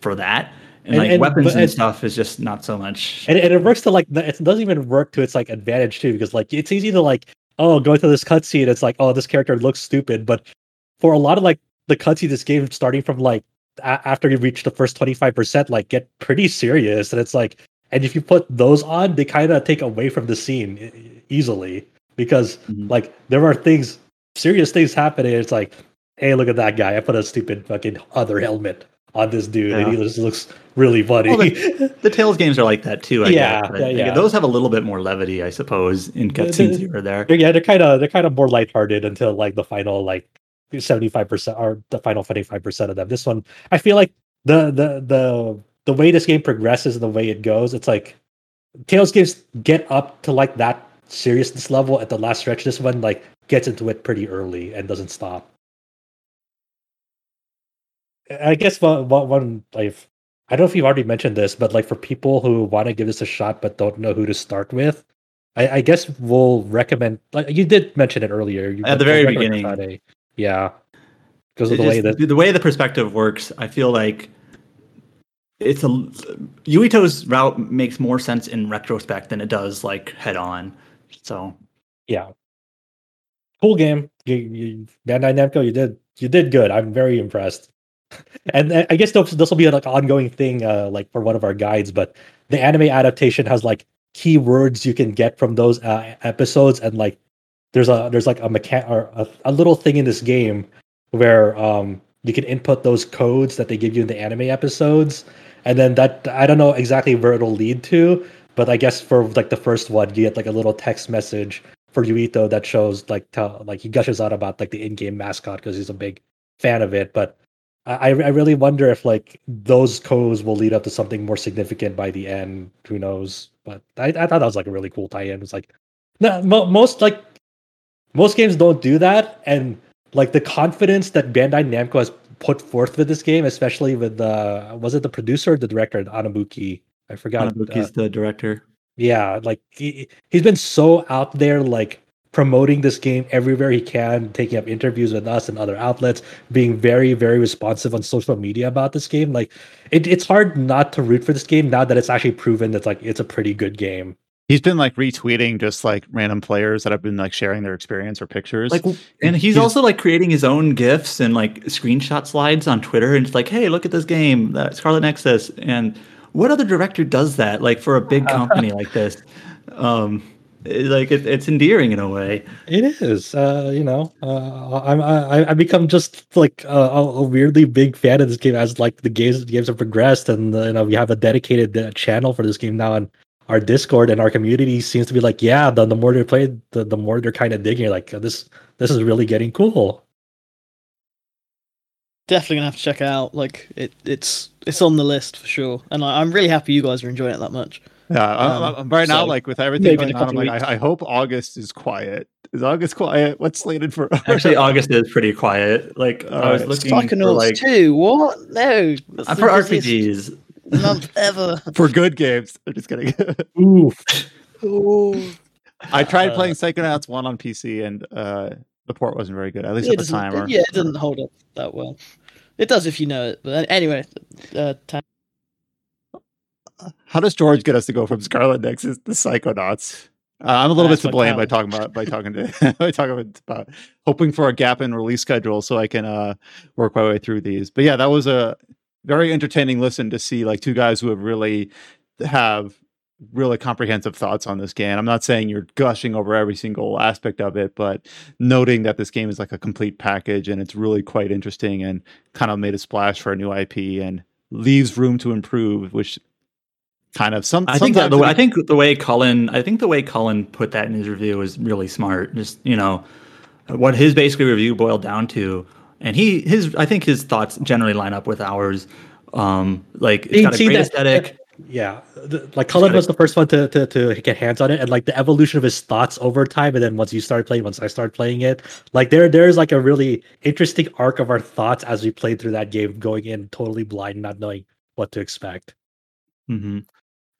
for that, and, And- like and- weapons and stuff is just not so much. and, and it works to like it doesn't even work to its like advantage too because like it's easy to like oh go to this cutscene it's like oh this character looks stupid but for a lot of like the cutscene this game starting from like a- after you reach the first 25% like get pretty serious and it's like and if you put those on they kind of take away from the scene easily because Mhm. like there are things serious things happening it's like hey look at that guy i put a stupid fucking other helmet on this dude and he just looks really funny Well, The Tales games are like that too. I Yeah, guess, yeah, yeah. Those have a little bit more levity, I suppose, in The- cutscenes here or there. They're, yeah, they're kind of they're kind of more lighthearted until like the final like seventy five percent or the final twenty five percent of them. This one, I feel like the the the the way this game progresses and the way it goes, it's like Tales games get up to like that seriousness level at the last stretch. This one like gets into it pretty early and doesn't stop. I guess one, one like I don't know if you've already mentioned this, but like for people who want to give this a shot but don't know who to start with, I, I guess we'll recommend. Like you did mention it earlier you At the very beginning. Friday. yeah, because of the way that the way the perspective works, I feel like it's a Yuito's route makes more sense in retrospect than it does like head on. So yeah, cool game. You, you, Bandai Namco, you did you did good. I'm very impressed. And I guess this this will be like an ongoing thing, uh, like for one of our guides. But the anime adaptation has like keywords you can get from those uh, episodes, and like there's a there's like a mechan or a, a little thing in this game where um you can input those codes that they give you in the anime episodes, and then that I don't know exactly where it'll lead to, but I guess for like the first one, you get like a little text message for Yuito that shows like tell, like he gushes out about like the in-game mascot because he's a big fan of it. But I I really wonder if like those codes will lead up to something more significant by the end. Who knows? But I, I thought that was like a really cool tie-in. It's like no, mo- most like most games don't do that, and like the confidence that Bandai Namco has put forth with this game, especially with the was it the producer or the director Anabuki? I forgot. Hanabuki's uh, the director. Yeah, like he, he's been so out there, like promoting this game everywhere he can, taking up interviews with us and other outlets, being very, very responsive on social media about this game. Like, it, it's hard not to root for this game now that it's actually proven that like it's a pretty good game. He's been like retweeting just like random players that have been like sharing their experience or pictures. Like, and he's, he's- also like creating his own gifs and like screenshot slides on Twitter, and it's like, hey, look at this game, that Scarlet Nexus. And what other director does that? Like for a big company like this, um, like it, it's endearing in a way. It is, uh, you know, uh, I'm I, I become just like a, a weirdly big fan of this game as like the games the games have progressed, and uh, you know we have a dedicated uh, channel for this game now on our Discord, and our community seems to be like, yeah, the, the more they play, the, the more they're kind of digging. Like this, this is really getting cool. Definitely gonna have to check it out. Like it, it's it's on the list for sure, and I, I'm really happy you guys are enjoying it that much. yeah, I- um, I- right now, like with everything going on, I'm like, I, I hope August is quiet. Is August quiet? What's slated for? Actually, August is pretty quiet. Like I was Alright. looking for like too. What? No, that's uh, the for RPGs. month ever. for good games. I'm just kidding. Oof. Ooh. I tried Uh, playing Psychonauts one on PC, and uh, the port wasn't very good. At least Yeah, at the doesn't- timer. yeah, it doesn't hold up that well. It does if you know it, but anyway, uh, time. How does George get us to go from Scarlet Nexus to Psychonauts? Uh, I'm a little That's bit to blame by talking about by talking to by talking about, about hoping for a gap in release schedule so I can uh, work my way through these. But yeah, that was a very entertaining listen to see like two guys who have really have really comprehensive thoughts on this game. I'm not saying you're gushing over every single aspect of it, but noting that this game is like a complete package and it's really quite interesting and kind of made a splash for a new IP and leaves room to improve, which kind of some. I think that the way, I think the way Cullen I think the way Cullen put that in his review was really smart. Just you know, what his basically review boiled down to, and he his I think his thoughts generally line up with ours. Um, like it's See- got a great that- aesthetic. Yeah, the, like colin was the first one to, to to get hands on it, and like the evolution of his thoughts over time, and then once you started playing, once I started playing it, like there there's like a really interesting arc of our thoughts as we played through that game, going in totally blind, not knowing what to expect. hmm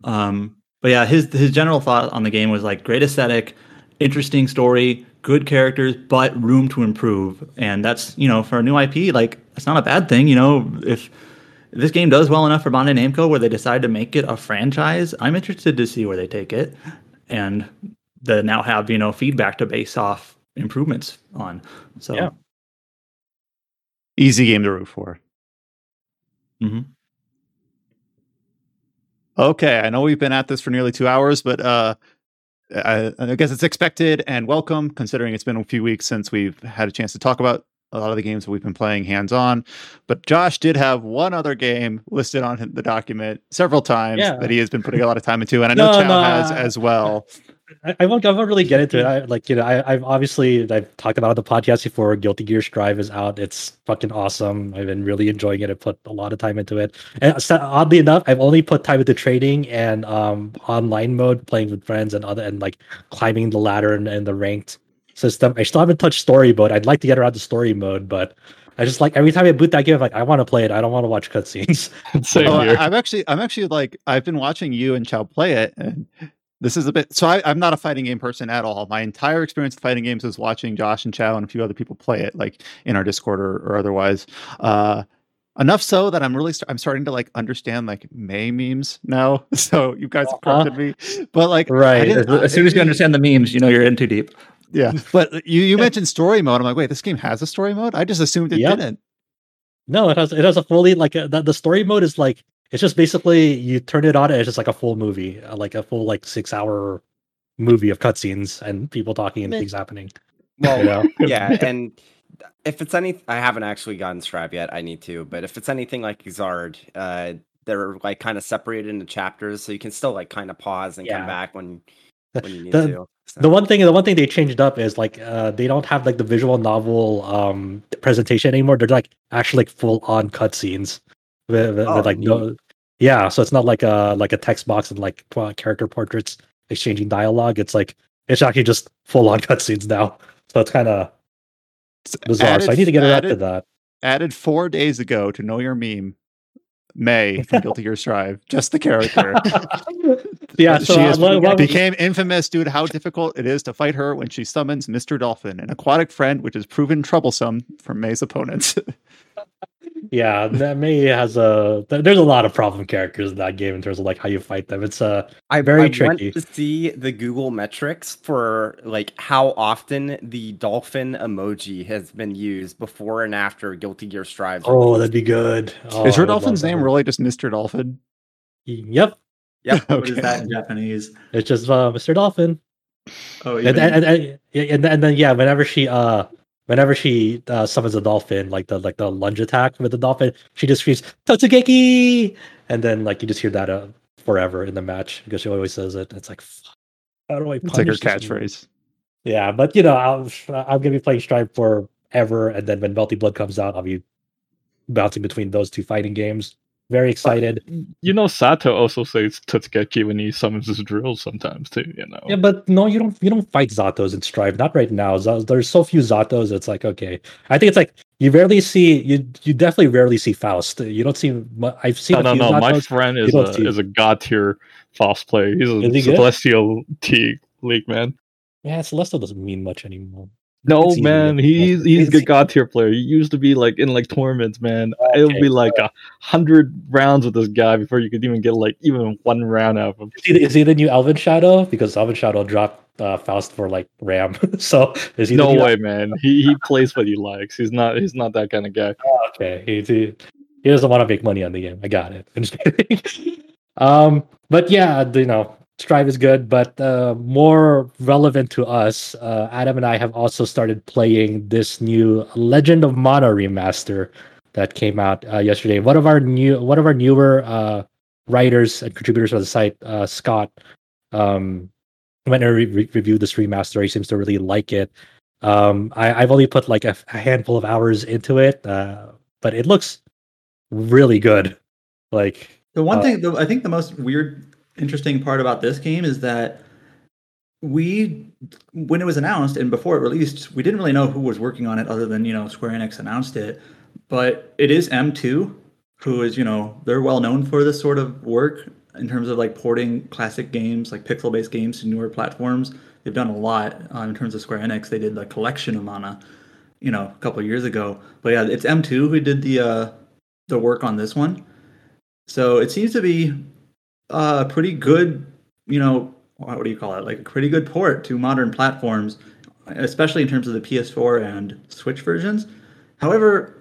Um, but yeah, his his general thought on the game was like great aesthetic, interesting story, good characters, but room to improve. And that's you know for a new IP, like it's not a bad thing. You know, if this game does well enough for Bandai Namco where they decide to make it a franchise, I'm interested to see where they take it, and they now have you know feedback to base off improvements on. So Yeah. easy game to root for. Mm-hmm. Okay, I know we've been at this for nearly two hours, but uh, I, I guess it's expected and welcome, considering it's been a few weeks since we've had a chance to talk about a lot of the games that we've been playing hands on. But Josh did have one other game listed on the document several times Yeah. that he has been putting a lot of time into, and I know No, Chow no, has as well. I, I won't. I won't really get into it. I like you know. I, I've obviously I've talked about it on the podcast before. Guilty Gear Strive is out. It's fucking awesome. I've been really enjoying it. I put a lot of time into it. And so- oddly enough, I've only put time into trading and um online mode, playing with friends and other and like climbing the ladder and, and the ranked system. I still haven't touched story mode. I'd like to get around to story mode, but I just like every time I boot that game, I'm like I want to play it. I don't want to watch cutscenes. Same Oh, here. I- I'm actually, I'm actually like, I've been watching you and Chow play it, and this is a bit. So I, I'm not a fighting game person at all. My entire experience with fighting games is watching Josh and Chow and a few other people play it, like in our Discord or, or otherwise. Uh, enough so that I'm really, st- I'm starting to like understand like May memes now. So you guys have Uh-huh. corrected me, but like, Right. As, as soon as you understand the memes, you know you're in too deep. Yeah. But you, you mentioned story mode. I'm like, wait, this game has a story mode. I just assumed it Yep. didn't. No, it has it has a fully like a, the, the story mode is like it's just basically you turn it on and it's just like a full movie, uh, like a full like six hour movie of cutscenes and people talking and Meh. things happening. Well, You know? yeah, and if it's any, I haven't actually gotten Strive yet. I need to, but if it's anything like Xrd, uh, they're like kind of separated into chapters, so you can still like kind of pause and Yeah. come back when The- need the- to. So- The one thing the one thing they changed up is like uh they don't have like the visual novel um presentation anymore. They're like actually like full on cutscenes with, with, Oh, with like no yeah, so it's not like a like a text box and like character portraits exchanging dialogue. It's like it's actually just full on cutscenes now. So it's kind of bizarre. so I need to get around to that. Added four days ago to know your meme. May from Guilty Gear Strive, just the character. yeah, so she uh, is- what- what- became infamous due to how difficult it is to fight her when she summons Mr. Dolphin, an aquatic friend which has proven troublesome for May's opponents. yeah, that May has a th- there's a lot of problem characters in that game in terms of like how you fight them. It's uh I very I tricky. went to see the Google metrics for like how often the dolphin emoji has been used before and after Guilty Gear Strive. oh that'd be good. Oh, is I your would love dolphin's name one. really just Mr. Dolphin? Yep, Yep. What is Okay. that in Japanese? it's just uh, Mr. Dolphin. Oh, and, and, and, and, yeah, and, then- and then yeah, whenever she uh whenever she uh, summons a dolphin, like the like the lunge attack with the dolphin, she just screams Totsugeki, and then like you just hear that uh, forever in the match because she always says it. It's like, fuck, how do I? It's like her punish this catchphrase. Yeah, but you know, I'll, I'm gonna be playing Strive forever, and then when Melty Blood comes out, I'll be bouncing between those two fighting games. Very excited. You know, Zato also says Totsugeki when he summons his drills sometimes too. You know. Yeah, but no, you don't. You don't fight Zatos in Strive. Not right now. Z- There's so few Zatos. It's like okay. I think it's like you rarely see. You you definitely rarely see Faust. You don't see. I've seen. no, a no, few no. My Zatos. friend is a see- is a god tier Faust player. He's a he celestial T league man. Yeah, Celestial doesn't mean much anymore. No man, he's he's a god tier player. He used to be like in like tournaments, man. It'll be like a hundred rounds with this guy before you could even get like even one round out of him. Is he, is he the new Elvin Shadow? Because Elvin Shadow dropped uh, Faust for like Ram. so is he? the No way, man. He he plays what he likes. He's not he's not that kind of guy. Okay, he, he he doesn't want to make money on the game. I got it. I'm just kidding. um, but yeah, you know, Strive is good, but uh, more relevant to us, uh, Adam and I have also started playing this new Legend of Mana remaster that came out uh, yesterday. One of our new, one of our newer uh, writers and contributors for the site, uh, Scott, um, went and re- re- reviewed this remaster. He seems to really like it. Um, I, I've only put like a, a handful of hours into it, uh, but it looks really good. Like, The one thing, the, I think the most weird, interesting part about this game is that we, when it was announced and before it released, we didn't really know who was working on it other than, you know, Square Enix announced it. But it is M2, who is, you know, they're well known for this sort of work in terms of like porting classic games, like pixel based games to newer platforms. They've done a lot uh, in terms of Square Enix. They did the collection of Mana, you know, a couple years ago. But yeah, it's M2 who did the uh, the work on this one. So it seems to be a pretty good, you know, what do you call it? Like a pretty good port to modern platforms, especially in terms of the PS4 and Switch versions. However,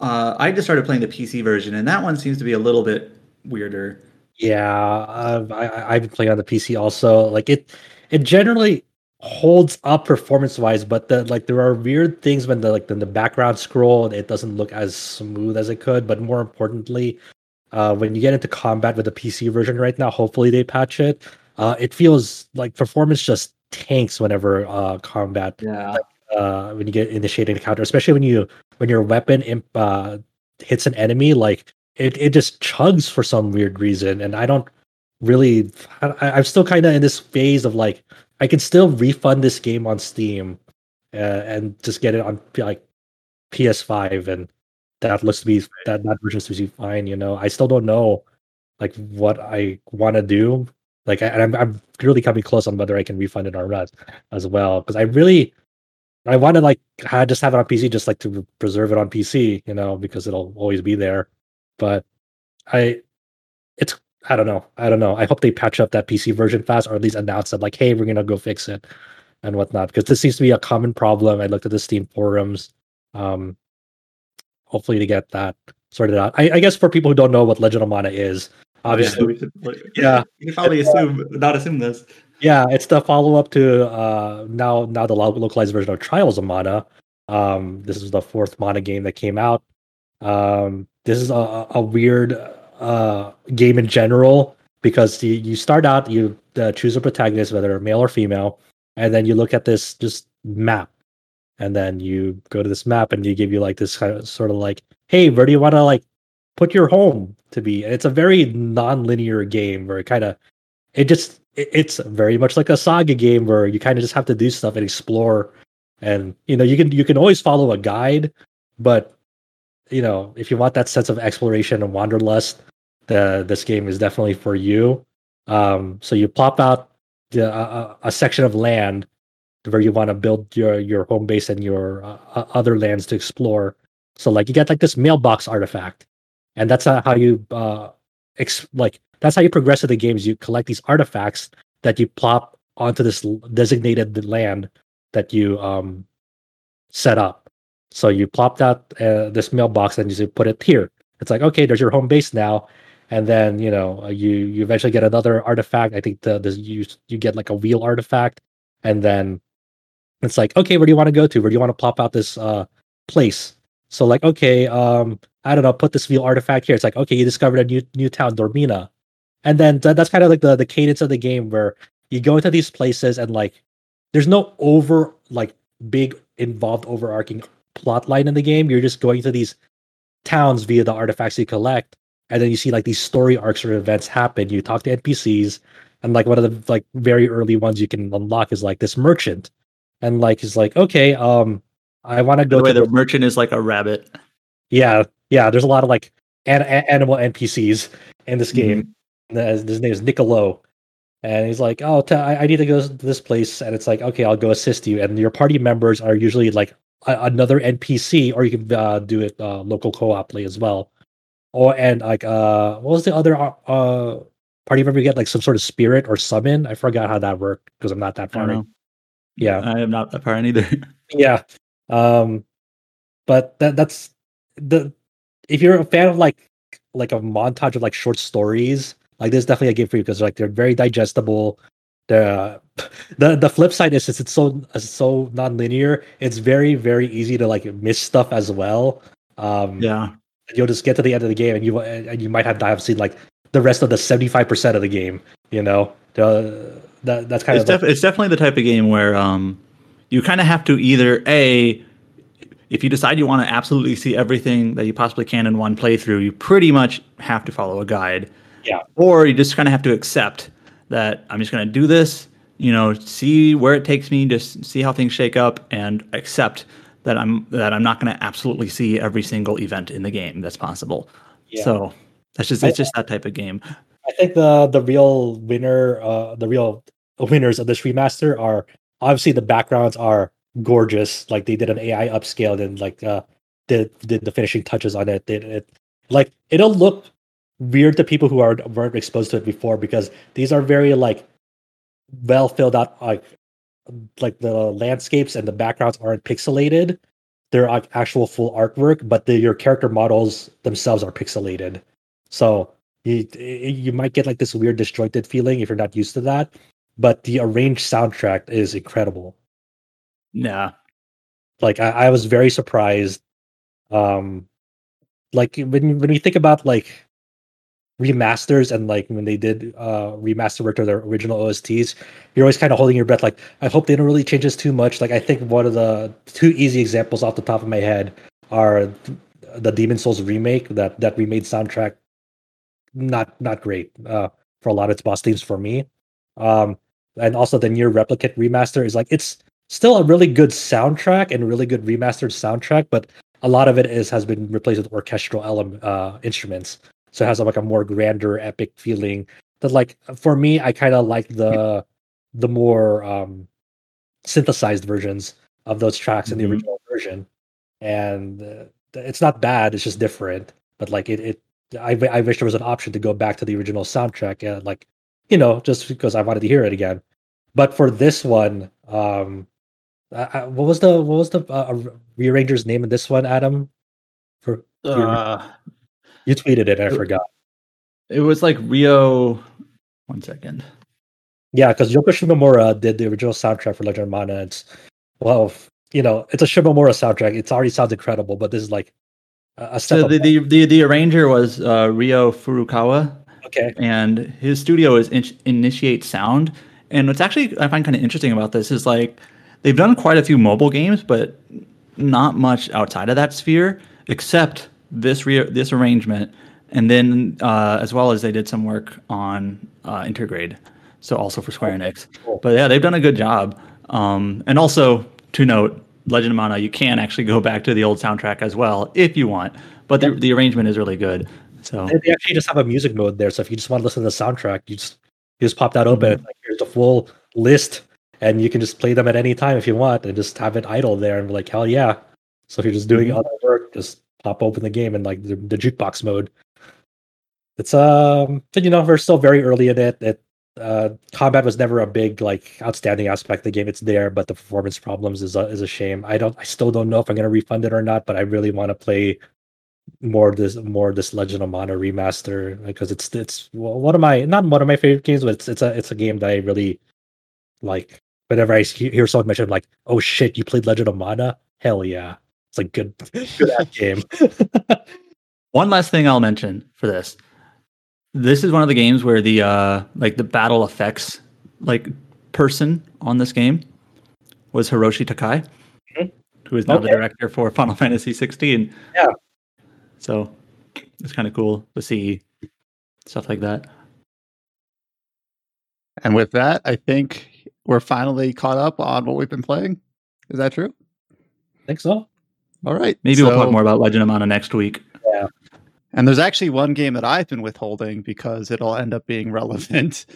uh, I just started playing the PC version, and that one seems to be a little bit weirder. Yeah, uh, I, I've been playing on the PC also. Like it, it generally holds up performance wise, but the like there are weird things when the like when the background scroll it doesn't look as smooth as it could. But more importantly, uh, when you get into combat with the PC version right now, hopefully they patch it. uh, it feels like performance just tanks whenever uh, combat Yeah. uh, when you get initiated encounter, especially when you when your weapon imp, uh, hits an enemy, like it, it just chugs for some weird reason, and I don't really. I, I'm still kind of in this phase of like I can still refund this game on Steam, uh, and just get it on like PS5, and that looks to be that that version looks to be fine. You know, I still don't know like what I want to do. Like, I, I'm I'm really coming close on whether I can refund it or not as well because I really I want to like ha- just have it on PC, just like to preserve it on PC, you know, because it'll always be there. But I, it's I don't know, I don't know. I hope they patch up that PC version fast, or at least announce that like, hey, we're gonna go fix it and whatnot, because this seems to be a common problem. I looked at the Steam forums. Um, hopefully to get that sorted out. I, I guess for people who don't know what Legend of Mana is, obviously, we should, yeah. You can probably assume, not assume this. Yeah, it's the follow up to uh now now the localized version of Trials of Mana. Um, this is the fourth Mana game that came out. Um, this is a, a weird uh game in general because you, you start out you uh, choose a protagonist whether male or female, and then you look at this just map, and then you go to this map and you give you like this kind of sort of like, hey, where do you want to like put your home to be? And it's a very non-linear game where it kind of it just it- it's very much like a saga game where you kind of just have to do stuff and explore and you know you can you can always follow a guide but you know if you want that sense of exploration and wanderlust the this game is definitely for you um so you plop out the, a, a section of land where you want to build your your home base and your uh, uh, other lands to explore so like you get like this mailbox artifact and that's uh, how you uh ex- like that's how you progress in the games. You collect these artifacts that you plop onto this designated land that you um set up. So you plop out uh, this mailbox and you put it here. It's like okay, there's your home base now, and then you know uh, you you eventually get another artifact. I think the, the you you get like a wheel artifact, and then it's like okay, where do you want to go to? Where do you want to plop out this uh place? So like okay, um I don't know, put this wheel artifact here. It's like okay, you discovered a new new town, Domina and then th- that's kind of like the the cadence of the game where you go into these places and like there's no over like big involved overarching plot line in the game you're just going to these towns via the artifacts you collect and then you see like these story arcs or events happen you talk to npcs and like one of the like very early ones you can unlock is like this merchant and like he's like okay um i want to go the way, to the merchant is like a rabbit. yeah yeah there's a lot of like an- animal npcs in this game and his name is Niccolo. And he's like, "Oh, t- I need to go to this place," and it's like, "Okay, I'll go assist you." And your party members are usually like a- another NPC, or you can uh, do it uh, local co-op play as well. Or and like, uh, what was the other uh, uh, party member you get? Like some sort of spirit or summon? I forgot how that worked because I'm not that far. Yeah, I am not that far in either. yeah. Um, but that that's the if you're a fan of like like a montage of like short stories, like this is definitely a game for you because like they're very digestible. The the the flip side is since it's so it's so non-linear, it's very very easy to like miss stuff as well. Um, yeah. you'll just get to the end of the game and you and you might have not have seen like the rest of the seventy five percent of the game. You know, the, that that's kind It's, of like- it's definitely the type of game where um, you kind of have to either a if you decide you want to absolutely see everything that you possibly can in one playthrough, you pretty much have to follow a guide. Yeah. Or you just kind of have to accept that I'm just going to do this, you know, see where it takes me, just see how things shake up, and accept that I'm that I'm not going to absolutely see every single event in the game that's possible. Yeah. So that's just I- it's just that type of game. I think the the real winner, uh, the real winners of this remaster are obviously the backgrounds are gorgeous. Like they did an AI upscale and like uh did did the finishing touches on it. Did it like it'll look weird to people who are weren't exposed to it before because these are very like well filled out like like the landscapes and the backgrounds aren't pixelated. They're like actual full artwork, but the, your character models themselves are pixelated. So you you might get like this weird disjointed feeling if you're not used to that. But the arranged soundtrack is incredible. Yeah. Like I, I was very surprised. Um, like when when we think about like remasters and like when they did uh remaster work to their original OSTs, you're always kind of holding your breath. Like, I hope they don't really change this too much. Like, I think one of the two easy examples off the top of my head are the Demon Souls remake. That that remade soundtrack, not not great uh, for a lot of its boss themes for me. Um, and also the NieR Replicant remaster is like it's still a really good soundtrack and really good remastered soundtrack, but a lot of it is has been replaced with orchestral element uh, instruments. So it has like a more grander epic feeling that like for me i kind of like the the more um synthesized versions of those tracks in the Mhm. original version. And uh, it's not bad it's just different but like it, it I wish there was an option to go back to the original soundtrack and like you know just because i wanted to hear it again but for this one um I, I, what was the what was the uh, rearranger's name in this one adam for Uh, you tweeted it i forgot it was like Rio. One second. Yeah, because Yoko Shimomura did the original soundtrack for Legend of Mana. It's well, you know, it's a Shimomura soundtrack. It already sounds incredible, but this is like a a step. So the, the the the arranger was uh, Rio Furukawa, okay, and his studio is in- Initiate Sound. And what's actually I find kind of interesting about this is like they've done quite a few mobile games, but not much outside of that sphere, except this re- this arrangement, and then uh, as well as they did some work on uh, Intergrade, so also for Square Enix. Cool. But yeah, they've done a good job. Um, and also to note, Legend of Mana, you can actually go back to the old soundtrack as well if you want, but the, the arrangement is really good. So they they actually just have a music mode there. So if you just want to listen to the soundtrack, you just you just pop that open. Mm-hmm. Like here's the full list, and you can just play them at any time if you want, and just have it idle there and be like hell yeah. So if you're just doing Mhm. other work, just pop open the game and like the, the jukebox mode. It's um, but you know we're still very early in it. It uh, combat was never a big like outstanding aspect of the game. It's there, but the performance problems is a, is a shame. I don't, I still don't know if I'm gonna refund it or not. But I really want to play more this more this Legend of Mana remaster because it's it's one of my not one of my favorite games, but it's it's a it's a game that I really like. Whenever I he- hear someone mention, I'm like, "Oh shit, you played Legend of Mana? Hell yeah!" It's a good good game. One last thing I'll mention for this. This is one of the games where the uh like the battle effects like person on this game was Hiroshi Takai, Mhm. who is now the director for Final Fantasy 16. Yeah. So it's kind of cool to see stuff like that. And with that, I think we're finally caught up on what we've been playing. Is that true? I think so. All right. Maybe we'll talk more about Legend of Mana next week. Yeah. And there's actually one game that I've been withholding because it'll end up being relevant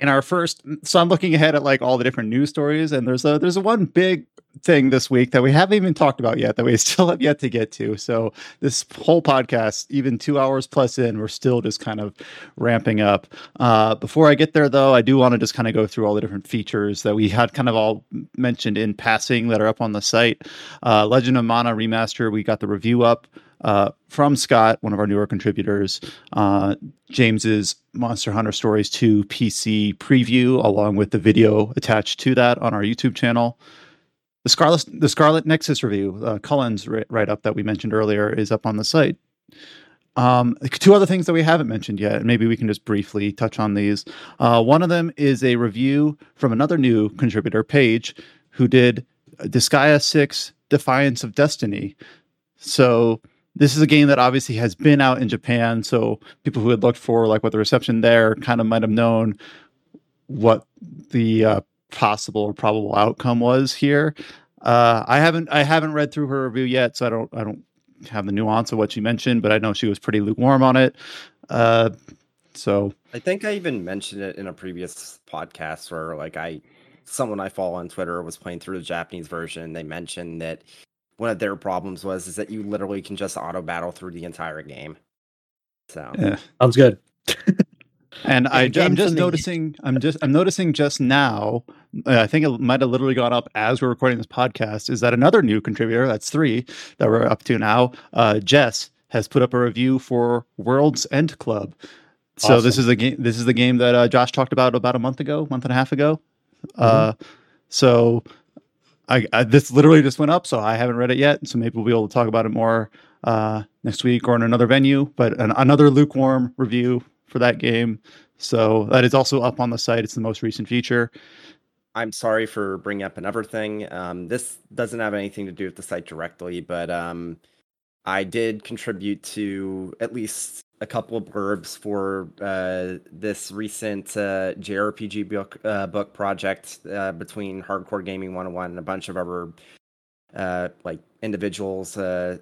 in our first. So I'm looking ahead at like all the different news stories, and there's a there's a one big thing this week that we haven't even talked about yet that we still have yet to get to. So this whole podcast, even two hours plus in, we're still just kind of ramping up. Uh, before I get there, though, I do want to just kind of go through all the different features that we had kind of all mentioned in passing that are up on the site. Uh, Legend of Mana Remaster, we got the review up uh, from Scott, one of our newer contributors. Uh, James's Monster Hunter Stories 2 PC preview, along with the video attached to that on our YouTube channel. The Scarlet, the Scarlet Nexus review, uh, Cullen's ri- write up that we mentioned earlier, is up on the site. Um, two other things that we haven't mentioned yet, and maybe we can just briefly touch on these. Uh, one of them is a review from another new contributor, Paige, who did Disgaea 6 Defiance of Destiny. So this is a game that obviously has been out in Japan. So people who had looked for like what the reception there kind of might have known what the uh, possible or probable outcome was here. Uh, I haven't I haven't read through her review yet, so I don't I don't have the nuance of what she mentioned, but I know she was pretty lukewarm on it. Uh, so I think I even mentioned it in a previous podcast where like I someone I follow on Twitter was playing through the Japanese version. They mentioned that one of their problems was is that you literally can just auto battle through the entire game. So yeah. Sounds good. And I, I'm just me. noticing. I'm just. I'm noticing just now. uh, I think it might have literally gone up as we're recording this podcast. Is that another new contributor? That's three that we're up to now. Uh, Jess has put up a review for World's End Club. So this is a game. This is the game that uh, Josh talked about about a month ago, month and a half ago. Uh, so I, I this literally just went up. So I haven't read it yet. So maybe we'll be able to talk about it more uh, next week or in another venue. But an, another lukewarm review for that game. So that is also up on the site. It's the most recent feature. I'm sorry for bringing up another thing. Um, this doesn't have anything to do with the site directly, but um, I did contribute to at least a couple of blurbs for uh, this recent uh, JRPG book uh, book project uh, between Hardcore Gaming 101 and a bunch of other uh, like individuals. Uh,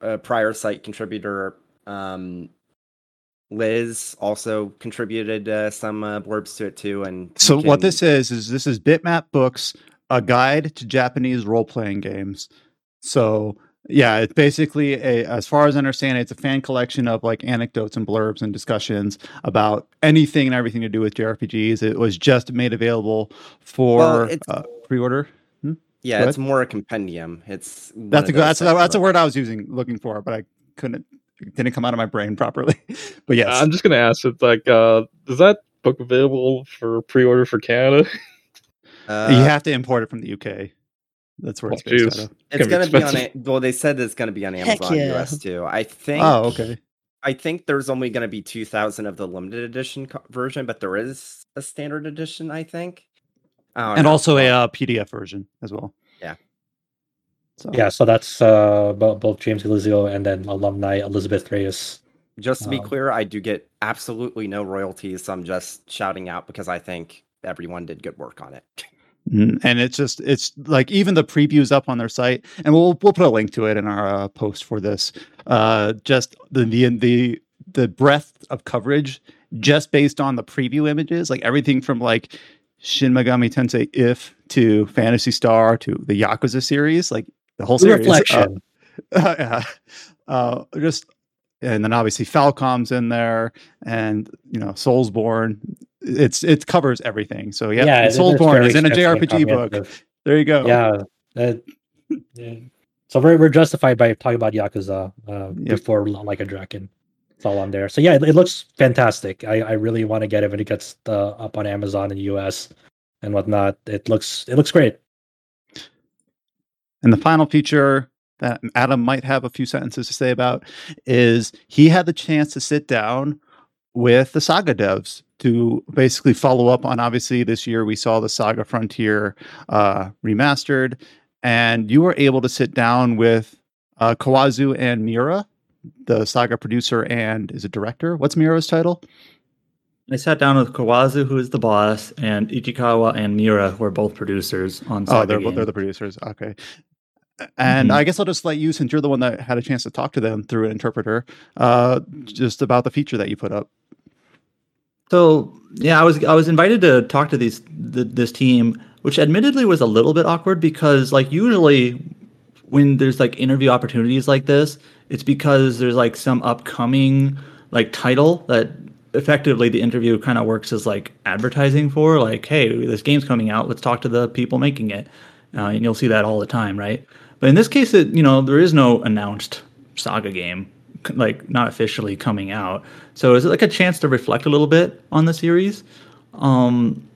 a prior site contributor, um, Liz, also contributed uh, some uh, blurbs to it too. And So what this is is this is Bitmap Books, a guide to Japanese role playing games. So yeah, it's basically a as far as I understand it, it's a fan collection of like anecdotes and blurbs and discussions about anything and everything to do with JRPGs. It was just made available for Well, uh, pre-order. Yeah, Go it's more a compendium. It's That's a good, that's a, that's a word I was using looking for, but I couldn't it didn't come out of my brain properly. but yes, I'm just gonna ask. It's like, uh, is that book available for pre-order for Canada? Uh, you have to import it from the UK. That's where Oh, it's based jeez. out of. It's gonna gonna be be on it. Well, they said it's gonna be on Amazon yeah. US too. I think. Oh, okay. I think there's only gonna be two thousand of the limited edition co- version, but there is a standard edition. I think. I And know. also a uh, PDF version as well. Yeah. So Yeah, so that's uh, both James Galizio and then alumni Elizabeth Reyes. Just to be um, clear, I do get absolutely no royalties. So I'm just shouting out because I think everyone did good work on it. Mm, and it's just it's like even the previews up on their site and we'll we'll put a link to it in our uh, post for this uh just the the the the breadth of coverage just based on the preview images like everything from like Shin Megami Tensei if to Phantasy Star to the Yakuza series like the whole series uh, Reflection. yeah. uh, just and then obviously Falcom's in there, and you know Soulsborne. It's it covers everything. So yeah, yeah, and it- it's Soulsborne very is in a JRPG book. There you go. Yeah, that- yeah. So we're we're justified by talking about Yakuza uh, Yep. before Like a Dragon. It's all on there. So yeah, it, it looks fantastic. I, I really want to get it when it gets uh, up on Amazon in the US and whatnot. It looks it looks great. And the final feature that Adam might have a few sentences to say about is he had the chance to sit down with the Saga devs to basically follow up on. Obviously, this year we saw the Saga Frontier uh, remastered, and you were able to sit down with uh, Kawazu and Mira, the Saga producer and is it director? What's Mira's title? I sat down with Kawazu, who is the boss, and Ichikawa and Mira, who are both producers on. Oh, Saga they're Game. they're the producers. Okay. And Mhm. I guess I'll just let you, since you're the one that had a chance to talk to them through an interpreter, uh, just about the feature that you put up. So yeah, I was I was invited to talk to these th- this team, which admittedly was a little bit awkward because like usually when there's like interview opportunities like this, it's because there's like some upcoming like title that effectively the interview kind of works as like advertising for like hey this game's coming out let's talk to the people making it. Uh, and you'll see that all the time right? But in this case it you know there is no announced saga game like not officially coming out. So is it like a chance to reflect a little bit on the series? Um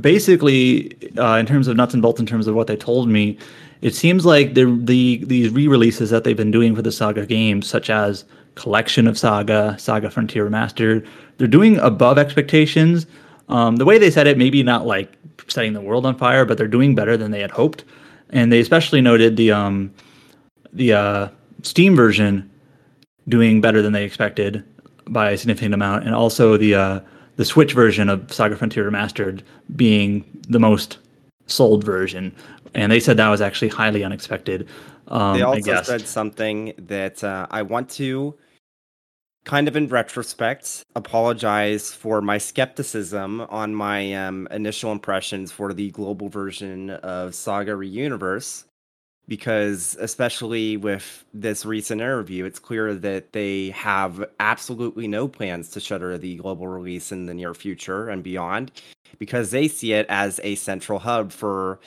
basically uh, in terms of nuts and bolts in terms of what they told me it seems like the the these re-releases that they've been doing for the saga games such as collection of saga saga frontier remastered they're doing above expectations. Um, the way they said it maybe not like setting the world on fire but they're doing better than they had hoped. And they especially noted the um the uh, steam version doing better than they expected by a significant amount, and also the uh, the Switch version of Saga Frontier Remastered being the most sold version. And they said that was actually highly unexpected. Um, they I also said something that uh, I want to kind of in retrospect apologize for my skepticism on my um, initial impressions for the global version of Saga Reuniverse because especially with this recent interview it's clear that they have absolutely no plans to shutter the global release in the near future and beyond because they see it as a central hub for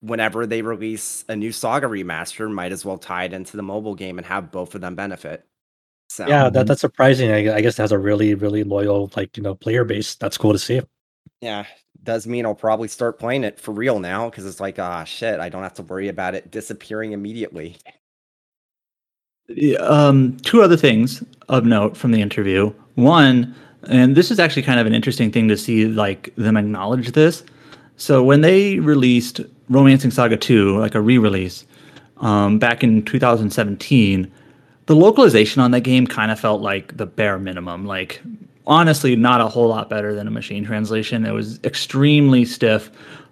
whenever they release a new saga remaster might as well tie it into the mobile game and have both of them benefit so Yeah, that, mhm. that's surprising. I, I guess it has a really really loyal like you know player base. That's cool to see. yeah does mean i'll probably start playing it for real now because it's like ah shit i don't have to worry about it disappearing immediately Um, two other things of note from the interview. One, and this is actually kind of an interesting thing to see, like them acknowledge this. So when they released Romancing Saga 2, like a re-release, um, back in 2017, the localization on that game kind of felt like the bare minimum. Like honestly, not a whole lot better than a machine translation. It was extremely stiff.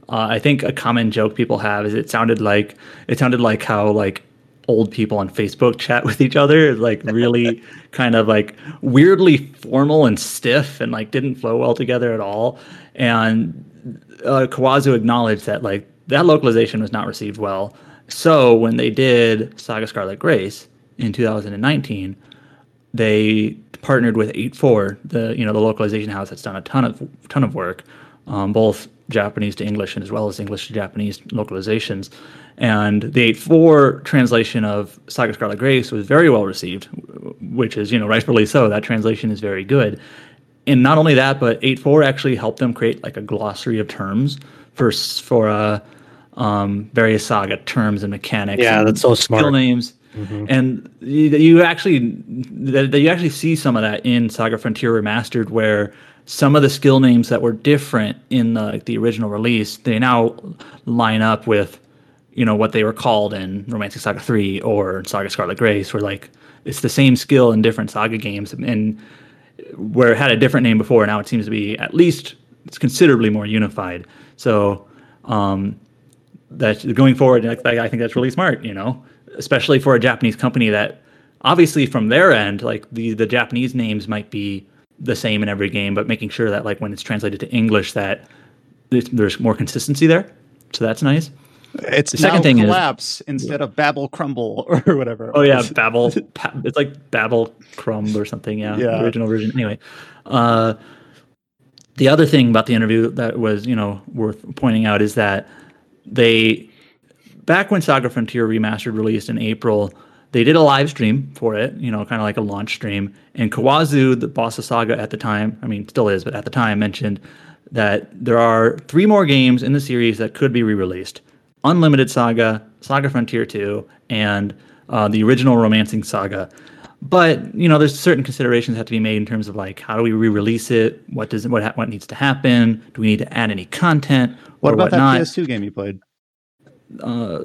Uh, I think a common joke people have is it sounded like it sounded like how like old people on Facebook chat with each other, like really kind of like weirdly formal and stiff and like didn't flow well together at all. And uh, Kawazu acknowledged that like that localization was not received well. So when they did Saga Scarlet Grace in 2019, they partnered with 8-4, the you know the localization house that's done a ton of ton of work, um, both Japanese to English and as well as English to Japanese localizations. And the 8-4 translation of Saga Scarlet Grace was very well received, which is, you know, rightfully so. That translation is very good. And not only that, but 8-4 actually helped them create like a glossary of terms for for uh, um, various saga terms and mechanics. Yeah, and that's so smart. Skill names. Mhm. And you, you actually that you actually see some of that in Saga Frontier Remastered, where some of the skill names that were different in the the original release, they now line up with you know what they were called in Romancing Saga 3 or Saga Scarlet Grace, where like it's the same skill in different Saga games, and where it had a different name before, now it seems to be at least it's considerably more unified. So um, that going forward, I think that's really smart, you know, especially for a Japanese company that obviously from their end, like the the Japanese names might be the same in every game, but making sure that like when it's translated to English that there's, there's more consistency there. So that's nice. It's The second thing is- collapse instead of Babel crumble or whatever. Oh yeah, Babel. It's like Babel Crumb or something. Yeah, Yeah. original version. Anyway, uh, the other thing about the interview that was you know worth pointing out is that they back when Saga Frontier Remastered released in April, they did a live stream for it. You know, kind of like a launch stream. And Kawazu, the boss of Saga at the time, I mean, still is, but at the time, mentioned that there are three more games in the series that could be re-released. Unlimited Saga, Saga Frontier 2, and uh, the original Romancing Saga. But you know, there's certain considerations that have to be made in terms of like how do we re-release it? What does what ha- what needs to happen? Do we need to add any content? what about that whatnot? PS2 game you played? Uh,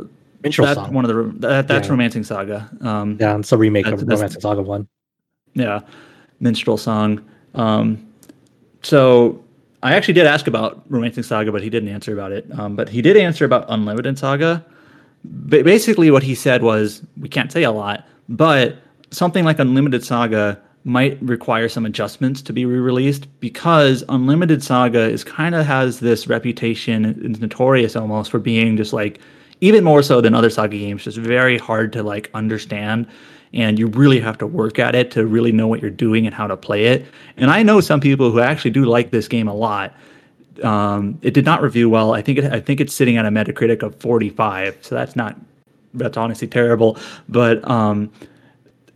Minstrel that's Song. one of the that, that's Yeah. Romancing Saga. Um, Yeah, it's a remake That's- of that's- Romancing Saga 1. yeah, minstrel song. Um, so I actually did ask about Romancing Saga, but he didn't answer about it. Um, but he did answer about Unlimited Saga. Ba- basically, what he said was we can't say a lot, but something like Unlimited Saga might require some adjustments to be re-released because Unlimited Saga is kind of has this reputation, it's notorious almost for being just like even more so than other Saga games, just very hard to like understand and you really have to work at it to really know what you're doing and how to play it. And I know some people who actually do like this game a lot. Um, it did not review well. I think it, I think it's sitting at a Metacritic of 45, so that's not that's honestly terrible. But um,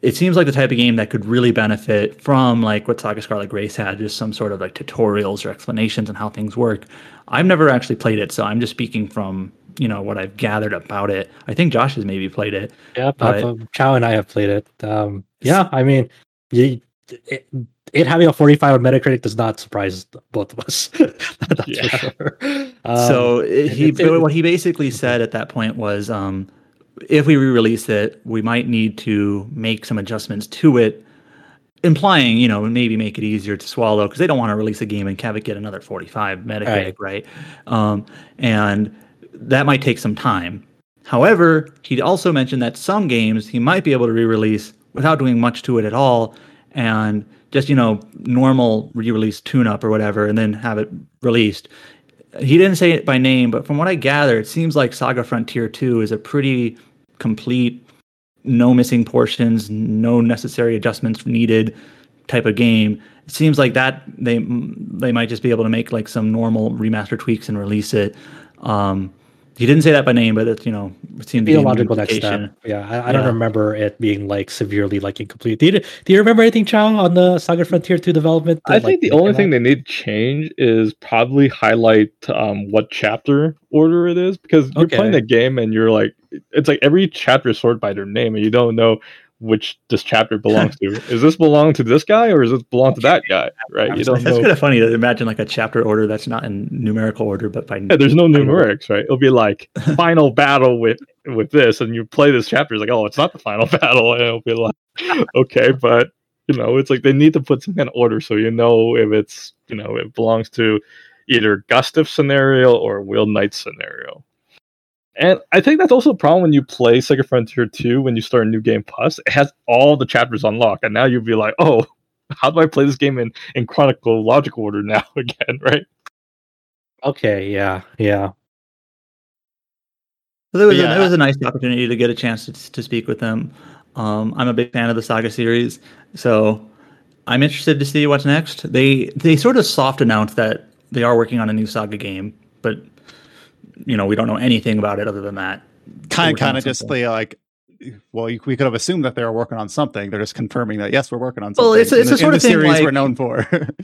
it seems like the type of game that could really benefit from like what Saga Scarlet Grace had, just some sort of like tutorials or explanations on how things work. I've never actually played it, so I'm just speaking from you know what I've gathered about it. I think Josh has maybe played it. Yeah, But- Chow and I have played it. Um, yeah, I mean, you, it, it having a 45 on Metacritic does not surprise both of us. That's for Yeah. sure. Um, so it- he it- what he basically said at that point was um, if we re-release it we might need to make some adjustments to it implying you know maybe make it easier to swallow because they don't want to release a game and have it get another 45 metacritic right, Um, and that might take some time. However he also mentioned that some games he might be able to re-release without doing much to it at all and just you know normal re-release tune-up or whatever and then have it released he didn't say it by name, but from what I gather, it seems like Saga Frontier 2 is a pretty complete, no missing portions, no necessary adjustments needed type of game. It seems like that they they might just be able to make like some normal remaster tweaks and release it. Um, he didn't say that by name, but it's you know it seemed to be a logical next step. Yeah, I, I don't remember it being like severely like incomplete. Do you, do you remember anything, Chow, on the Saga Frontier 2 development? I think like, the came only out? thing they need to change is probably highlight um, what chapter order it is because you're playing the game and you're like, it's like every chapter is sorted by their name and you don't know which this chapter belongs to. Is this belong to this guy or is this belong to that guy? Right? You don't That's know. kind of funny to imagine like a chapter order that's not in numerical order, but by Yeah, there's no numerics, right? It'll be like final battle with with this, and you play this chapter. It's like, oh, it's not the final battle, and it'll be like, okay, but you know, it's like they need to put some kind of order so you know if it's you know it belongs to either Gustav scenario or Will Knight scenario. And I think that's also a problem when you play Saga Frontier 2 when you start a new game plus. It has all the chapters unlocked, and now you'll be like, oh, how do I play this game in, in chronological order now again, right? Okay, yeah, yeah. So it was, Yeah, a, it was a nice opportunity to get a chance to, to speak with them. Um, I'm a big fan of the Saga series, so I'm interested to see what's next. They they sort of soft announced that they are working on a new Saga game, but you know we don't know anything about it other than that. kind working kind of just the like well you, we could have assumed that they were working on something they're just confirming that yes we're working on something Well, it's a- in it's the- a sort in of the thing series we're like- known for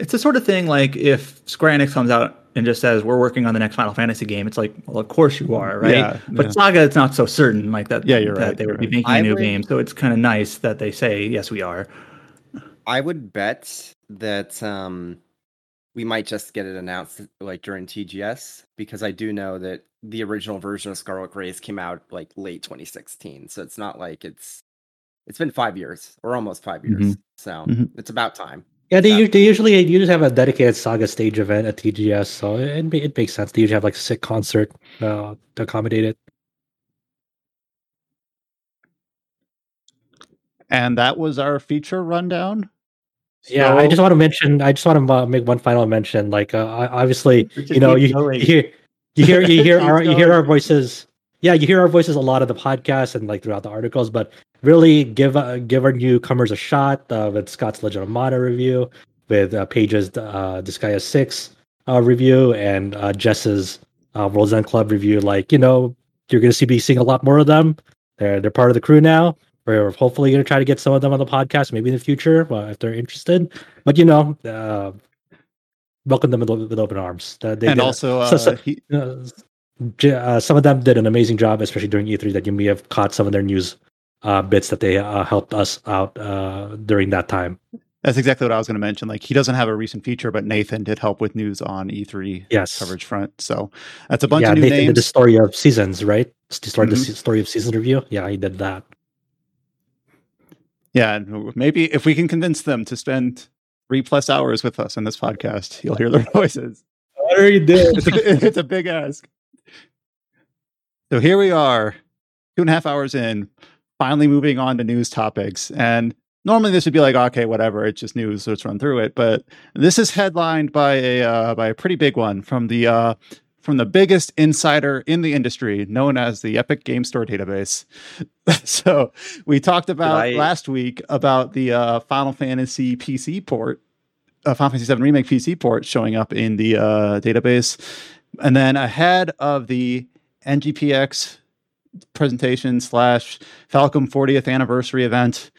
It's the sort of thing like if Square Enix comes out and just says we're working on the next Final Fantasy game, it's like, well, of course you are, right? Yeah, but yeah. Saga, it's not so certain like that. Yeah, you're that right, They you're would be making I a new would- game, so it's kind of nice that they say yes, we are. I would bet that um, we might just get it announced like during TGS because I do know that the original version of Scarlet Grace came out like late 2016, so it's not like it's it's been five years or almost five years, so Mhm. it's about time. Yeah, they, Yeah. u- they usually you just have a dedicated saga stage event at TGS, so it, it, it makes sense. They usually have like a sick concert uh, to accommodate it. and that was our feature rundown Yeah, I just want to mention. I just want to uh, make one final mention. Like, uh, obviously, you know, you, you hear, you hear, you hear our, you hear our voices. Yeah, you hear our voices a lot of the podcast and like throughout the articles. But really, give uh, give our newcomers a shot uh, with Scott's Legend of Mana review, with uh, Paige's uh, Disgaea Six uh, review, and uh, Jess's uh, World's End Club review. Like, you know, you're going to see be seeing a lot more of them. They're they're part of the crew now. We're hopefully going to try to get some of them on the podcast, maybe in the future, uh, if they're interested. But you know, uh, welcome them with, open arms. Uh, they and also uh, so- so- he, uh, uh, some of them did an amazing job, especially during E3. That you may have caught some of their news uh, bits that they uh, helped us out uh, during that time. that's exactly what i was going to mention like he doesn't have a recent feature but nathan did help with news on e3 Yes, coverage front so that's a bunch yeah, of new Nathan did the story of seasons, right? The story, the Mhm. se- story of seasons review. Yeah, he did that. Yeah and maybe if we can convince them to spend three plus hours with us on this podcast you'll hear their voices I already did. it's, a, it's a big ask. So here we are, two and a half hours in, finally moving on to news topics. And normally this would be like, okay, whatever, it's just news, let's run through it. But this is headlined by a uh, by a pretty big one from the uh, from the biggest insider in the industry, known as the Epic Game Store database. so we talked about I- last week about the uh, Final Fantasy PC port uh, Final Fantasy VII Remake PC port showing up in the uh, database. And then ahead of the NGPX presentation slash Falcom 40th anniversary event,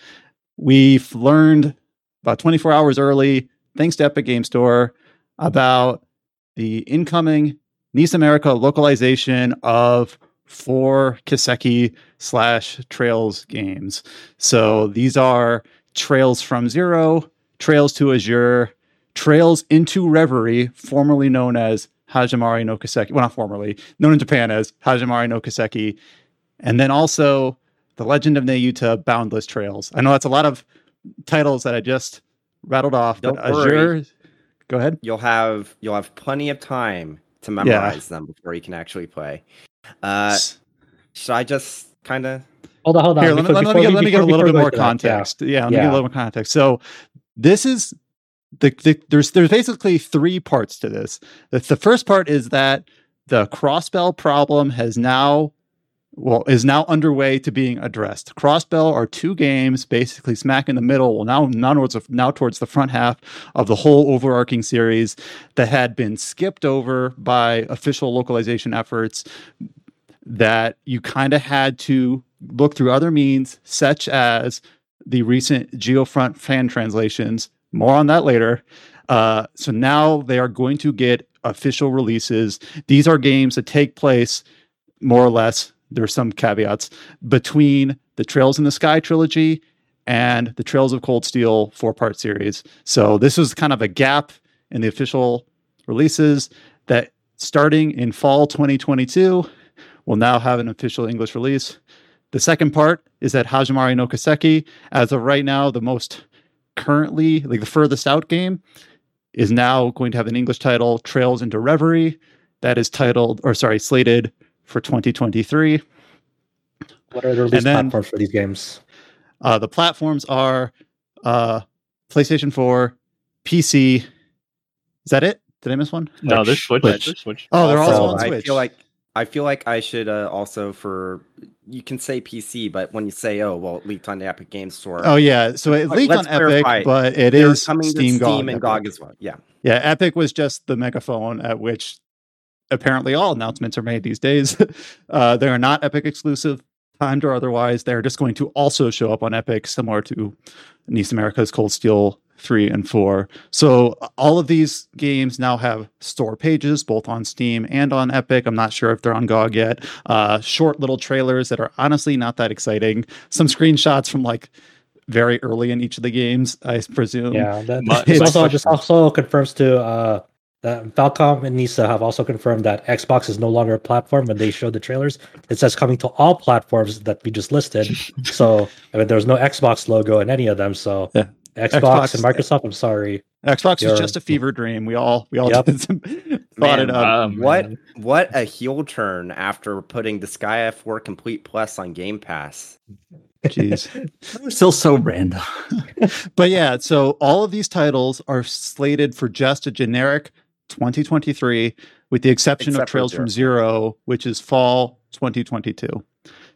we've learned about 24 hours early, thanks to Epic Game Store, about the incoming NIS America localization of four Kiseki slash Trails games. So these are Trails from Zero, Trails to Azure, Trails into Reverie, formerly known as Hajimari no Kiseki. Well, not formerly, known in Japan as Hajimari no Kiseki. And then also The Legend of Nayuta Boundless Trails. I know that's a lot of titles that I just rattled off, Don't but worry. Azure. Go ahead. You'll have you'll have plenty of time to memorize them before you can actually play. Uh, should I just kind of Hold on, hold on. Here, let me, let me, let me get, let me get a little bit more into that, yeah. context. Yeah, let me get a little more context. So this is the, the there's there's basically three parts to this. The, the first part is that the crossbell problem has now well is now underway to being addressed. Crossbell are two games basically smack in the middle, well now now towards the, now towards the front half of the whole overarching series that had been skipped over by official localization efforts that you kind of had to look through other means, such as the recent Geofront fan translations. More on that later. Uh, so now they are going to get official releases. These are games that take place more or less there's some caveats between the Trails in the Sky trilogy and the Trails of Cold Steel four part series. So this was kind of a gap in the official releases that starting in fall 2022 will now have an official English release. The second part is that Hajimari no Kiseki, as of right now, the most currently, like the furthest out game, is now going to have an English title, Trails into Reverie. That is titled, or sorry, slated for 2023. What are the release then- platforms for these games? Uh, the platforms are uh, PlayStation 4, PC. Is that it? Did I miss one? No, there's Switch. Switch. Switch. Oh, they're also on Switch. I feel like I feel like I should uh, also for you can say PC, but when you say oh well, it leaked on the Epic Games Store. Oh yeah, so it leaked on let's clarify, Epic, but it they're is coming Steam, to GOG, Steam and Epic. GOG as well. Yeah, Yeah, Epic was just the megaphone at which apparently all announcements are made these days. uh, they are not Epic exclusive, timed or otherwise. They're just going to also show up on Epic, similar to NIS America's Cold Steel 3 and 4. So all of these games now have store pages, both on Steam and on Epic. I'm not sure if they're on GOG yet. Uh, short little trailers that are honestly not that exciting. Some screenshots from like very early in each of the games, I presume. Yeah, that, My- also question- this also confirms to uh, that Falcom and Nisa have also confirmed that Xbox is no longer a platform when they showed the trailers. It says coming to all platforms that we just listed. so I mean, there's no Xbox logo in any of them. So Yeah. Xbox, Xbox- and Microsoft, I'm sorry. Xbox You're- was just a fever dream. We all we all Yep. some, thought it up. Um, what what a heel turn after putting the Sky F4 Complete Plus on Game Pass. Jeez. We're still so random. but yeah, so all of these titles are slated for just a generic 2023, with the exception Except of for Trails from Zero, which is fall 2022.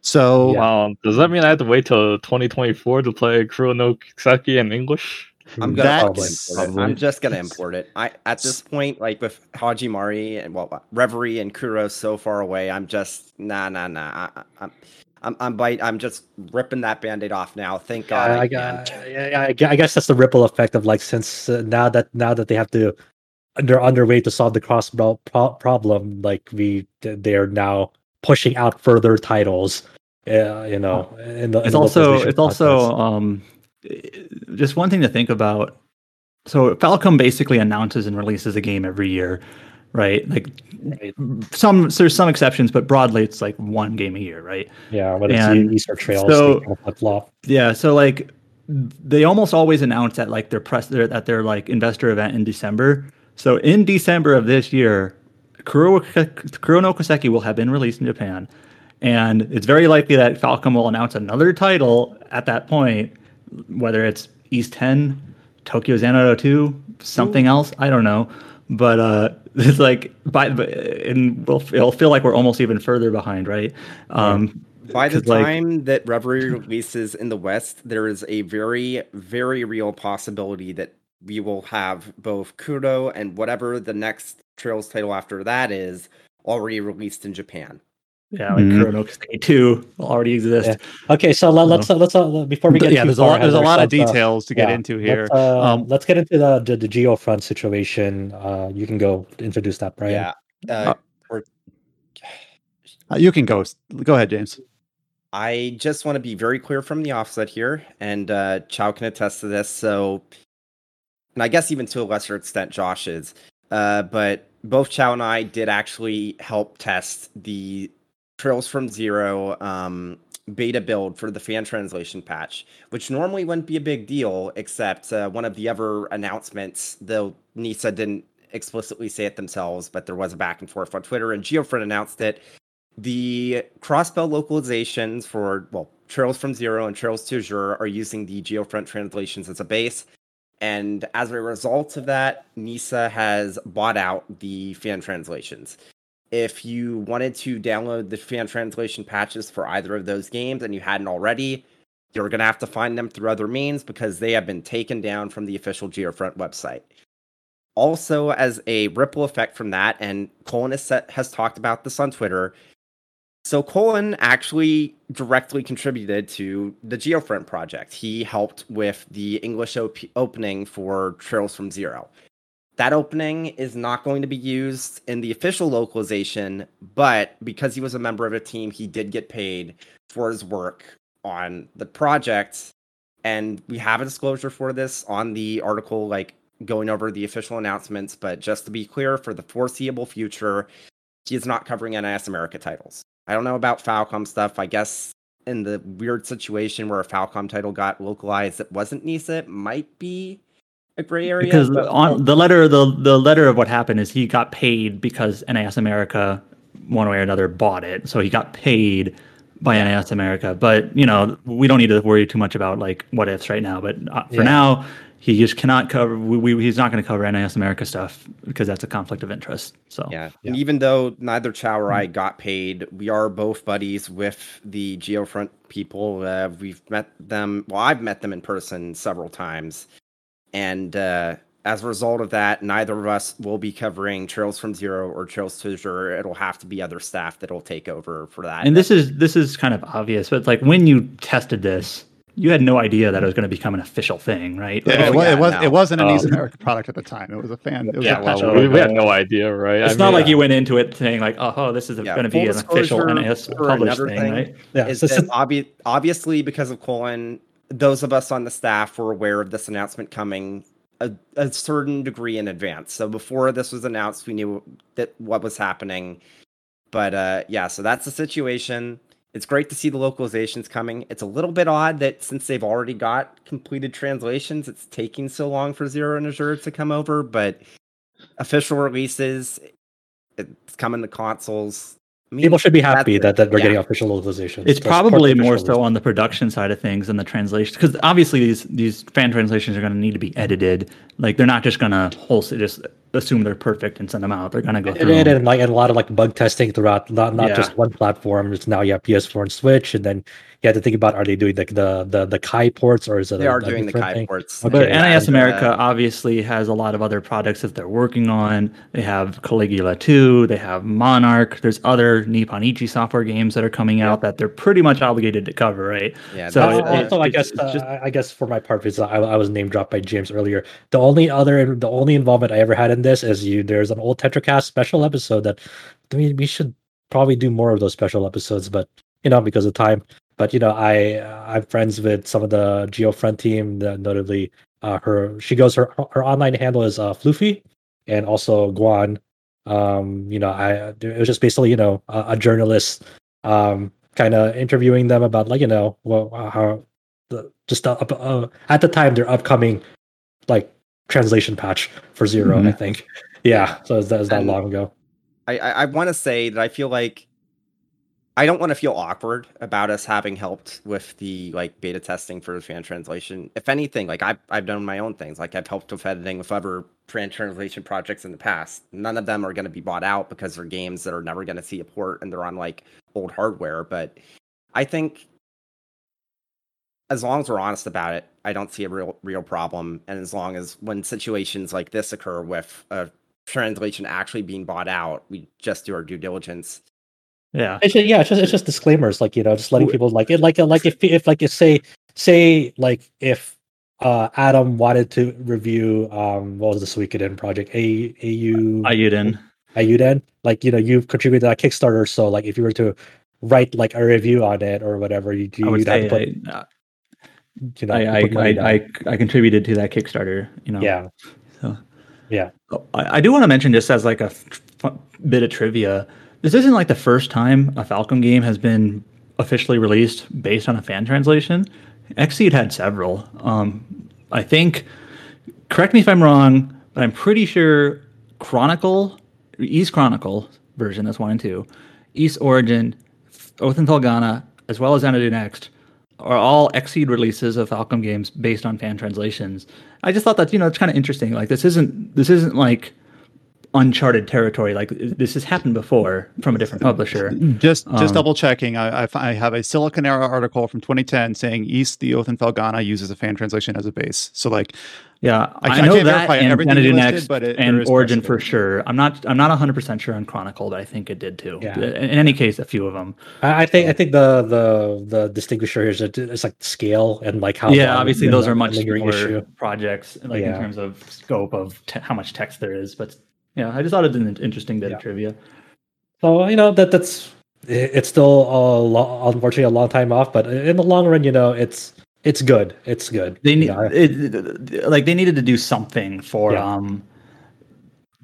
So Wow. Does that mean I have to wait till 2024 to play Kuro no Kiseki in English? I'm gonna That's- fucking import it. I'm just gonna import it. I at this point, like with Hajimari and well, Reverie and Kuro so far away, I'm just nah nah nah. I, I, I'm I'm I'm bite. I'm just ripping that band-aid off now. Thank God. I, I I, can. yeah, yeah, I I guess that's the ripple effect of like since uh, now that now that they have to they're underway to solve the cross pro- pro- problem like we they're now pushing out further titles uh, you know in the, in it's also it's also um just one thing to think about. So falcom basically announces and releases a game every year right? Like Right. some there's some exceptions but broadly it's like one game a year right? Yeah whether it's and the Easter trails so- kind yeah so like they almost always announce at like their press their, at their like investor event in december so in december of this year kuro, kuro no kiseki will have been released in japan. And it's very likely that falcom will announce another title at that point whether it's Ys 10 tokyo xanadu 2 something else i don't know. But uh it's like by and we'll it'll feel like we're almost even further behind right? Um By the 'cause, like- time that Reverie releases in the West, there is a very, very real possibility that we will have both Kuro and whatever the next Trails title after that is already released in Japan. Yeah, like Mhm. Kuro no Kiseki 2 already exist. Yeah. okay so let, let's uh, let's uh, before we get yeah, too there's a lot there's a lot of ourselves, uh, details to get yeah, into here. Let's, uh, Um, let's get into the the, the geofront situation. Uh, you can go introduce that, Brian. Yeah. Uh, Uh, you can go. Go ahead, James. I just want to be very clear from the offset here, and uh, Chow can attest to this. So, and I guess even to a lesser extent, Josh is. Uh, but both Chow and I did actually help test the Trails from Zero um, beta build for the fan translation patch, which normally wouldn't be a big deal, except uh, one of the other announcements, though Nisa didn't explicitly say it themselves, but there was a back and forth on Twitter, and Geofront announced it the crossbell localizations for well trails from zero and trails to azure are using the geofront translations as a base and as a result of that nisa has bought out the fan translations. If you wanted to download the fan translation patches for either of those games and you hadn't already you're going to have to find them through other means because they have been taken down from the official geofront website. Also as a ripple effect from that and colin has, has talked about this on twitter so Colin actually directly contributed to the Geofront project. He helped with the English op- opening for Trails from Zero. that opening is not going to be used in the official localization, but because he was a member of a team, he did get paid for his work on the project. And we have a disclosure for this on the article, like going over the official announcements. But just to be clear, for the foreseeable future, he is not covering NIS America titles. I don't know about Falcom stuff. I guess in the weird situation where a Falcom title got localized that wasn't NISA, it might be a gray area. because but- on the letter the the letter of what happened is he got paid because NIS America one way or another bought it, so he got paid by NIS America. But you know we don't need to worry too much about like what ifs right now. But uh, for Yeah. now, he just cannot cover. We, we, he's not going to cover NIS America stuff because that's a conflict of interest. So Yeah. Yeah. And even though neither Chow or I got paid, we are both buddies with the Geofront people. Uh, we've met them. Well, I've met them in person several times. And uh, as a result of that, neither of us will be covering Trails from Zero or Trails to Azure. It'll have to be other staff that'll take over for that. and this is this is kind of obvious, but like when you tested this, you had no idea that it was going to become an official thing, right? Yeah, Oh, it, was, yeah, it was no. it wasn't an Oh. NIS America product at the time. It was a fan. It was Yeah, a well, passion we, we had no idea, right? It's I not mean, like you went into it saying like, oh, oh this is Yeah, going to be an official disclosure NIS published thing, thing. right? Yeah, is so that obvi- obviously because of Colin those of us on the staff were aware of this announcement coming a, a certain degree in advance so before this was announced we knew that what was happening but uh yeah so that's the situation it's great to see the localizations coming it's a little bit odd that since they've already got completed translations it's taking so long for zero and azure to come over but official releases it's coming to consoles I mean, People should be happy that, that we're yeah. getting official localization. It's probably more so release. on the production side of things than the translation, because obviously these these fan translations are going to need to be edited. Like they're not just going to wholesale just assume they're perfect and send them out. They're going to go through. and, them. and like and a lot of like bug testing throughout not not Yeah. just one platform. It's now you have PS4 and Switch, and then you have to think about are they doing like the the the Kai ports or is it they a- are a doing the different Kai thing? ports. Okay, But yeah, NIS America uh, obviously has a lot of other products that they're working on. They have Caligula 2, they have Monarch. There's other Nippon Ichi software games that are coming out that they're pretty much obligated to cover, right? yeah, so it- Uh, it- I guess it's uh, just- I I guess for my part, because I, I was name dropped by James earlier. The only other the only involvement I ever had in this is you. There's an old TetraCast special episode that I mean we should probably do more of those special episodes, but you know because of time. But you know I I'm friends with some of the GeoFront team, the, notably uh, her. She goes her her online handle is uh, Floofy, and also Guan. Um, you know I it was just basically you know a, a journalist um kind of interviewing them about like you know well how the just uh, uh, at the time their upcoming like translation patch for 0 I Mhm. think. Yeah, so that was that And- long ago. I, I, I want to say that I feel like I don't want to feel awkward about us having helped with the like beta testing for fan translation. If anything, like I've I've done my own things. Like I've helped with editing with other fan translation projects in the past. None of them are going to be bought out because they're games that are never going to see a port and they're on like old hardware. But I think as long as we're honest about it, I don't see a real real problem. And as long as when situations like this occur with a translation actually being bought out, we just do our due diligence. Yeah. It's just, yeah, it's just it's just disclaimers, like you know, just letting people like it, like like if if like if say say like if uh Adam wanted to review um what was the Suikoden project A AU Eiyuden. Eiyuden, like you know you've contributed to that Kickstarter, so like if you were to write like a review on it or whatever, you I would you'd have to put I, you know I, I, I. I, I contributed to that Kickstarter, you know. yeah So. Yeah. Oh, I, I do want to mention just as like a f- f- bit of trivia. This isn't like the first time a Falcom game has been officially released based on a fan translation. Xseed had several. Um, I think. Correct me if I'm wrong, but I'm pretty sure Chronicle, Ys Chronicle version, that's one and two, Ys Origin, Oath and Felghana, as well as Xanadu Next, are all Xseed releases of Falcom games based on fan translations. I just thought that you know it's kind of interesting. Like this isn't this isn't like uncharted territory. Like this has happened before from a different publisher. Just just Um, double checking. I, I I have a Siliconera article from 2010 saying Ys, the Oath, and Felghana uses a fan translation as a base. So like, Yeah, I- I, I know can't that verify and everything Canada you listed, Next but it- and is Origin for sure. I'm not I'm not 100 percent sure on Chronicle, but I think it did too. Yeah. In in any case, a few of them. I, I think I think the the the distinguisher here is that it's like scale and like how yeah, long obviously the those are much lingering smaller projects, like Yeah. in terms of scope of te- how much text there is. But yeah, I just thought it was an interesting bit Yeah. of trivia. So you know that that's it's still a lo- unfortunately a long time off, but in the long run, you know, it's it's good. It's good. They need know, it, like they needed to do something for Yeah. um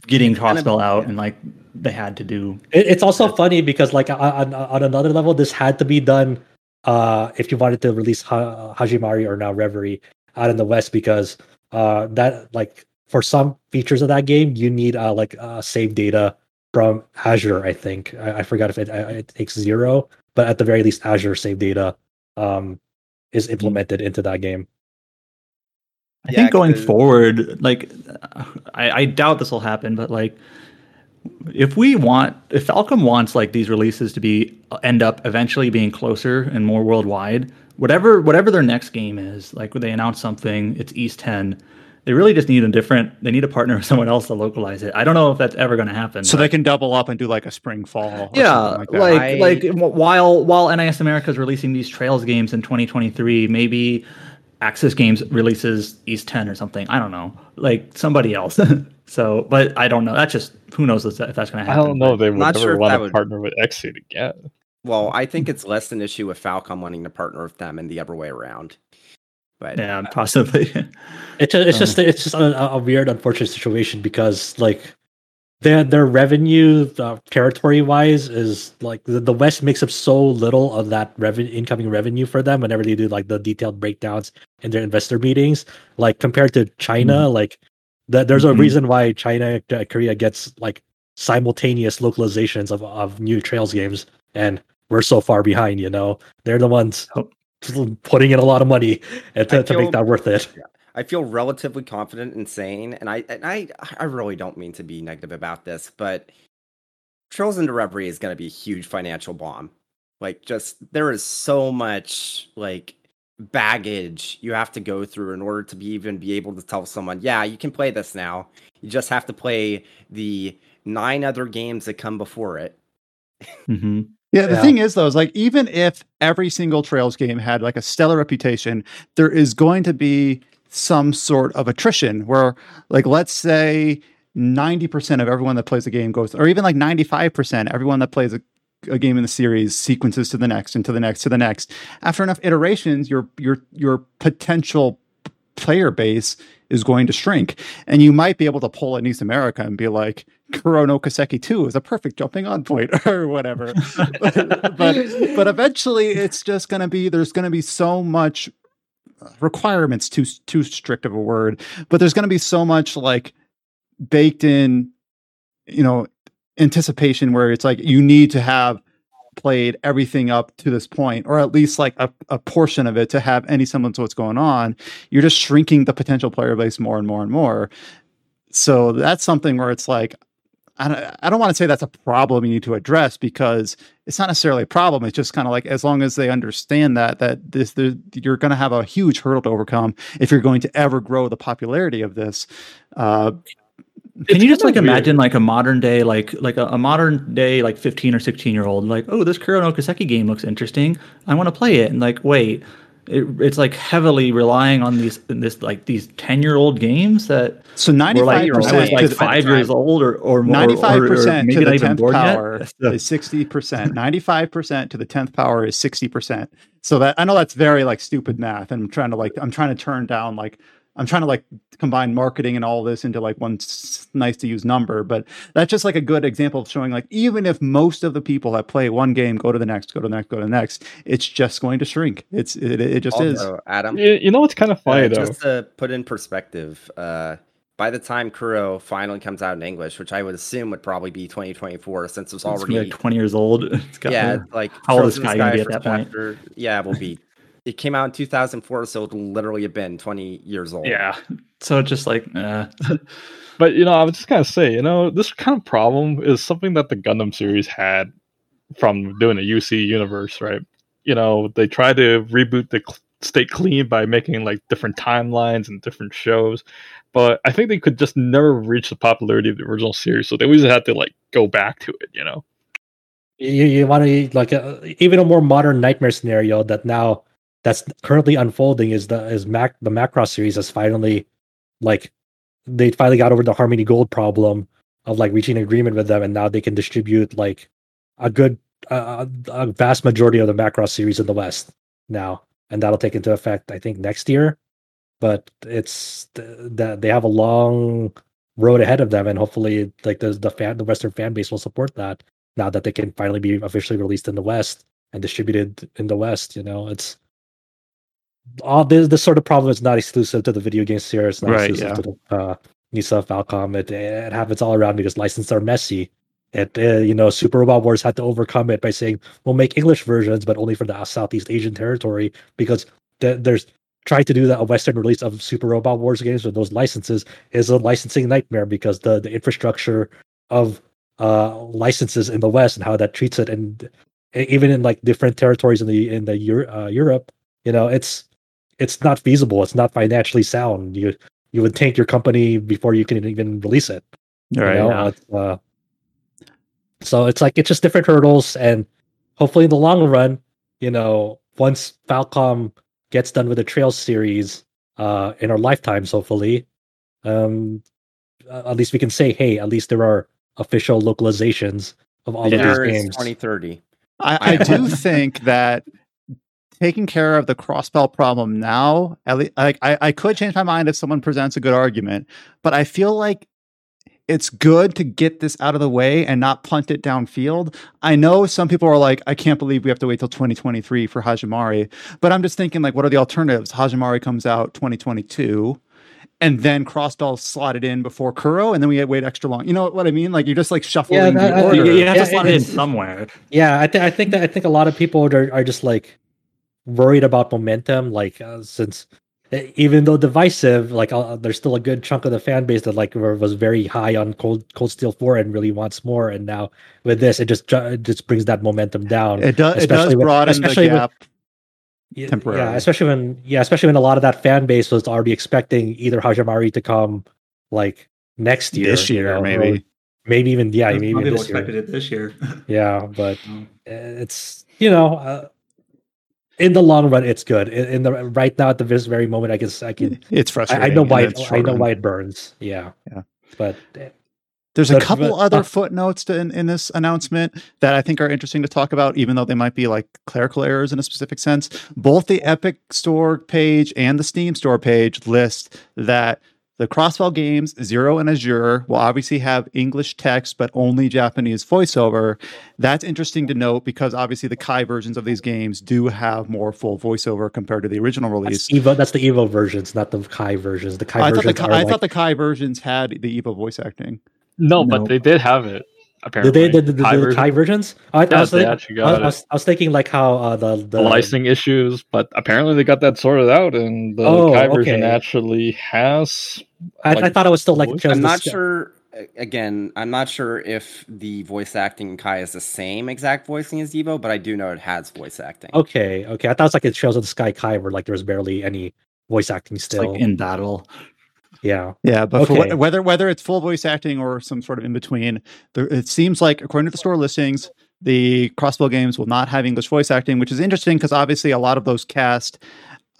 getting Kind of- Crossbell out, yeah. and like they had to do. It, it's also funny because like on, on, on another level, this had to be done uh, if you wanted to release ha- Hajimari or now Reverie out in the West because uh, that like for some features of that game you need uh, like uh, save data from Azure. I think I, I forgot if it, uh, it takes zero, but at the very least Azure save data um, is implemented into that game. I Yeah, think going 'cause- forward, like I, I doubt this will happen, but like if we want, if Falcom wants like these releases to be end up eventually being closer and more worldwide, whatever whatever their next game is, like when they announce something, it's Ys Ten. They really just need a different. They need a partner with someone else to localize it. I don't know if that's ever going to happen. so but- they can double up and do like a spring fall. or yeah, something like that. like, I- w- while while NIS America is releasing these Trails games in 2023, maybe Aksys Games releases Ys 10 or something. I don't know, like somebody else. so, but I don't know. That's just who knows if that's going to happen. I don't know. They would not never sure want to would- partner with Xseed again. Well, I think it's less an issue with Falcom wanting to partner with them and the other way around. But Yeah, possibly. It's just, it's just it's just a, a weird, unfortunate situation because like their their revenue uh, territory wise is like the, the West makes up so little of that revenue incoming revenue for them whenever they do like the detailed breakdowns in their investor meetings. Like compared to China, like that there's a Mhm. reason why China Korea gets like simultaneous localizations of of new Trails games, and we're so far behind. You know, they're the ones Oh. putting in a lot of money to, I to make that worth it. I feel relatively confident in saying, and I and I I really don't mean to be negative about this, but Trails into Reverie is going to be a huge financial bomb. Like, just there is so much like baggage you have to go through in order to be even be able to tell someone, yeah, you can play this now. You just have to play the nine other games that come before it. hmm Yeah, the Yeah. thing is though, is like even if every single Trails game had like a stellar reputation, there is going to be some sort of attrition where like let's say 90% of everyone that plays the game goes or even like 95% everyone that plays a, a game in the series sequences to the next and to the next to the next. After enough iterations, your your your potential player base is going to shrink. And you might be able to pull at NIS America and be like, Kuro no Kiseki 2 is a perfect jumping on point or whatever. but, but eventually it's just gonna be there's gonna be so much requirements too too strict of a word, but there's gonna be so much like baked in, you know, anticipation where it's like you need to have played everything up to this point, or at least like a, a portion of it to have any semblance of what's going on, you're just shrinking the potential player base more and more and more. So that's something where it's like, I don't, I don't want to say that's a problem you need to address because it's not necessarily a problem. It's just kind of like as long as they understand that that this there, you're going to have a huge hurdle to overcome if you're going to ever grow the popularity of this. Uh, Can you just like weird. imagine like a modern day, like like a, a modern day, like fifteen or sixteen year old, like, oh, this Kuro no Kiseki game looks interesting. I want to play it. And like, wait, it, it's like heavily relying on these this like these ten year old games that so 95 like, percent like to the, five years old or or more, Ninety-five or, or percent to the tenth power yet. So- is sixty percent. Ninety-five percent to the tenth power is sixty percent. So that I know that's very like stupid math, and I'm trying to like I'm trying to turn down like I'm trying to like combine marketing and all this into like one nice to use number. But that's just like a good example of showing like even if most of the people that play one game go to the next, go to the next, go to the next, it's just going to shrink. It's it, it just is. Adam, You, you know what's kind of funny Uh, though? Just to put in perspective, uh, by the time Kuro finally comes out in English, which I would assume would probably be 2024, since it's It's gonna be already like twenty years old. It's got yeah, like How old is Frozen Sky gonna be at that first point? chapter, yeah, will be it came out in 2004, so it'll literally have been 20 years old. Yeah. So it's just like, uh, But you know, I was just gonna say, you know, this kind of problem is something that the Gundam series had from doing a UC universe, right? You know, they tried to reboot the cl- stay clean by making like different timelines and different shows, but I think they could just never reach the popularity of the original series, so they always had to like go back to it, you know. you, you want to like a, even a more modern nightmare scenario that now that's currently unfolding is the is Mac the Macross series has finally like they finally got over the Harmony Gold problem of like reaching agreement with them and now they can distribute like a good uh, a vast majority of the Macross series in the West now and that'll take into effect I think next year but it's that they have a long road ahead of them and hopefully like the the fan the western fan base will support that now that they can finally be officially released in the West and distributed in the West. You know, it's all this this sort of problem is not exclusive to the video game series. It's not Right, exclusive to the uh, Nisa Falcom. It it happens all around because licenses are messy. It uh, you know Super Robot Wars had to overcome it by saying we'll make English versions, but only for the Southeast Asian territory because th- there's trying to do that a Western release of Super Robot Wars games with those licenses is a licensing nightmare because the the infrastructure of uh licenses in the West and how that treats it, and even in like different territories in the in the Euro- uh, Europe, you know, it's it's not feasible. It's not financially sound. You you would tank your company before you can even release it. you Right. know? yeah. It's, uh, so it's like it's just different hurdles, and hopefully in the long run, you know, once Falcom gets done with the Trails series uh, in our lifetimes, hopefully, um, uh, at least we can say, hey, at least there are official localizations of all The of year these games. 2030. I, I do think that taking care of the crossbell problem now, at least, like I, I could change my mind if someone presents a good argument, but I feel like it's good to get this out of the way and not punt it downfield. I know some people are like, I can't believe we have to wait till 2023 for Hajimari, but I'm just thinking like, what are the alternatives? Hajimari comes out 2022. And then crossbell slotted in before Kuro, and then we wait extra long. You know what I mean? Like you're just like shuffling Yeah, the I- order. you, you have Yeah, to slot it in it's- somewhere. Yeah, I think I think that I think a lot of people are are just like worried about momentum. Like uh, since eh, even though divisive, like uh, there's still a good chunk of the fan base that like was very high on Cold Cold Steel Four and really wants more. And now with this, it just it just brings that momentum down. It does. It does Especially when- broaden the especially when- gap. Yeah, temporarily. Yeah, especially when yeah, especially when a lot of that fan base was already expecting either Hajimari to come like next year, this you year, know, maybe. maybe even yeah, Some maybe even people this year. expected it this year. Yeah, but Mm. it's you know, uh, in the long run, it's good. In, in the right now, at the this very moment, I guess I can. It's frustrating. I know why. It, I know why it burns. Yeah. Yeah. But uh, There's a couple but- other uh, footnotes to, in, in this announcement that I think are interesting to talk about, even though they might be like clerical errors in a specific sense. Both the Epic Store page and the Steam Store page list that the Crossbell games, Zero and Azure, will obviously have English text, but only Japanese voiceover. That's interesting to note because obviously the Kai versions of these games do have more full voiceover compared to the original release. that's Evo. That's the Evo versions, not the Kai versions. The Kai I thought, the, versions are I like, thought the Kai versions had the Evo voice acting. No, No. but they did have it. Did Apparently, they did the, the, High the version. Kai versions? I, I Yeah, was thinking, I, was, got I, was, I was thinking like how uh, the the, the licensing issues, but apparently they got that sorted out, and the Oh, Kai version okay. actually has. I, I thought it was still like I'm not st- sure. Again, I'm not sure if the voice acting in Kai is the same exact voicing as Evo, but I do know it has voice acting. Okay, okay. I thought it was like it shows of the Sky Kai where like there was barely any voice acting It's still. like in battle. Yeah. Yeah, but for Okay. wh- whether whether it's full voice acting or some sort of in between, there, it seems like according to the store listings, the Crossbell games will not have English voice acting, which is interesting because obviously a lot of those cast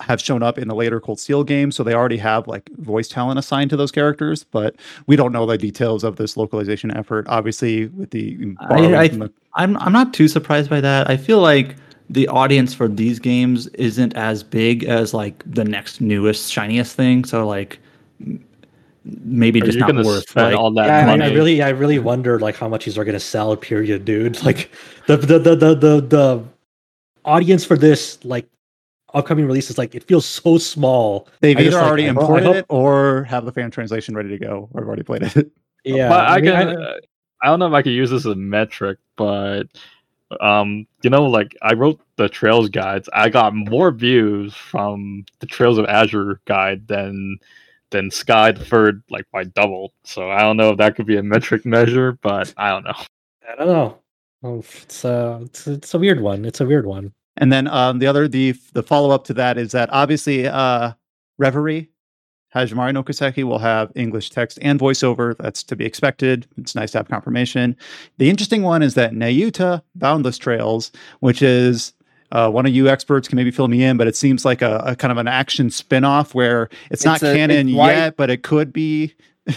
have shown up in the later Cold Steel games, so they already have like voice talent assigned to those characters. But we don't know the details of this localization effort. Obviously, with the borrowing I the- I'm I'm not too surprised by that. I feel like the audience for these games isn't as big as like the next newest shiniest thing. So like maybe Are just not worth spend like, all that Yeah, I, money? I really, I really wonder like how much these are gonna sell. Period, dude. Like the the the the the, the audience for this like upcoming release is like it feels so small. they've I either just, already I ho- I imported hope- it or have the fan translation ready to go, or have already played it. Yeah, but I, mean, can. I, don't know if I could use this as a metric, but Um, you know, like I wrote the Trails guides. I got more views from the Trails of Azure guide than than Sky the Third, like by double. So I don't know if that could be a metric measure, but I don't know. I don't know. Oh, It's a it's, it's a weird one. It's a weird one. And then um, the other the the follow up to that is that obviously uh, Reverie Hajimari no Kiseki will have English text and voiceover. That's to be expected. It's nice to have confirmation. The interesting one is that Nayuta Boundless Trails, which is uh, one of you experts can maybe fill me in, but it seems like a, a kind of an action spin-off where it's, not a- canon it's yet, but it could be.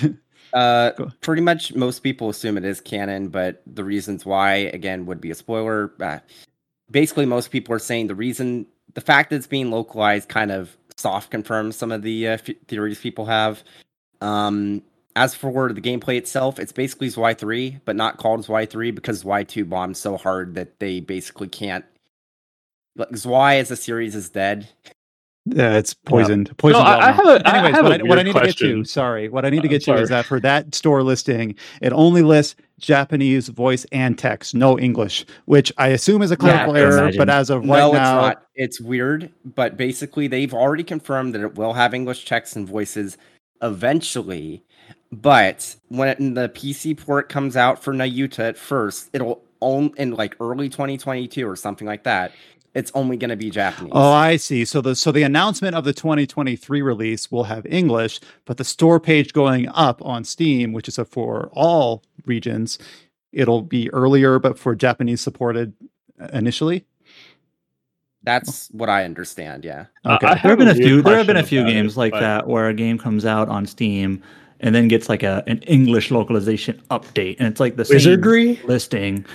Uh, pretty much most people assume it is canon, but the reasons why, again, would be a spoiler. Uh, basically, most people are saying the reason, the fact that it's being localized, kind of soft confirms some of the uh, f- theories people have. Um, as for the gameplay itself, it's basically Zwei 3, but not called Zwei 3 because Zwei 2 bombed so hard that they basically can't. Like Zwei as a series is dead. Yeah, it's poisoned. Poisoned. I- I have a- I Anyways, have what, a I, what I weird need to get to, sorry, what I need to get to is that for that store listing, it only lists Japanese voice and text, no English, which I assume is a clerical I can error. imagine. But as of right no, now, it's not. It's weird, but basically they've already confirmed that it will have English text and voices eventually. But when the PC port comes out for Nayuta at first, it'll own in like early 2022 or something like that. It's only going to be Japanese. Oh, I see. So the so the announcement of the 2023 release will have English, but the store page going up on Steam, which is a, for all regions, it'll be earlier, but for Japanese supported uh, initially. That's what I understand. Yeah. Uh, Okay. I There have been a a few. There have been a few games it, like but- that where a game comes out on Steam and then gets like a an English localization update, and it's like the same Wizardry. listing.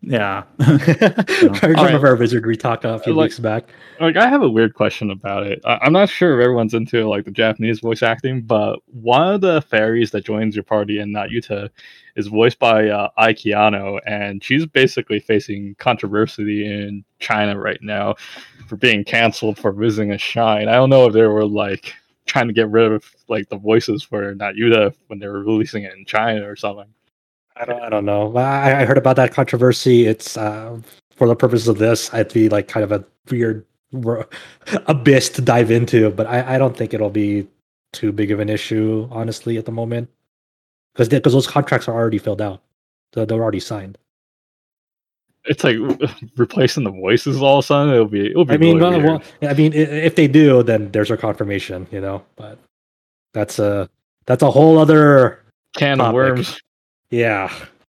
Yeah. I remember Alright. our wizardry talk a few Like- weeks back. Like I have a weird question about it. I- I'm not sure if everyone's into like the Japanese voice acting, but one of the fairies that joins your party in Nayuta is voiced by uh, Ai Kayano, and she's basically facing controversy in China right now for being canceled for visiting a shrine. I don't know if they were like trying to get rid of like the voices for Nayuta when they were releasing it in China or something. I don't. I don't know. I, I heard about that controversy. It's uh, for the purpose of this. I'd be like kind of a weird abyss to dive into, but I, I don't think it'll be too big of an issue, honestly, at the moment, because because those contracts are already filled out. They're, they're already signed. It's like replacing the voices all of a sudden. It'll be. It'll be. I mean, really well, well, I mean, if they do, then there's a confirmation, you know. But that's a that's a whole other. can of worms. Yeah,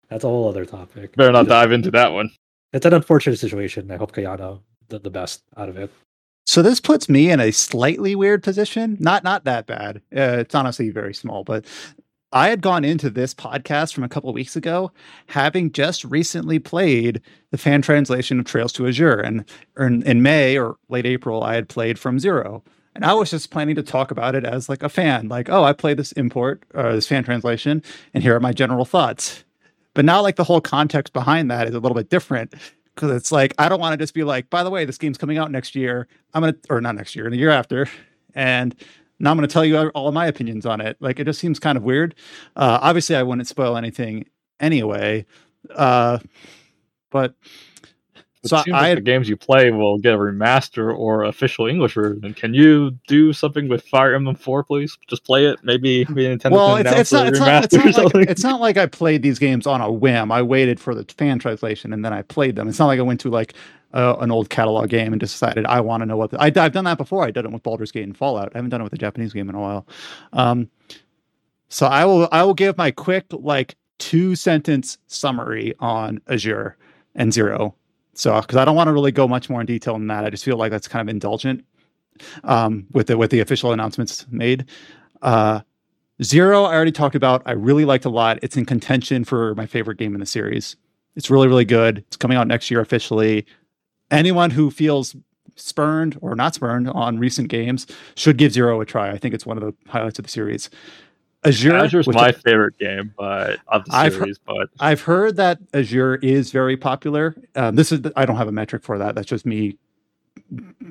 that's a whole other topic. Better not dive into that one. It's an unfortunate situation. I hope Kayano did the best out of it. So this puts me in a slightly weird position. Not not that bad. Uh, it's honestly very small, but I had gone into this podcast from a couple of weeks ago, having just recently played the fan translation of Trails to Azure, and in, in May or late April, I had played From Zero, and I was just planning to talk about it as like a fan, like, oh, I play this import, uh, this fan translation, and here are my general thoughts. But now, like the whole context behind that is a little bit different because it's like I don't want to just be like, by the way, this game's coming out next year. I'm gonna, or not next year, in the year after, and now I'm gonna tell you all of my opinions on it. Like it just seems kind of weird. Uh, obviously, I wouldn't spoil anything anyway, uh, but so I like the games you play will get a remaster or official English version. Can you do something with Fire Emblem 4, please? Just play it. Maybe, maybe Nintendo well, it's, it's not it's not, it's not like it's not like I played these games on a whim. I waited for the fan translation and then I played them. It's not like I went to like uh, an old catalog game and just decided I want to know what the, I, I've done that before. I did it with Baldur's Gate and Fallout. I haven't done it with a Japanese game in a while. Um, so I will I will give my quick like two sentence summary on Azure and Zero. So because I don't want to really go much more in detail than that. I just feel like that's kind of indulgent um, with the with the official announcements made. Uh, Zero, I already talked about. I really liked a lot. It's in contention for my favorite game in the series. It's really, really good. It's coming out next year officially. Anyone who feels spurned or not spurned on recent games should give Zero a try. I think it's one of the highlights of the series. Azure, Azure's my favorite game, but of the I've- series. But I've heard that Azure is very popular. Um, this is I don't have a metric for that. That's just me.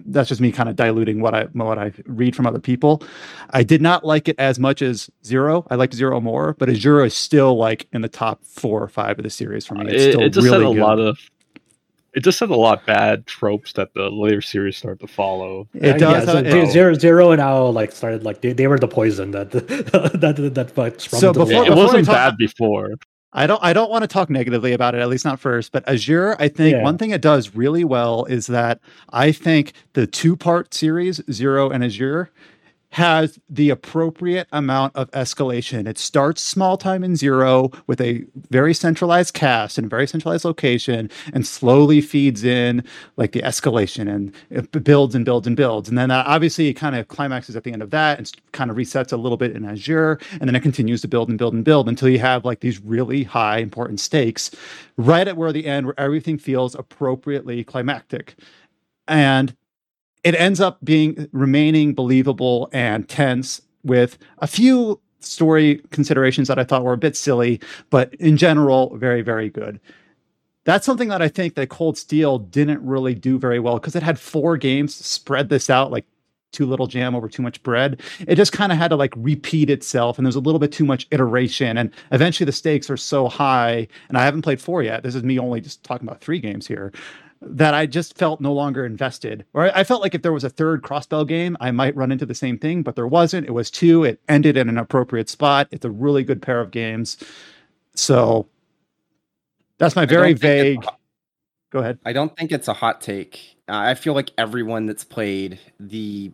That's just me kind of diluting what I what I read from other people. I did not like it as much as Zero. I liked Zero more, but Azure is still like in the top four or five of the series for me. It's it, still it just really had a good. lot of it just has a lot of bad tropes that the later series start to follow. It does. Yeah, so it- zero, zero and owl like started like they, they were the poison that that that, that fucks So the before- it wasn't talk- bad before. I don't I don't want to talk negatively about it, at least not first. But Azure, I think Yeah. one thing it does really well is that I think the two part series, Zero and Azure, has the appropriate amount of escalation. It starts small time in zero with a very centralized cast and very centralized location and slowly feeds in like the escalation and it builds and builds and builds. And then uh, obviously it kind of climaxes at the end of that and kind of resets a little bit in Azure. And then it continues to build and build and build until you have like these really high important stakes right at where the end where everything feels appropriately climactic. And it ends up being remaining believable and tense with a few story considerations that I thought were a bit silly, but in general, very, very good. That's something that I think that Cold Steel didn't really do very well because it had four games spread this out like too little jam over too much bread. It just kind of had to like repeat itself, and there's a little bit too much iteration. And eventually, the stakes are so high. And I haven't played four yet. This is me only just talking about three games here that I just felt no longer invested. Or I felt like if there was a third crossbell game, I might run into the same thing, but there wasn't. It was two. It ended in an appropriate spot. It's a really good pair of games. So that's my very don't think it's vague. hot- Go ahead. I don't think it's a hot take. Uh, I feel like everyone that's played the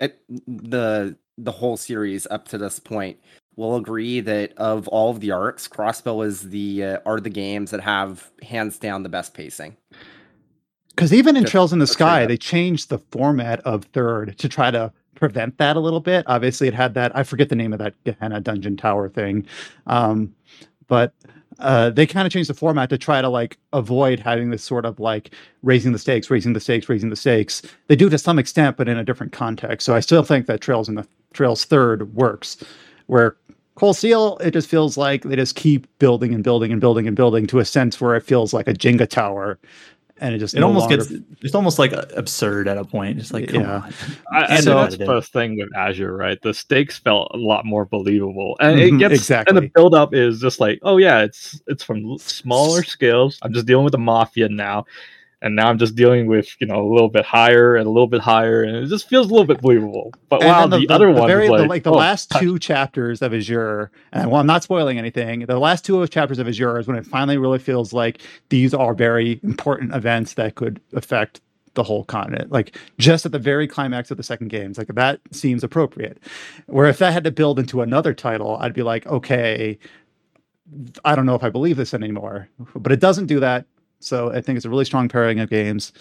it, the the whole series up to this point will agree that of all of the arcs, Crossbell is the uh, are the games that have hands down the best pacing. Because even in Trails in the Sky, they changed the format of third to try to prevent that a little bit. Obviously, it had that I forget the name of that Gehenna dungeon tower thing, um, but uh, they kind of changed the format to try to like avoid having this sort of like raising the stakes, raising the stakes, raising the stakes. They do to some extent, but in a different context. So I still think that Trails in the Trails third works, where Cold Steel, it just feels like they just keep building and building and building and building to a sense where it feels like a Jenga tower. And it just It no almost longer- gets it's almost like absurd at a point. Just like come Yeah. on. I, and So- that's the thing with Azure, right? The stakes felt a lot more believable, and Mhm, it gets exactly. And the build up is just like, oh yeah, it's it's from smaller scales. I'm just dealing with the mafia now, and now I'm just dealing with you know a little bit higher and a little bit higher, and it just feels a little bit believable. But And wow, then the, other one, very, is the, like, like the oh, last two chapters of Azure, and well, I'm not spoiling anything. The last two chapters of Azure is when it finally really feels like these are very important events that could affect the whole continent. Like just at the very climax of the second games, like that seems appropriate. Where if that had to build into another title, I'd be like, okay, I don't know if I believe this anymore. But it doesn't do that. So I think it's a really strong pairing of games.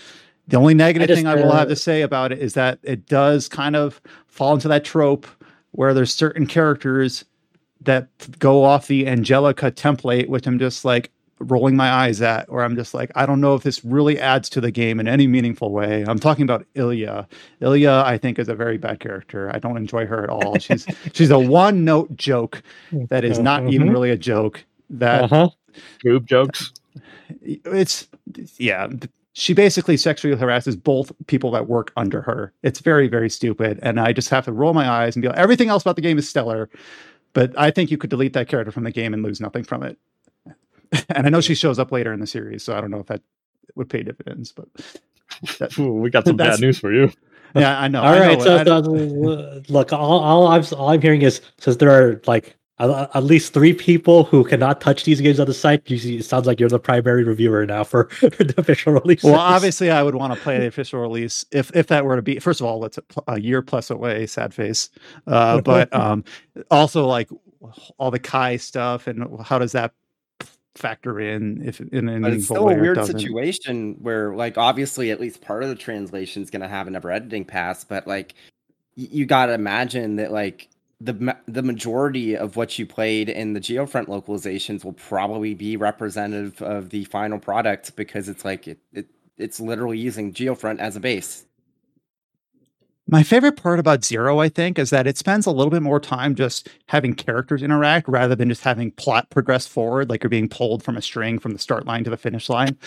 The only negative just, thing I will uh, have to say about it is that it does kind of fall into that trope where there's certain characters that go off the Angelica template, which I'm just like rolling my eyes at, or I'm just like, I don't know if this really adds to the game in any meaningful way. I'm talking about Ilya. Ilya, I think, is a very bad character. I don't enjoy her at all. She's she's a one note joke that is not even Mhm. really a joke. That Uh-huh. boob jokes. It's yeah she basically sexually harasses both people that work under her it's very very stupid and i just have to roll my eyes and be like everything else about the game is stellar but i think you could delete that character from the game and lose nothing from it and i know she shows up later in the series so i don't know if that would pay dividends but that, Ooh, we got some bad news for you. yeah i know All I right, know, so, I- so, look, all, all I'm all I'm hearing is since there are like at, at least three people who cannot touch these games on the site, you see, it sounds like you're the primary reviewer now for, for the official release. well obviously i would want to play the official release if if that were to be first of all it's a, a year plus away sad face. Uh but um also like all the kai stuff and how does that factor in if in a But it's still way a weird situation where, like, obviously, at least part of the translation is going to have an ever editing pass, but like, y- you got to imagine that like the the majority of what you played in the geofront localizations will probably be representative of the final product because it's like it, it it's literally using geofront as a base. My favorite part about Zero, I think, is that it spends a little bit more time just having characters interact rather than just having plot progress forward, like you're being pulled from a string from the start line to the finish line.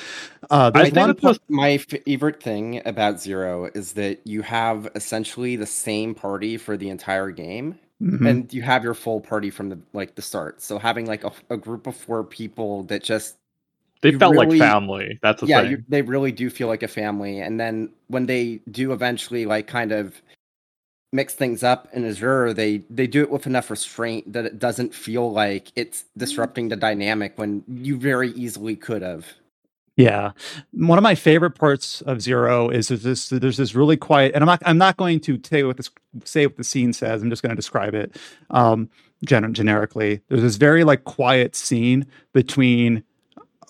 Uh, I think one it's part- just- My favorite thing about Zero is that you have essentially the same party for the entire game, Mhm. and you have your full party from the like the start. So having like a, a group of four people that just They felt really- like family. That's the yeah, thing. you, they really do feel like a family. And then when they do eventually like kind of mix things up in Azure, they they do it with enough restraint that it doesn't feel like it's disrupting the dynamic when you very easily could have. Yeah, one of my favorite parts of Zero is there's this there's this really quiet, and I'm not I'm not going to say what this say what the scene says. I'm just going to describe it um, gen- generically. There's this very like quiet scene between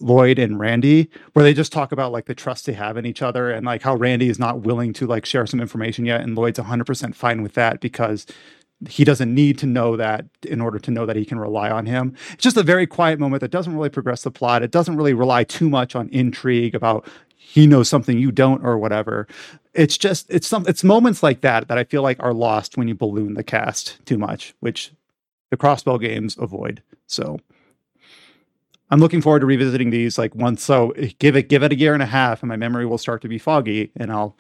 Lloyd and Randy where they just talk about like the trust they have in each other and like how Randy is not willing to like share some information yet, and Lloyd's 100% fine with that because he doesn't need to know that in order to know that he can rely on him. It's just a very quiet moment that doesn't really progress the plot. It doesn't really rely too much on intrigue about he knows something you don't or whatever. It's just it's some it's moments like that that I feel like are lost when you balloon the cast too much, which the crossbell games avoid. So I'm looking forward to revisiting these like once so give it give it a year and a half and my memory will start to be foggy and I'll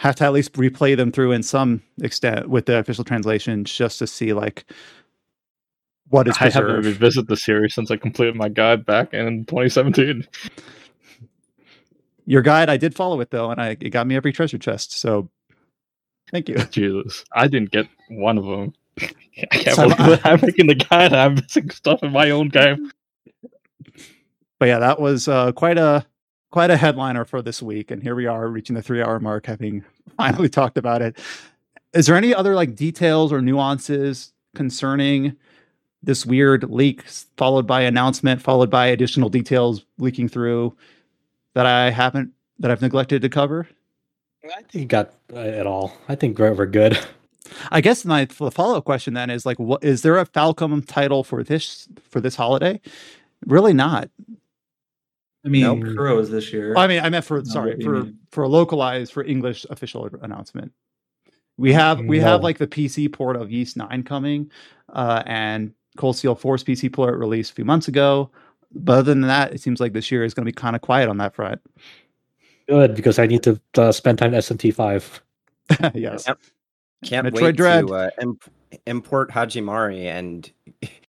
have to at least replay them through in some extent with the official translations just to see like what is I haven't revisited the series since I completed my guide back in 2017. Your guide, I did follow it though, and I it got me every treasure chest. So thank you. Jesus, I didn't get one of them. I can't So- believe that I'm making the guide. I'm missing stuff in my own game. But yeah, that was uh, quite a quite a headliner for this week, and here we are reaching the three hour mark, having finally talked about it. Is there any other like details or nuances concerning this weird leak, followed by announcement, followed by additional details leaking through that I haven't that I've neglected to cover? I think got uh, it all. I think we're, we're good. I guess my the follow up question then is like, what is there a Falcom title for this for this holiday? Really not. I mean, Nope. Kuro's this year. I mean, I meant for No, sorry what do you for mean? for a localized for English official announcement. We have we have like the PC port of Ys Nine coming, uh, and Cold Steel Force PC port released a few months ago. But other than that, it seems like this year is going to be kind of quiet on that front. Good because I need to uh, spend time in SMT five. yes. Yep. Can't Metroid wait Dread. to uh, imp- import Hajimari and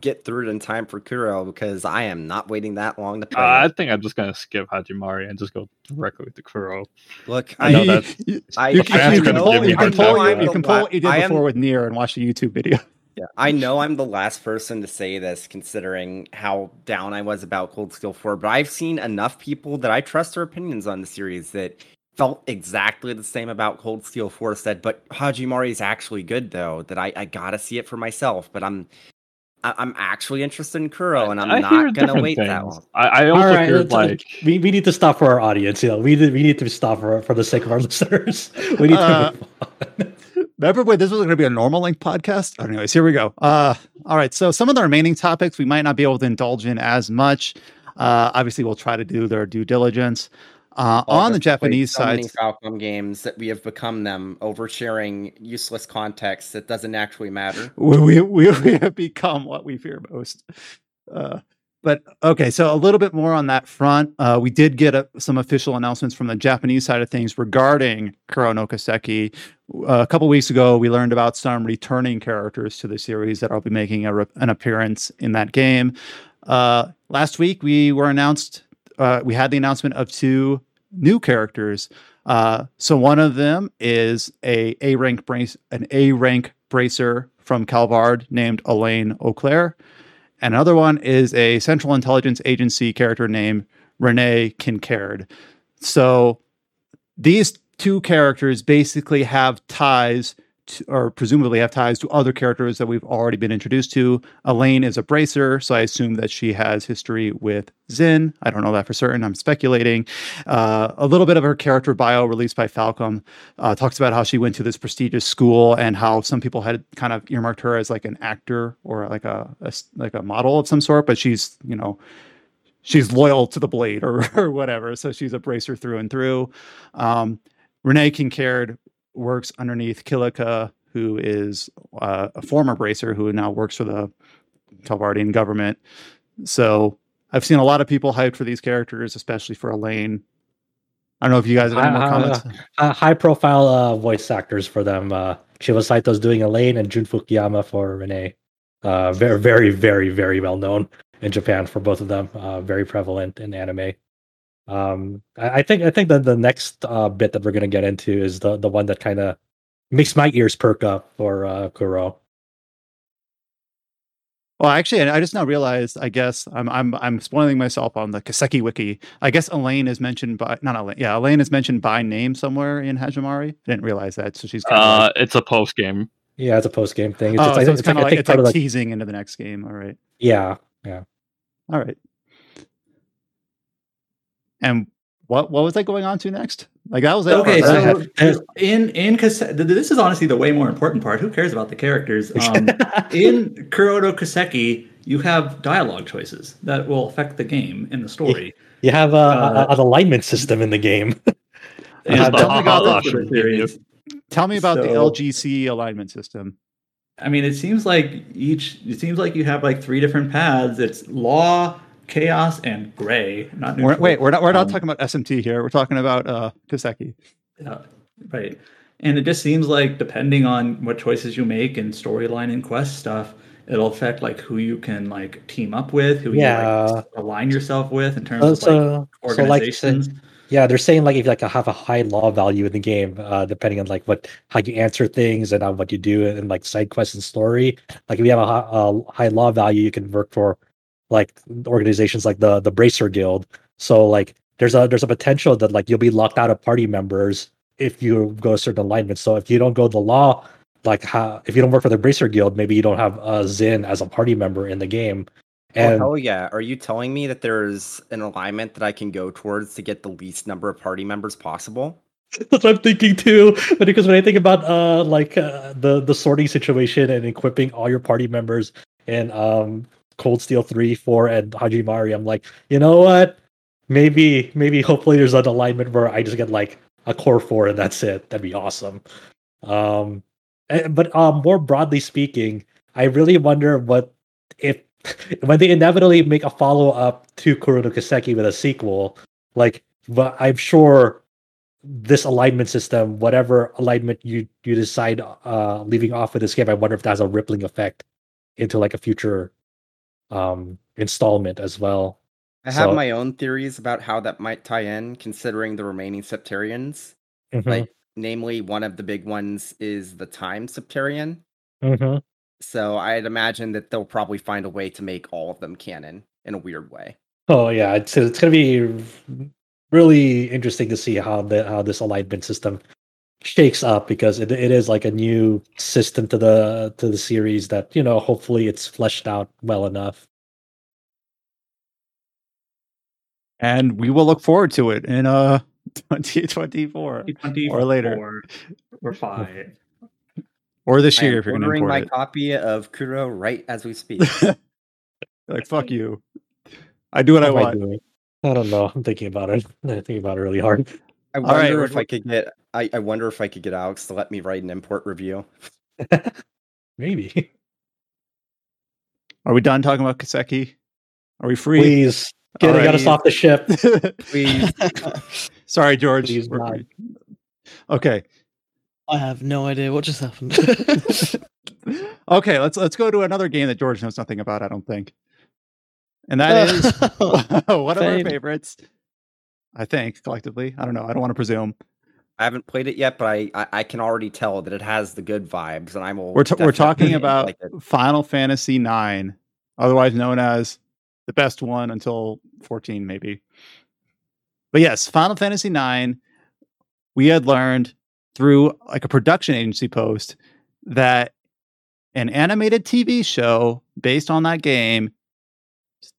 get through it in time for Kuro because I am not waiting that long to Uh. I think I'm just gonna skip Hajimari and just go directly to Kuro. Look, I know I, that's- you, I, you I can, you can pull, you can pull, you, you can pull what you did I am- before with NieR and watch the YouTube video. Yeah, I know I'm the last person to say this considering how down I was about Cold Steel 4, but I've seen enough people that I trust their opinions on the series that felt exactly the same about Cold Steel 4 said, but Hajimari is actually good though, that I, I gotta see it for myself, but I'm I- I'm actually interested in Kuro and I'm I not gonna different wait that things. long. I, I also All right, heard let's- uh, like we, we need to stop for our audience. You know, we we need to stop for for the sake of our listeners. We need Uh, to. Move on. Remember when this was going to be a normal length podcast? Anyways, here we go. Uh, all right. So some of the remaining topics we might not be able to indulge in as much. Uh, obviously, we'll try to do their due diligence. Uh, on the Japanese so side, Falcom games that we have become them, oversharing useless context that doesn't actually matter. we, we, we we have become what we fear most. Uh, but okay, so a little bit more on that front. Uh, we did get a, some official announcements from the Japanese side of things regarding Kuro no Kiseki. Uh, a couple weeks ago, we learned about some returning characters to the series that will be making a, an appearance in that game. Uh, last week, we were announced. Uh, we had the announcement of two new characters. Uh, so one of them is a A rank brace, an A rank bracer from Calvard named Elaine Auclair. And another one is a Central Intelligence Agency character named Renee Kincaid. So these two characters basically have ties to, or presumably have ties to other characters that we've already been introduced to. Elaine is a bracer, so I assume that she has history with Zin. I don't know that for certain. I'm speculating. Uh, a little bit of her character bio released by Falcom uh, talks about how she went to this prestigious school and how some people had kind of earmarked her as like an actor or like a, a like a model of some sort, but she's you know she's loyal to the blade or, or whatever. So she's a bracer through and through. Um, Renee Kincaid works underneath Kilika, who is uh, a former bracer who now works for the Calvardian government. So I've seen a lot of people hyped for these characters, especially for Elaine. I don't know if you guys have any more Uh, comments. uh, high profile uh, voice actors for them. Uh, Chiwa Saito's doing Elaine and Jun Fukuyama for Renee. Uh, very, very, very, very well known in Japan for both of them. Uh, very prevalent in anime. Um, I, I think I think that the next uh, bit that we're gonna get into is the the one that kind of makes my ears perk up for uh, Kuro. Well, actually, I just now realized. I guess I'm I'm I'm spoiling myself on the Kiseki wiki. I guess Elaine is mentioned by not Elaine. Yeah, Elaine is mentioned by name somewhere in Hajimari. I didn't realize that. So she's kind of Uh, like, it's a post game. Yeah, it's a post game thing. It's, oh, just- so think- it's it's kind of I like think it's part like of, like teasing into the next game. All right, Yeah. yeah, all right. And what what was that going on to next? Like that was it. Okay, so in in Kase- this is honestly the way more important part. Who cares about the characters? Um, in Kuroto Kiseki, you have dialogue choices that will affect the game in the story. you have a, Uh, a, an alignment system in the game. Uh, tell me about the series. Tell me about the LGC alignment system. I mean, it seems like each. It seems like you have like three different paths. It's law, chaos, and gray. Not We're, wait, we're not we're not Um, talking about SMT here. We're talking about uh Kiseki. Yeah, right. And it just seems like depending on what choices you make in storyline and quest stuff, it'll affect like who you can like team up with, who you like align yourself with in terms Uh, of like so, so like organizations. yeah, they're saying like if you like have a high law value in the game, uh, depending on like what how you answer things and on what you do and like side quests and story. Like if you have a, a high law value, you can work for like organizations like the the Bracer Guild. So like there's a there's a potential that like you'll be locked out of party members if you go a certain alignment. So if you don't go the law, like how if you don't work for the Bracer Guild, maybe you don't have a Zin as a party member in the game. Oh, And hell yeah. Are you telling me that there's an alignment that I can go towards to get the least number of party members possible? That's what I'm thinking too. But because when I think about uh like uh, the the sorting situation and equipping all your party members and um Cold Steel 3, 4, and Hajimari, I'm like, you know what? Maybe maybe hopefully there's an alignment where I just get like a core four and that's it. That'd be awesome. Um eh, but um more broadly speaking, I really wonder what if when they inevitably make a follow-up to Kurono Kiseki with a sequel, like but I'm sure this alignment system, whatever alignment you you decide uh leaving off with this game, I wonder if that has a rippling effect into like a future um installment as well. I have So- my own theories about how that might tie in, considering the remaining Sept-Terrions. Mhm, Like, namely, one of the big ones is the Time Sept-Terrion. mhm. So I'd imagine that they'll probably find a way to make all of them canon in a weird way. Oh yeah, it's it's gonna be really interesting to see how the how this alignment system shakes up because it, it is like a new system to the to the series that you know hopefully it's fleshed out well enough. And we will look forward to it in uh 2024 Or later. Or, or five. or this I year if you're going to ordering my import copy of Kuro right as we speak. like fuck you. I do what I What am want. doing? I don't know. I'm thinking about it. I'm thinking about it really hard. I wonder right, we're- if I could get. I, I wonder if I could get Alex to let me write an import review. Maybe. Are we done talking about Kiseki? Are we free? Please get, All get us right. off the ship. Please. Sorry, George. Please, not. Okay. I have no idea what just happened. okay, let's let's go to another game that George knows nothing about, I don't think. And that uh, is one of our favorites. I think collectively. I don't know. I don't want to presume. I haven't played it yet, but I, I, I can already tell that it has the good vibes, and I'm. We're t- we're talking about like. Final Fantasy IX, otherwise known as the best one until 14, maybe. But yes, Final Fantasy IX. We had learned through like a production agency post that an animated TV show based on that game,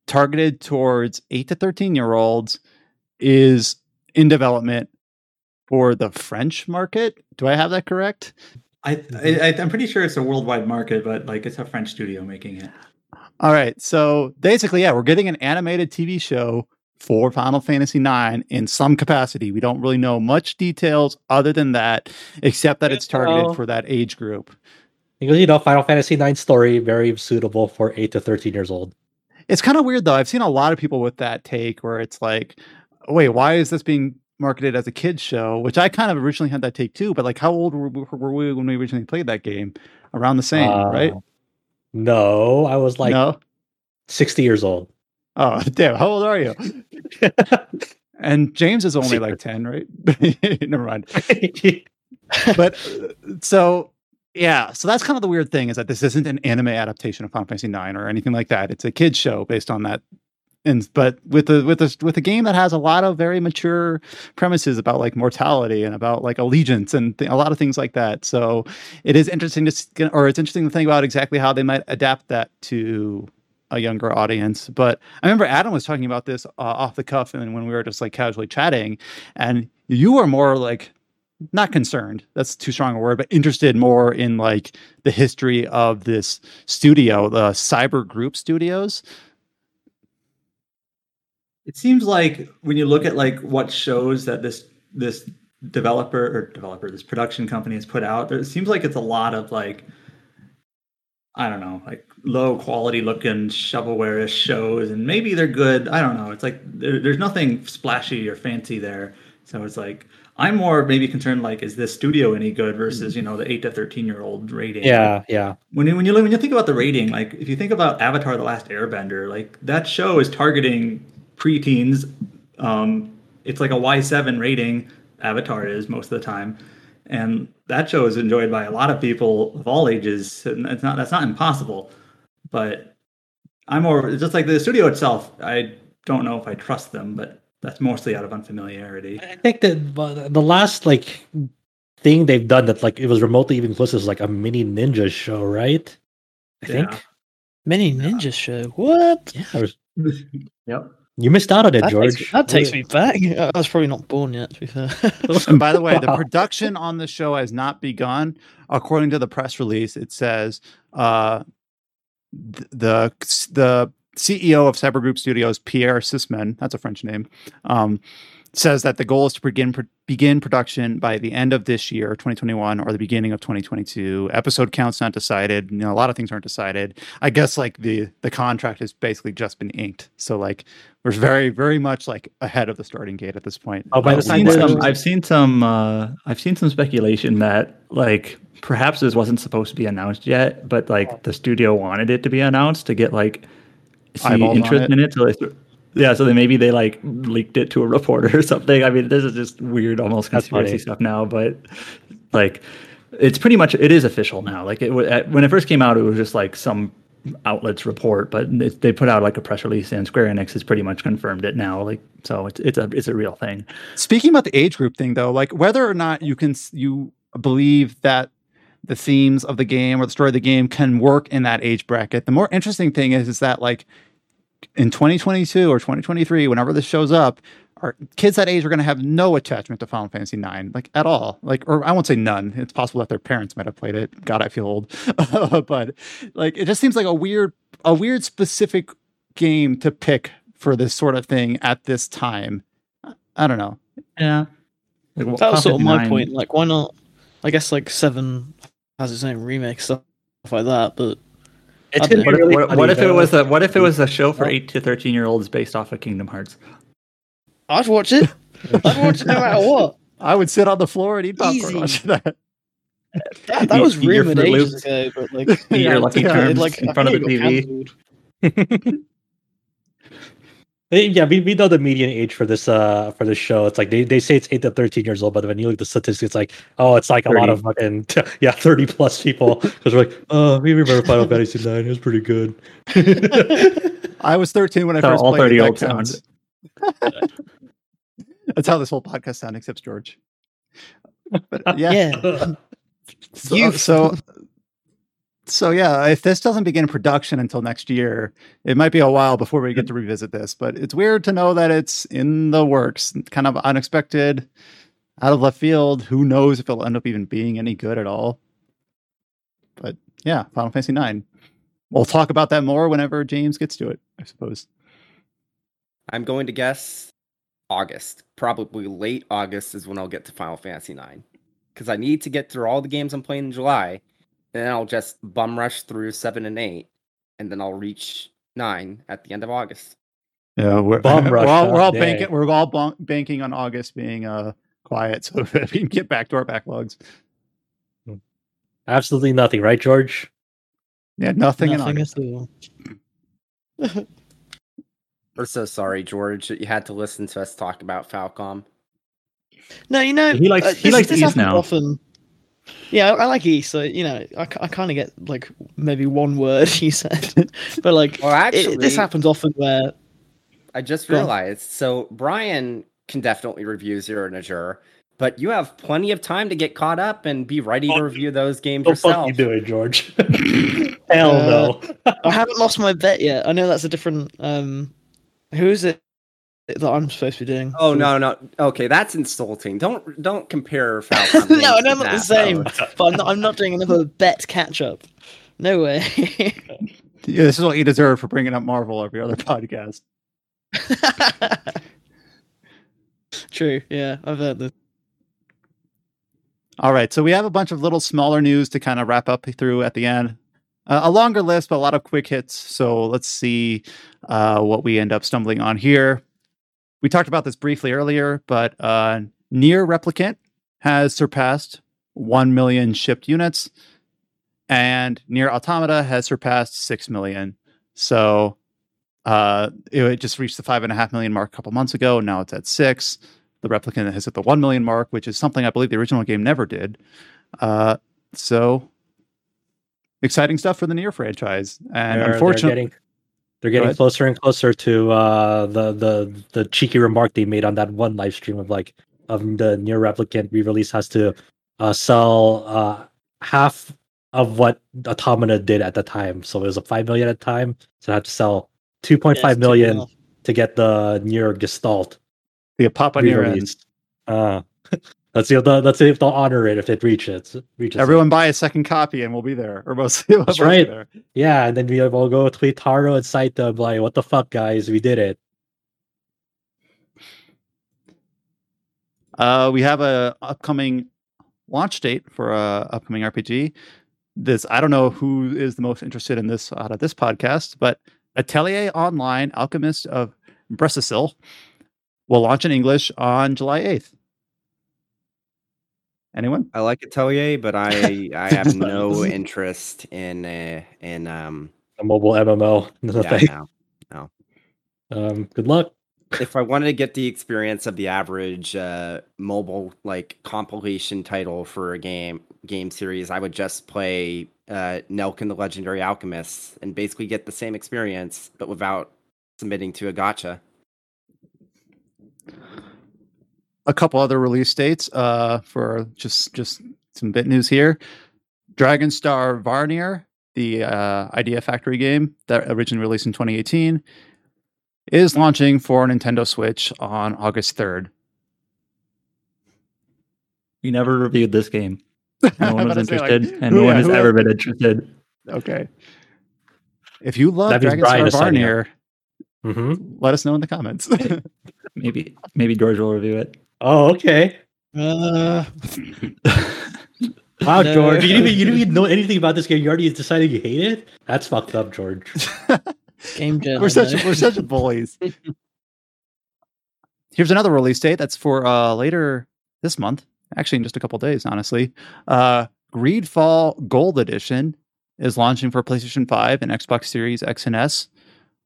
targeted towards eight to 13 year olds, is in development for the French market. Do I have that correct? I, I I'm pretty sure it's a worldwide market, but like it's a French studio making it. All right. So basically, yeah, we're getting an animated TV show for Final Fantasy IX in some capacity. We don't really know much details other than that, except that it's targeted for that age group. Because you know, Final Fantasy IX story very suitable for eight to thirteen years old. It's kind of weird though. I've seen a lot of people with that take where it's like, wait, why is this being marketed as a kids show? Which I kind of originally had that take too. But like, how old were, we- were we when we originally played that game? Around the same, right? Uh, No, I was like no. 60 years old. Oh, damn! How old are you? and James is only like ten, right? Never mind. But so yeah, so that's kind of the weird thing is that this isn't an anime adaptation of Final Fantasy IX or anything like that. It's a kids show based on that. And but with the with the with a game that has a lot of very mature premises about like mortality and about like allegiance and th- a lot of things like that. So it is interesting to or it's interesting to think about exactly how they might adapt that to a younger audience. But I remember Adam was talking about this uh, off the cuff and when we were just like casually chatting, and you were more like not concerned. That's too strong a word, but interested more in like the history of this studio, the Cyber Group Studios. It seems like when you look at like what shows that this this developer or developer this production company has put out, it seems like it's a lot of like I don't know, like low quality looking shovelware shows, and maybe they're good. I don't know. It's like there, there's nothing splashy or fancy there. So it's like I'm more maybe concerned like is this studio any good versus you know the eight to thirteen year old rating. yeah, yeah. when you, when you when you think about the rating, like if you think about Avatar: The Last Airbender, like that show is targeting preteens. Um, it's like a Y seven rating. Avatar is most of the time, and that show is enjoyed by a lot of people of all ages. And it's not that's not impossible, but I'm more just like the studio itself. I don't know if I trust them, but that's mostly out of unfamiliarity. I think that the last like thing they've done that like it was remotely even close is like a mini ninja show, right? I Yeah. think. Mini Ninja Show. What? Yeah. Yep. You missed out on it, That, George. takes, that takes me back. I was probably not born yet, to be fair. And by the way, the production on the show has not begun. According to the press release, it says uh, the the CEO of Cyber Group Studios, Pierre Sissmann, that's a French name, um, says that the goal is to begin pro- begin production by the end of this year, 2021, or the beginning of 2022. Episode counts not decided. You know, a lot of things aren't decided. I guess like the the contract has basically just been inked, so like we're very very much like ahead of the starting gate at this point. Oh, by Uh, the I've time some. I've seen some. Uh, I've seen some speculation that like perhaps this wasn't supposed to be announced yet, but like the studio wanted it to be announced to get like see interest it. in it. So yeah, so they maybe they like leaked it to a reporter or something. I mean, this is just weird, almost conspiracy stuff now, but like it's pretty much it is official now. Like it when it first came out, it was just like some outlets report, but it, they put out like a press release, and Square Enix has pretty much confirmed it now. Like so, it's it's a it's a real thing. Speaking about the age group thing, though, like whether or not you can you believe that the themes of the game or the story of the game can work in that age bracket, the more interesting thing is is that like in 2022 or 2023, whenever this shows up, our kids that age are going to have no attachment to Final Fantasy IX, like at all. Like, or I won't say none. It's possible that their parents might have played it. God, I feel old, but like it just seems like a weird, a weird specific game to pick for this sort of thing at this time. I don't know. Yeah. Like, well, that was sort of my 59 point. Like, why not? I guess like Seven has its own remake stuff like that, but It's gonna don't be What if, really what, funny, what if it was a what if it was a show for eight to thirteen year olds based off of Kingdom Hearts? I'd watch it. I'd watch it no matter what. I would sit on the floor and eat popcorn Easy. watching that. That, that Eat- was eat your rumored ages ago, but like, Eat your Lucky yeah, Charms like in front of the think it got TV. cancelled. They- Yeah, we, we know the median age for this uh for this show. It's like they, they say it's eight to thirteen years old, but when you look at the statistics, it's like oh, it's like a lot 30. of fucking yeah thirty plus people because we're like oh, we remember Final Fantasy Nine. It was pretty good. I was 13 when I So first all played 30 it. That. That's how this whole podcast sounds, except George. But yeah. Yeah, So, so so yeah, if this doesn't begin production until next year, it might be a while before we get mm-hmm. to revisit this. But it's weird to know that it's in the works, kind of unexpected, out of left field. Who knows if it'll end up even being any good at all? But yeah, Final Fantasy Nine. We'll talk about that more whenever James gets to it, I suppose. I'm going to guess August. Probably late August is when I'll get to Final Fantasy IX. Because I need to get through all the games I'm playing in July. And then I'll just bum rush through 7 and 8. And then I'll reach 9 at the end of August. Yeah, we're, Bum we're all, we're all banking. We're all bon- banking on August being uh quiet, so that we can get back to our backlogs. Absolutely nothing, right, George? Yeah, nothing, in August. at all. We're so sorry, George. that You had to listen to us talk about Falcom. No, you know He likes- uh, he this- likes this happens now. Often, yeah, I, I like Ys. So you know, I, I kind of get like maybe one word you said, but like Well, it- this happens often where I just realized. So Brian can definitely review Zero Najur, but you have plenty of time to get caught up and be ready to Fuck review those games What the fuck yourself. you doing, George? Hell Uh, no. I haven't lost my bet yet. I know that's a different. um Who is it that I'm supposed to be doing? Oh no, no. Okay, that's insulting. Don't don't compare Falcom. no, games I know to I'm not the same, but I'm not, I'm not doing another bet catch up. No way. Yeah, this is what you deserve for bringing up Marvel every other podcast. True. Yeah, I've heard this. All right, so we have a bunch of little smaller news to kind of wrap up through at the end. Uh, a longer list, but a lot of quick hits. So let's see uh, what we end up stumbling on here. We talked about this briefly earlier, but uh, NieR Replicant has surpassed 1 million shipped units, and NieR Automata has surpassed 6 million. So uh, it just reached the 5.5 million mark a couple months ago. Now it's at 6 the replicant has hit the 1 million mark which is something i believe the original game never did uh, so exciting stuff for the NieR franchise and They're- unfortunately they're getting, they're getting closer and closer to uh, the the the cheeky remark they made on that one live stream of like of the NieR Replicant re-release has to uh, sell uh, half of what Automata did at the time. So it was a five million at the time. So it had to sell two point five million mil. to get the NieR Gestalt the Papa NieR end. Uh, let's see if the, let's see if they'll honor it if it reaches reaches. it. everyone buy a second copy and we'll be there or most we'll That's right. there. Yeah, and then we will go tweet Taro and cite them like, "What the fuck, guys? We did it." uh, we have a upcoming launch date for a upcoming rpg this i don't know who is the most interested in this out of this podcast but atelier online alchemist of Bressisle will launch in english on july 8th anyone I like Atelier, but I I have no interest in uh, in um A mobile MMO. No yeah, thing. no. Um, good luck. If I wanted to get the experience of the average uh, mobile like compilation title for a game game series, I would just play uh, Nelke and the Legendary Alchemists and basically get the same experience, but without submitting to a gacha. A couple other release dates uh, for just just some bit news here. Dragon Star Varnir, the uh, Idea Factory game that originally released in 2018, is launching for Nintendo Switch on August 3rd. We never reviewed this game. No one was say, like, interested, and no one has ever been interested. Okay. If you love That means Dragon Star Brian is signing up. Varnir, Mm-hmm. let us know in the comments. Maybe maybe George will review it. Oh, okay. Uh, Wow, No. George, you didn't, even, you didn't even know anything about this game. You already decided you hate it. That's fucked up, George. game jam. we're such know. we're such bullies. Here's another release date that's for uh later this month, actually in just a couple days, honestly. Uh Greedfall Gold Edition is launching for PlayStation 5 and Xbox Series X and S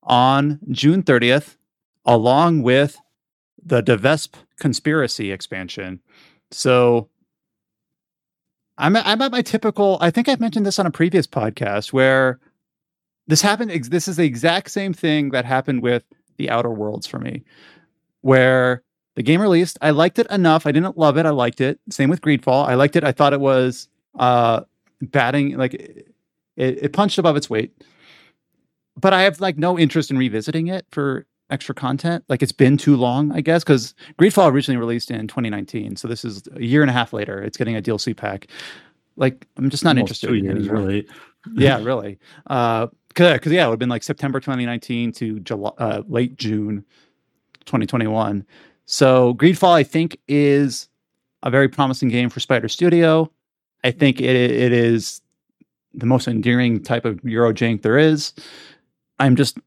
on June 30th, along with the De Vespe Conspiracy expansion. So I'm I'm at my typical. I think I've mentioned this on a previous podcast where this happened. This is the exact same thing that happened with the Outer Worlds for me, where the game released. I liked it enough. I didn't love it. I liked it. Same with Greedfall. I liked it. I thought it was uh batting like it, it punched above its weight. But I have like no interest in revisiting it for extra content. Like it's been too long, I guess, because Greedfall originally released in 2019, so this is a year and a half later. It's getting a DLC pack. Like I'm just not Almost interested. two in it years, anymore. really. yeah, really. Uh, cause, 'cause, yeah, it would have been like September 2019 to July, uh, late June 2021. So Greedfall, I think, is a very promising game for Spider Studio. I think it it is the most endearing type of Eurojank there is. I'm just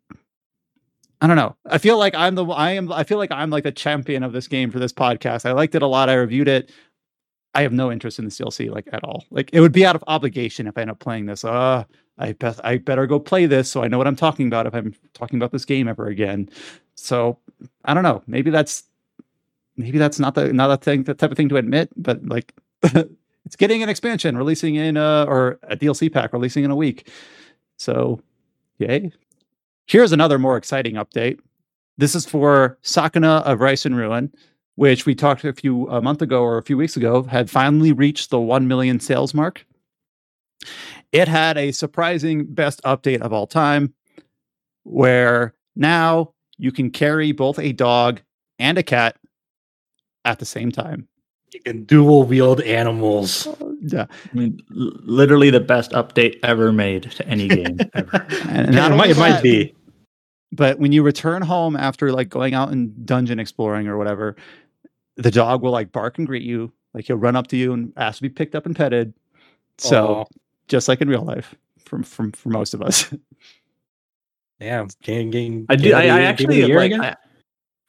I don't know. I feel like I'm the I am I feel like I'm like the champion of this game for this podcast. I liked it a lot. I reviewed it. I have no interest in the DLC like at all. Like it would be out of obligation if I end up playing this. Uh I bet I better go play this so I know what I'm talking about if I'm talking about this game ever again. So I don't know. Maybe that's maybe that's not the not a thing the type of thing to admit, but like it's getting an expansion releasing in uh or a DLC pack releasing in a week. So yay. Here's another more exciting update. This is for Sakuna of Rice and Ruin, which we talked a few a month ago or a few weeks ago, had finally reached the 1 million sales mark. It had a surprising best update of all time, where now you can carry both a dog and a cat at the same time. You can dual wield animals. Oh. Yeah. I mean, literally the best update ever made to any game ever. And Yeah, not it might, it might be. But when you return home after like going out and dungeon exploring or whatever, the dog will like bark and greet you. Like he'll run up to you and ask to be picked up and petted. So Aw, just like in real life, from from for most of us. Yeah, game, game. I do. I, I actually like. I,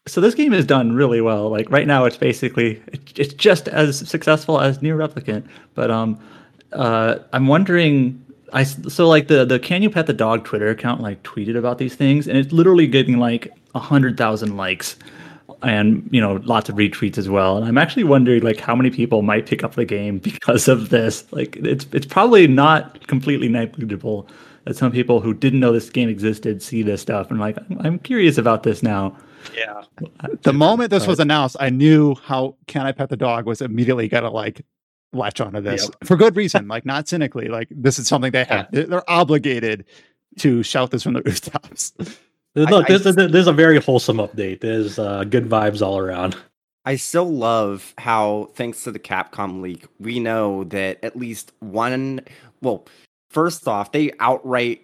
so this game is done really well. Like right now, it's basically it's just as successful as NieR Replicant. But um, uh, I'm wondering. I s- so like the the Can You Pet the Dog Twitter account like tweeted about these things, and it's literally getting like a hundred thousand likes, and you know lots of retweets as well. And I'm actually wondering like how many people might pick up the game because of this. Like it's it's probably not completely negligible that some people who didn't know this game existed see this stuff and like I'm, I'm curious about this now. yeah. the moment this was announced, I knew how Can I Pet the Dog was immediately gonna like latch onto this for good reason, like not cynically. Like this is something they have. They're obligated to shout this from the rooftops. Look, I- this, this, this is a very wholesome update. There's uh, good vibes all around. I still love how, thanks to the Capcom leak, we know that at least one. Well, first off, they outright,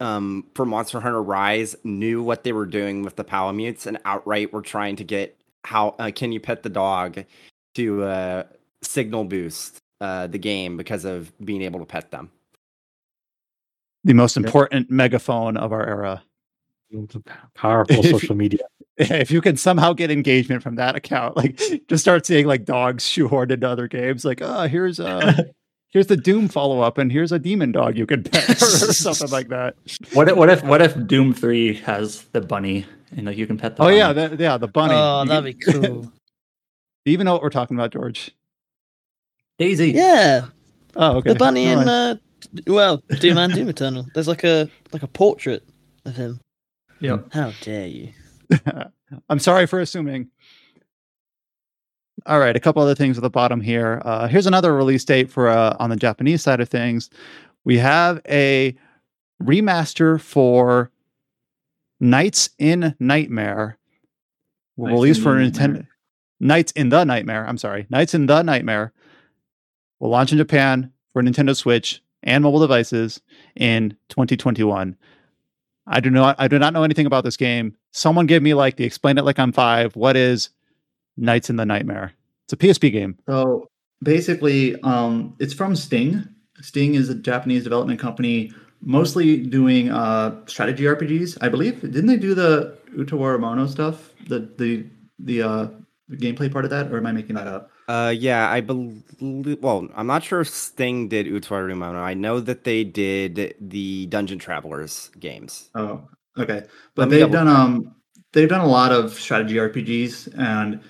um, for Monster Hunter Rise, knew what they were doing with the Palamutes, and outright were trying to get how uh, can you pet the dog to uh, signal boost uh, the game because of being able to pet them. The most important megaphone of our era. Powerful If social media. If you can somehow get engagement from that account, like just start seeing like dogs shoehorned into other games, like oh here's uh here's the Doom follow up, and here's a demon dog you can pet or something like that. What if, what if what if Doom Three has the bunny and like you can pet the Oh bunny? yeah, the, yeah, the bunny. Oh, You that'd can- be cool. Do you even know what we're talking about, George? Daisy. yeah, Oh, okay. the bunny Never in uh, well, Doom and Doom Eternal. There's like a like a portrait of him. Yep. How dare you? I'm sorry for assuming. All right, a couple other things at the bottom here. Uh, here's another release date for uh, on the Japanese side of things. We have a remaster for Knights in Nightmare, Knights released in for the Nintendo. Nightmare. Knights in the Nightmare. I'm sorry, Knights in the Nightmare will launch in Japan for Nintendo Switch and mobile devices in 2021. I do not I do not know anything about this game. Someone give me like the explain it like I'm five. What is Knights in the Nightmare? It's a PSP game. So basically, um, it's from Sting. Sting is a Japanese development company, mostly doing uh, strategy RPGs. I believe didn't they do the Utawarerumono stuff? The the the uh, gameplay part of that, or am I making that up? Uh, yeah, I believe. Well, I'm not sure if Sting did Utawarerumono. I know that they did the Dungeon Travelers games. Oh, okay. But they've done um they've done a lot of strategy RPGs and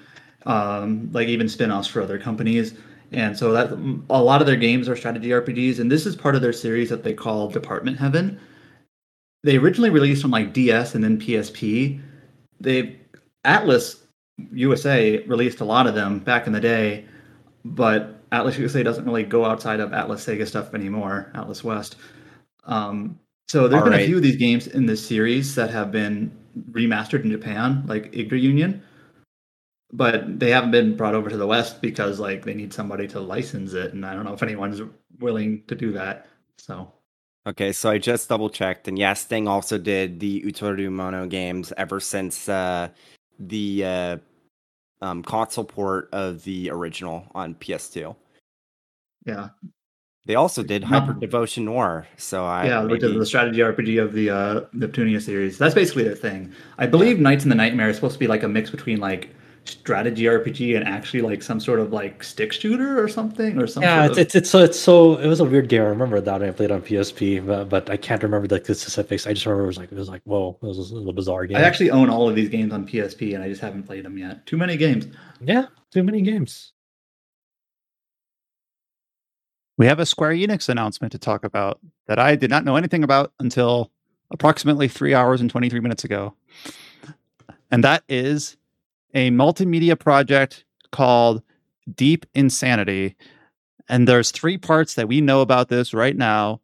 um like even spin-offs for other companies. And so that a lot of their games are strategy RPGs and this is part of their series that they call Department Heaven. They originally released on like DS and then PSP. They Atlus USA released a lot of them back in the day, but Atlus USA doesn't really go outside of Atlus Sega stuff anymore, Atlus West. Um, so there's been a few of these games in this series that have been remastered in Japan, like Yggdra Union, but they haven't been brought over to the West because like they need somebody to license it, and I don't know if anyone's willing to do that. So Okay, so I just double checked, and yes, Sting also did the Utawarerumono games ever since uh, the uh, um, console port of the original on PS2. yeah, They also did No. Hyperdevotion Noire. So I yeah, which is maybe- the strategy RPG of the uh, Neptunia series. That's basically their thing. I believe Knights in the Nightmare is supposed to be like a mix between like strategy RPG and actually like some sort of like stick shooter or something or something. Yeah, it's, it's it's so it's so it was a weird game. I remember that when I played on PSP, but, but I can't remember the, the specifics. I just remember it was like it was like whoa, it was, it was a bizarre game. I actually own all of these games on PSP and I just haven't played them yet. Too many games. yeah, too many games. We have a Square Enix announcement to talk about that I did not know anything about until approximately three hours and 23 minutes ago. And that is a multimedia project called Deep Insanity. And there's three parts that we know about this right now.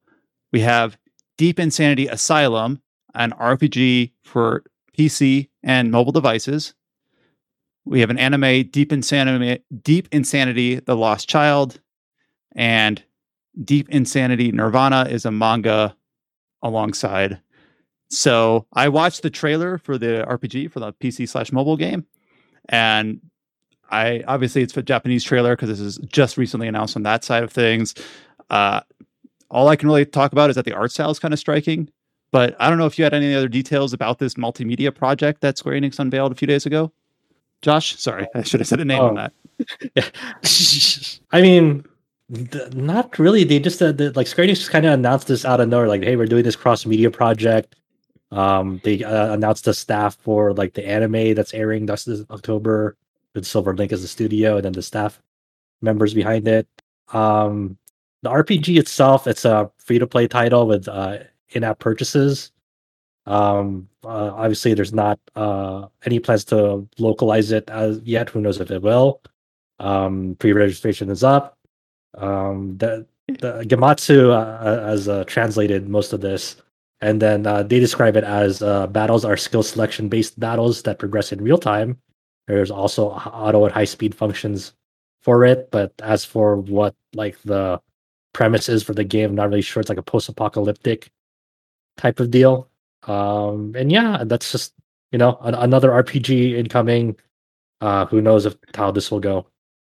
We have Deep Insanity Asylum, an RPG for PC and mobile devices. We have an anime, Deep Insanity, Deep Insanity: The Lost Child, and Deep Insanity Nirvana is a manga alongside. So I watched the trailer for the RPG for the PC slash mobile game, and I obviously it's a Japanese trailer because this is just recently announced on that side of things. Uh, all I can really talk about is that the art style is kind of striking, but I don't know if you had any other details about this multimedia project that Square Enix unveiled a few days ago. Josh, sorry, I should have said a name on Oh. that. I mean, th- not really. They just uh, the, like Square Enix just kind of announced this out of nowhere, like, "Hey, we're doing this cross media project." Um, they uh, announced the staff for like the anime that's airing this this October with Silver Link as the studio, and then the staff members behind it. Um, the RPG itself, it's a free to play title with uh, in app purchases. Um, uh, obviously, there's not uh, any plans to localize it as yet. Who knows if it will? Um, pre-registration is up. Um, the the Gematsu uh, has uh, translated most of this, and then uh, they describe it as uh, battles are skill selection based battles that progress in real time. There's also auto and high speed functions for it, but as for what like the premise is for the game, I'm not really sure. It's like a post apocalyptic type of deal. Um, and yeah, that's just you know an- another RPG incoming. Uh, who knows if how this will go?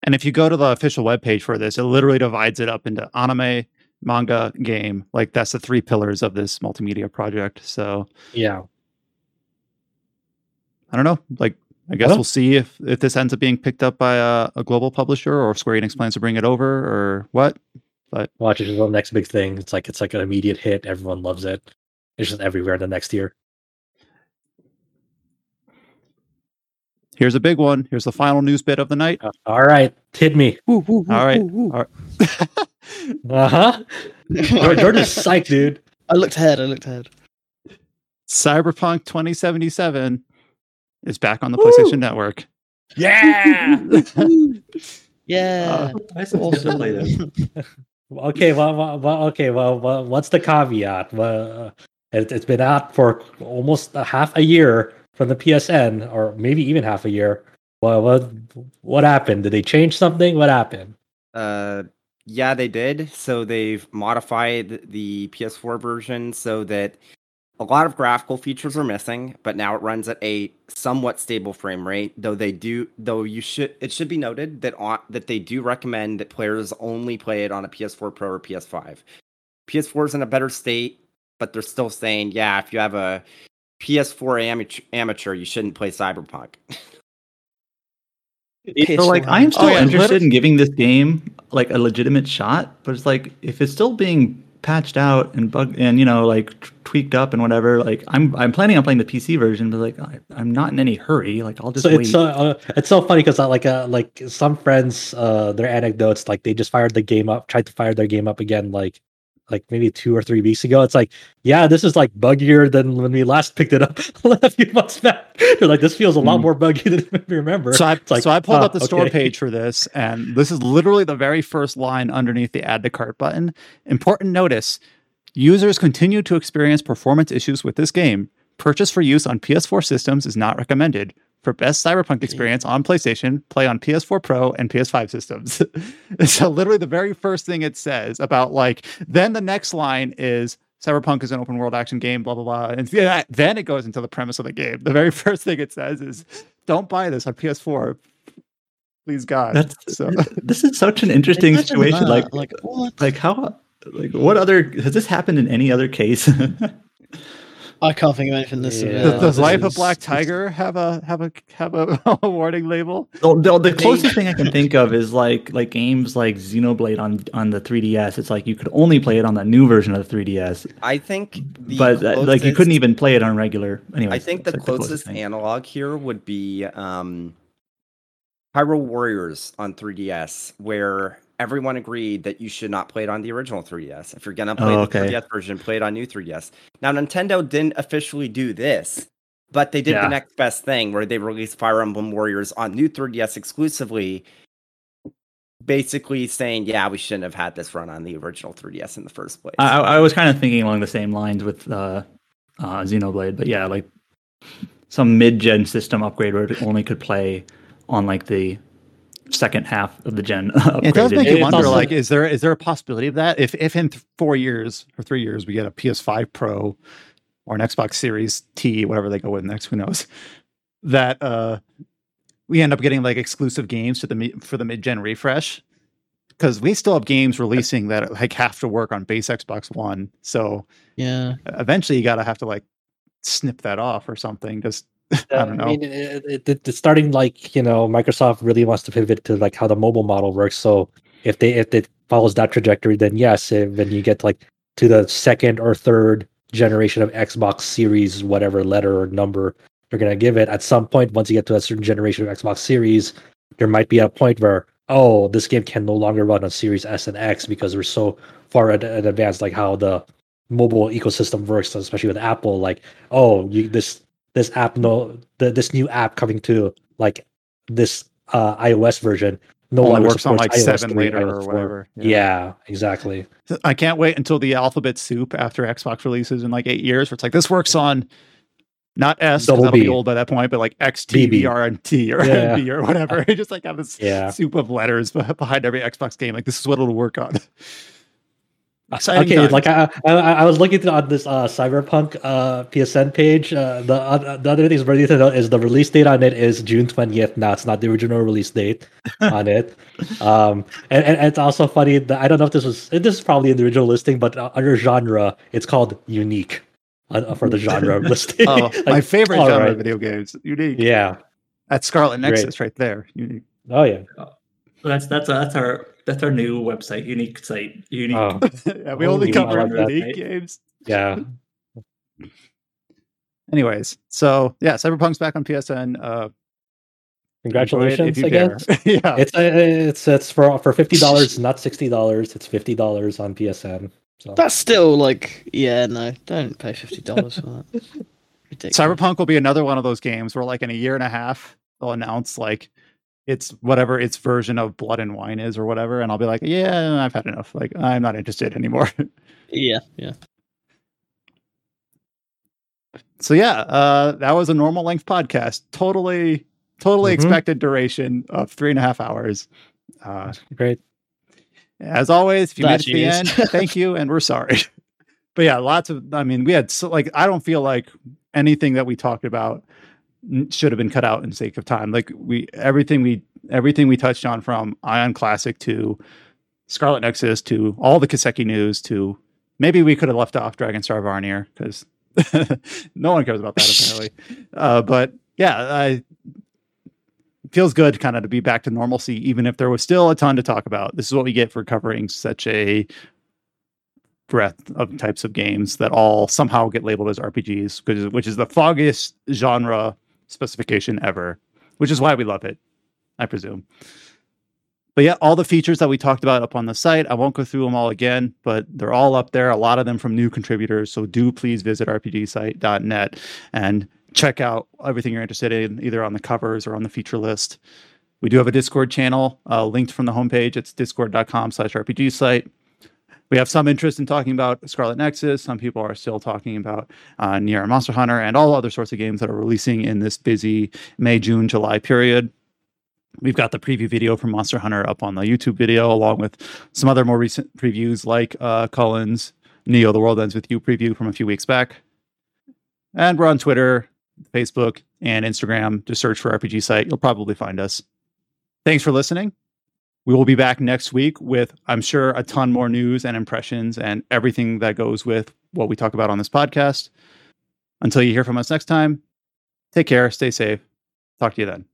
And if you go to the official webpage for this, it literally divides it up into anime, manga, game. Like that's the three pillars of this multimedia project. So Yeah, I don't know. Like I guess Well- we'll see if if this ends up being picked up by a, a global publisher or if Square Enix plans to bring it over or what. But watch it is the next big thing. It's like it's like an immediate hit. Everyone loves it. It's just everywhere the next year. Here's a big one. Here's the final news bit of the night. Uh, all right, hit me. Woo, woo, woo, All right. woo, woo. All right. Uh huh. George is psyched, dude. I looked ahead. I looked ahead. Cyberpunk 2077 is back on the Woo! PlayStation Network. Yeah. Yeah. I still get to play this. okay. Well, well, well. Okay. Well, well. What's the caveat? Well, uh, it, it's been out for almost a half a year from the PSN, or maybe even half a year. Well, what what happened? Did they change something? What happened? Uh, yeah, they did. So they've modified the PS4 version so that a lot of graphical features are missing, but now it runs at a somewhat stable frame rate. Though they do, though you should, it should be noted that on, that they do recommend that players only play it on a PS4 Pro or PS5. PS4 is in a better state, but they're still saying, yeah, if you have a PS4 amateur, amateur you shouldn't play Cyberpunk. So like I'm still Oh, yeah, interested in giving this game like a legitimate shot, but it's like if it's still being patched out and bug and you know like t- tweaked up and whatever, like I'm I'm planning on playing the PC version, but like I, I'm not in any hurry. Like I'll just so wait. it's so uh, it's so funny because uh, like uh, like some friends uh their anecdotes like they just fired the game up tried to fire their game up again like like maybe two or three weeks ago it's like yeah this is like buggier than when we last picked it up a few months back they're like this feels a lot Mm. more buggy than we remember So I, like, so I pulled ah, up the store page for this, and this is literally the very first line underneath the add to cart button. Important notice users continue to experience performance issues with this game. Purchase for use on PS4 systems is not recommended. For best cyberpunk experience on PlayStation, play on PS4 Pro and PS5 systems. so literally the very first thing it says about like then the next line is Cyberpunk is an open world action game, blah blah blah. And yeah, then it goes into the premise of the game. The very first thing it says is don't buy this on PS4. Please God. That's so this is such an interesting Imagine situation. Like like what? like how like what other has this happened in any other case? I can't think of anything this. Yeah. Does, does This Life of Black Tiger have a have a have a, a warning label? The, the, the closest thing I can think of is like like games like Xenoblade on on the 3DS. It's like you could only play it on the new version of the 3DS, I think the but uh, like you couldn't even play it on regular. Anyway, I think the closest analog here would be um, Hyrule Warriors on 3DS, where everyone agreed that you should not play it on the original 3DS. If you're gonna play Oh, the 3DS version, play it on new 3DS. Now Nintendo didn't officially do this, but they did Yeah. the next best thing, where they released Fire Emblem Warriors on new 3DS exclusively. Basically saying, yeah, we shouldn't have had this run on the original 3DS in the first place. I, I I was kind of thinking along the same lines with uh, uh, Xenoblade, but yeah, like some mid-gen system upgrade where it only could play on like the second half of the gen. It does make you wonder, also- like, is there is there a possibility of that? If if in th- four years or three years we get a PS5 Pro or an Xbox Series T, whatever they go with next, who knows? That uh we end up getting like exclusive games to the for the mid gen refresh because we still have games releasing that like have to work on base Xbox One. So Yeah. eventually you gotta have to like snip that off or something. Just I don't know. mean, it, it, it's starting like you know, Microsoft really wants to pivot to like how the mobile model works. So if they if it follows that trajectory, then yes, when you get like to the second or third generation of Xbox Series, whatever letter or number you're gonna give it, at some point, once you get to a certain generation of Xbox Series, there might be a point where oh, this game can no longer run on Series S and X because we're so far ad- advanced, like how the mobile ecosystem works, especially with Apple. Like, oh, you this this app no the, this new app coming to like this uh iOS version no Only longer works on like iOS seven 3, later or whatever. Yeah. exactly. I can't wait until the alphabet soup after Xbox releases in like eight years, where it's like this works on not S, that'll be old by that point, but like X, T, BB. And T or Yeah. B or whatever. Just like have this Yeah. soup of letters behind every Xbox game. Like this is what it'll work on. Exciting okay, times. like I, I I was looking on this uh Cyberpunk uh PSN page. Uh, the uh, the other thing is worthy to note is the release date on it is June twentieth. Now it's not the original release date on it. Um, and, and it's also funny that I don't know if this was this is probably in the original listing, but uh, under genre it's called unique uh, for the genre listing. oh, my favorite genre right. of video games. Unique. Yeah. That's Scarlet Great. Nexus right there. Unique. Oh yeah. So that's that's that's our that's our new website, unique site, unique. Oh yeah, we Oh, only cover like that. unique games. yeah. Anyways, so yeah, Cyberpunk's back on PSN. Uh, Congratulations, if you I guess. yeah, It's uh, it's it's for for fifty dollars, not sixty dollars. It's fifty dollars on PSN. So That's still like, yeah, no, don't pay fifty dollars for that. Ridiculous. Cyberpunk will be another one of those games where, like, in a year and a half, they'll announce like it's whatever its version of Blood and Wine is or whatever, and I'll be like, yeah, I've had enough. Like, I'm not interested anymore. Yeah, yeah. so yeah, uh, that was a normal length podcast. Totally, totally Mhm. expected duration of three and a half hours. Uh, great. As always, if you made it That to the end, thank you, and we're sorry. but yeah, lots of. I mean, we had so like I don't feel like anything that we talked about n- should have been cut out in sake of time. Like we everything we everything we touched on from Aion Classic to Scarlet Nexus to all the Kiseki news to maybe we could have left off Dragon Star Varnir because no one cares about that apparently. Uh, but yeah, I feels good kind of to be back to normalcy, even if there was still a ton to talk about. This is what we get for covering such a breadth of types of games that all somehow get labeled as RPGs, which is, which is the foggiest genre specification ever, which is why we love it, I presume. But yeah, all the features that we talked about up on the site, I won't go through them all again, but they're all up there, a lot of them from new contributors. So do please visit rpgsite.net and check out everything you're interested in, either on the covers or on the feature list. We do have a Discord channel uh, linked from the homepage. It's discord.com slash RPG site. We have some interest in talking about Scarlet Nexus. Some people are still talking about uh, Nier Monster Hunter and all other sorts of games that are releasing in this busy May, June, July period. We've got the preview video from Monster Hunter up on the YouTube video, along with some other more recent previews like uh, Colin's Neo The World Ends With You preview from a few weeks back. And we're on Twitter, Facebook, and Instagram. Just search for RPG site. You'll probably find us. Thanks for listening. We will be back next week with, I'm sure, a ton more news and impressions and everything that goes with what we talk about on this podcast. Until you hear from us next time, take care, stay safe. Talk to you then.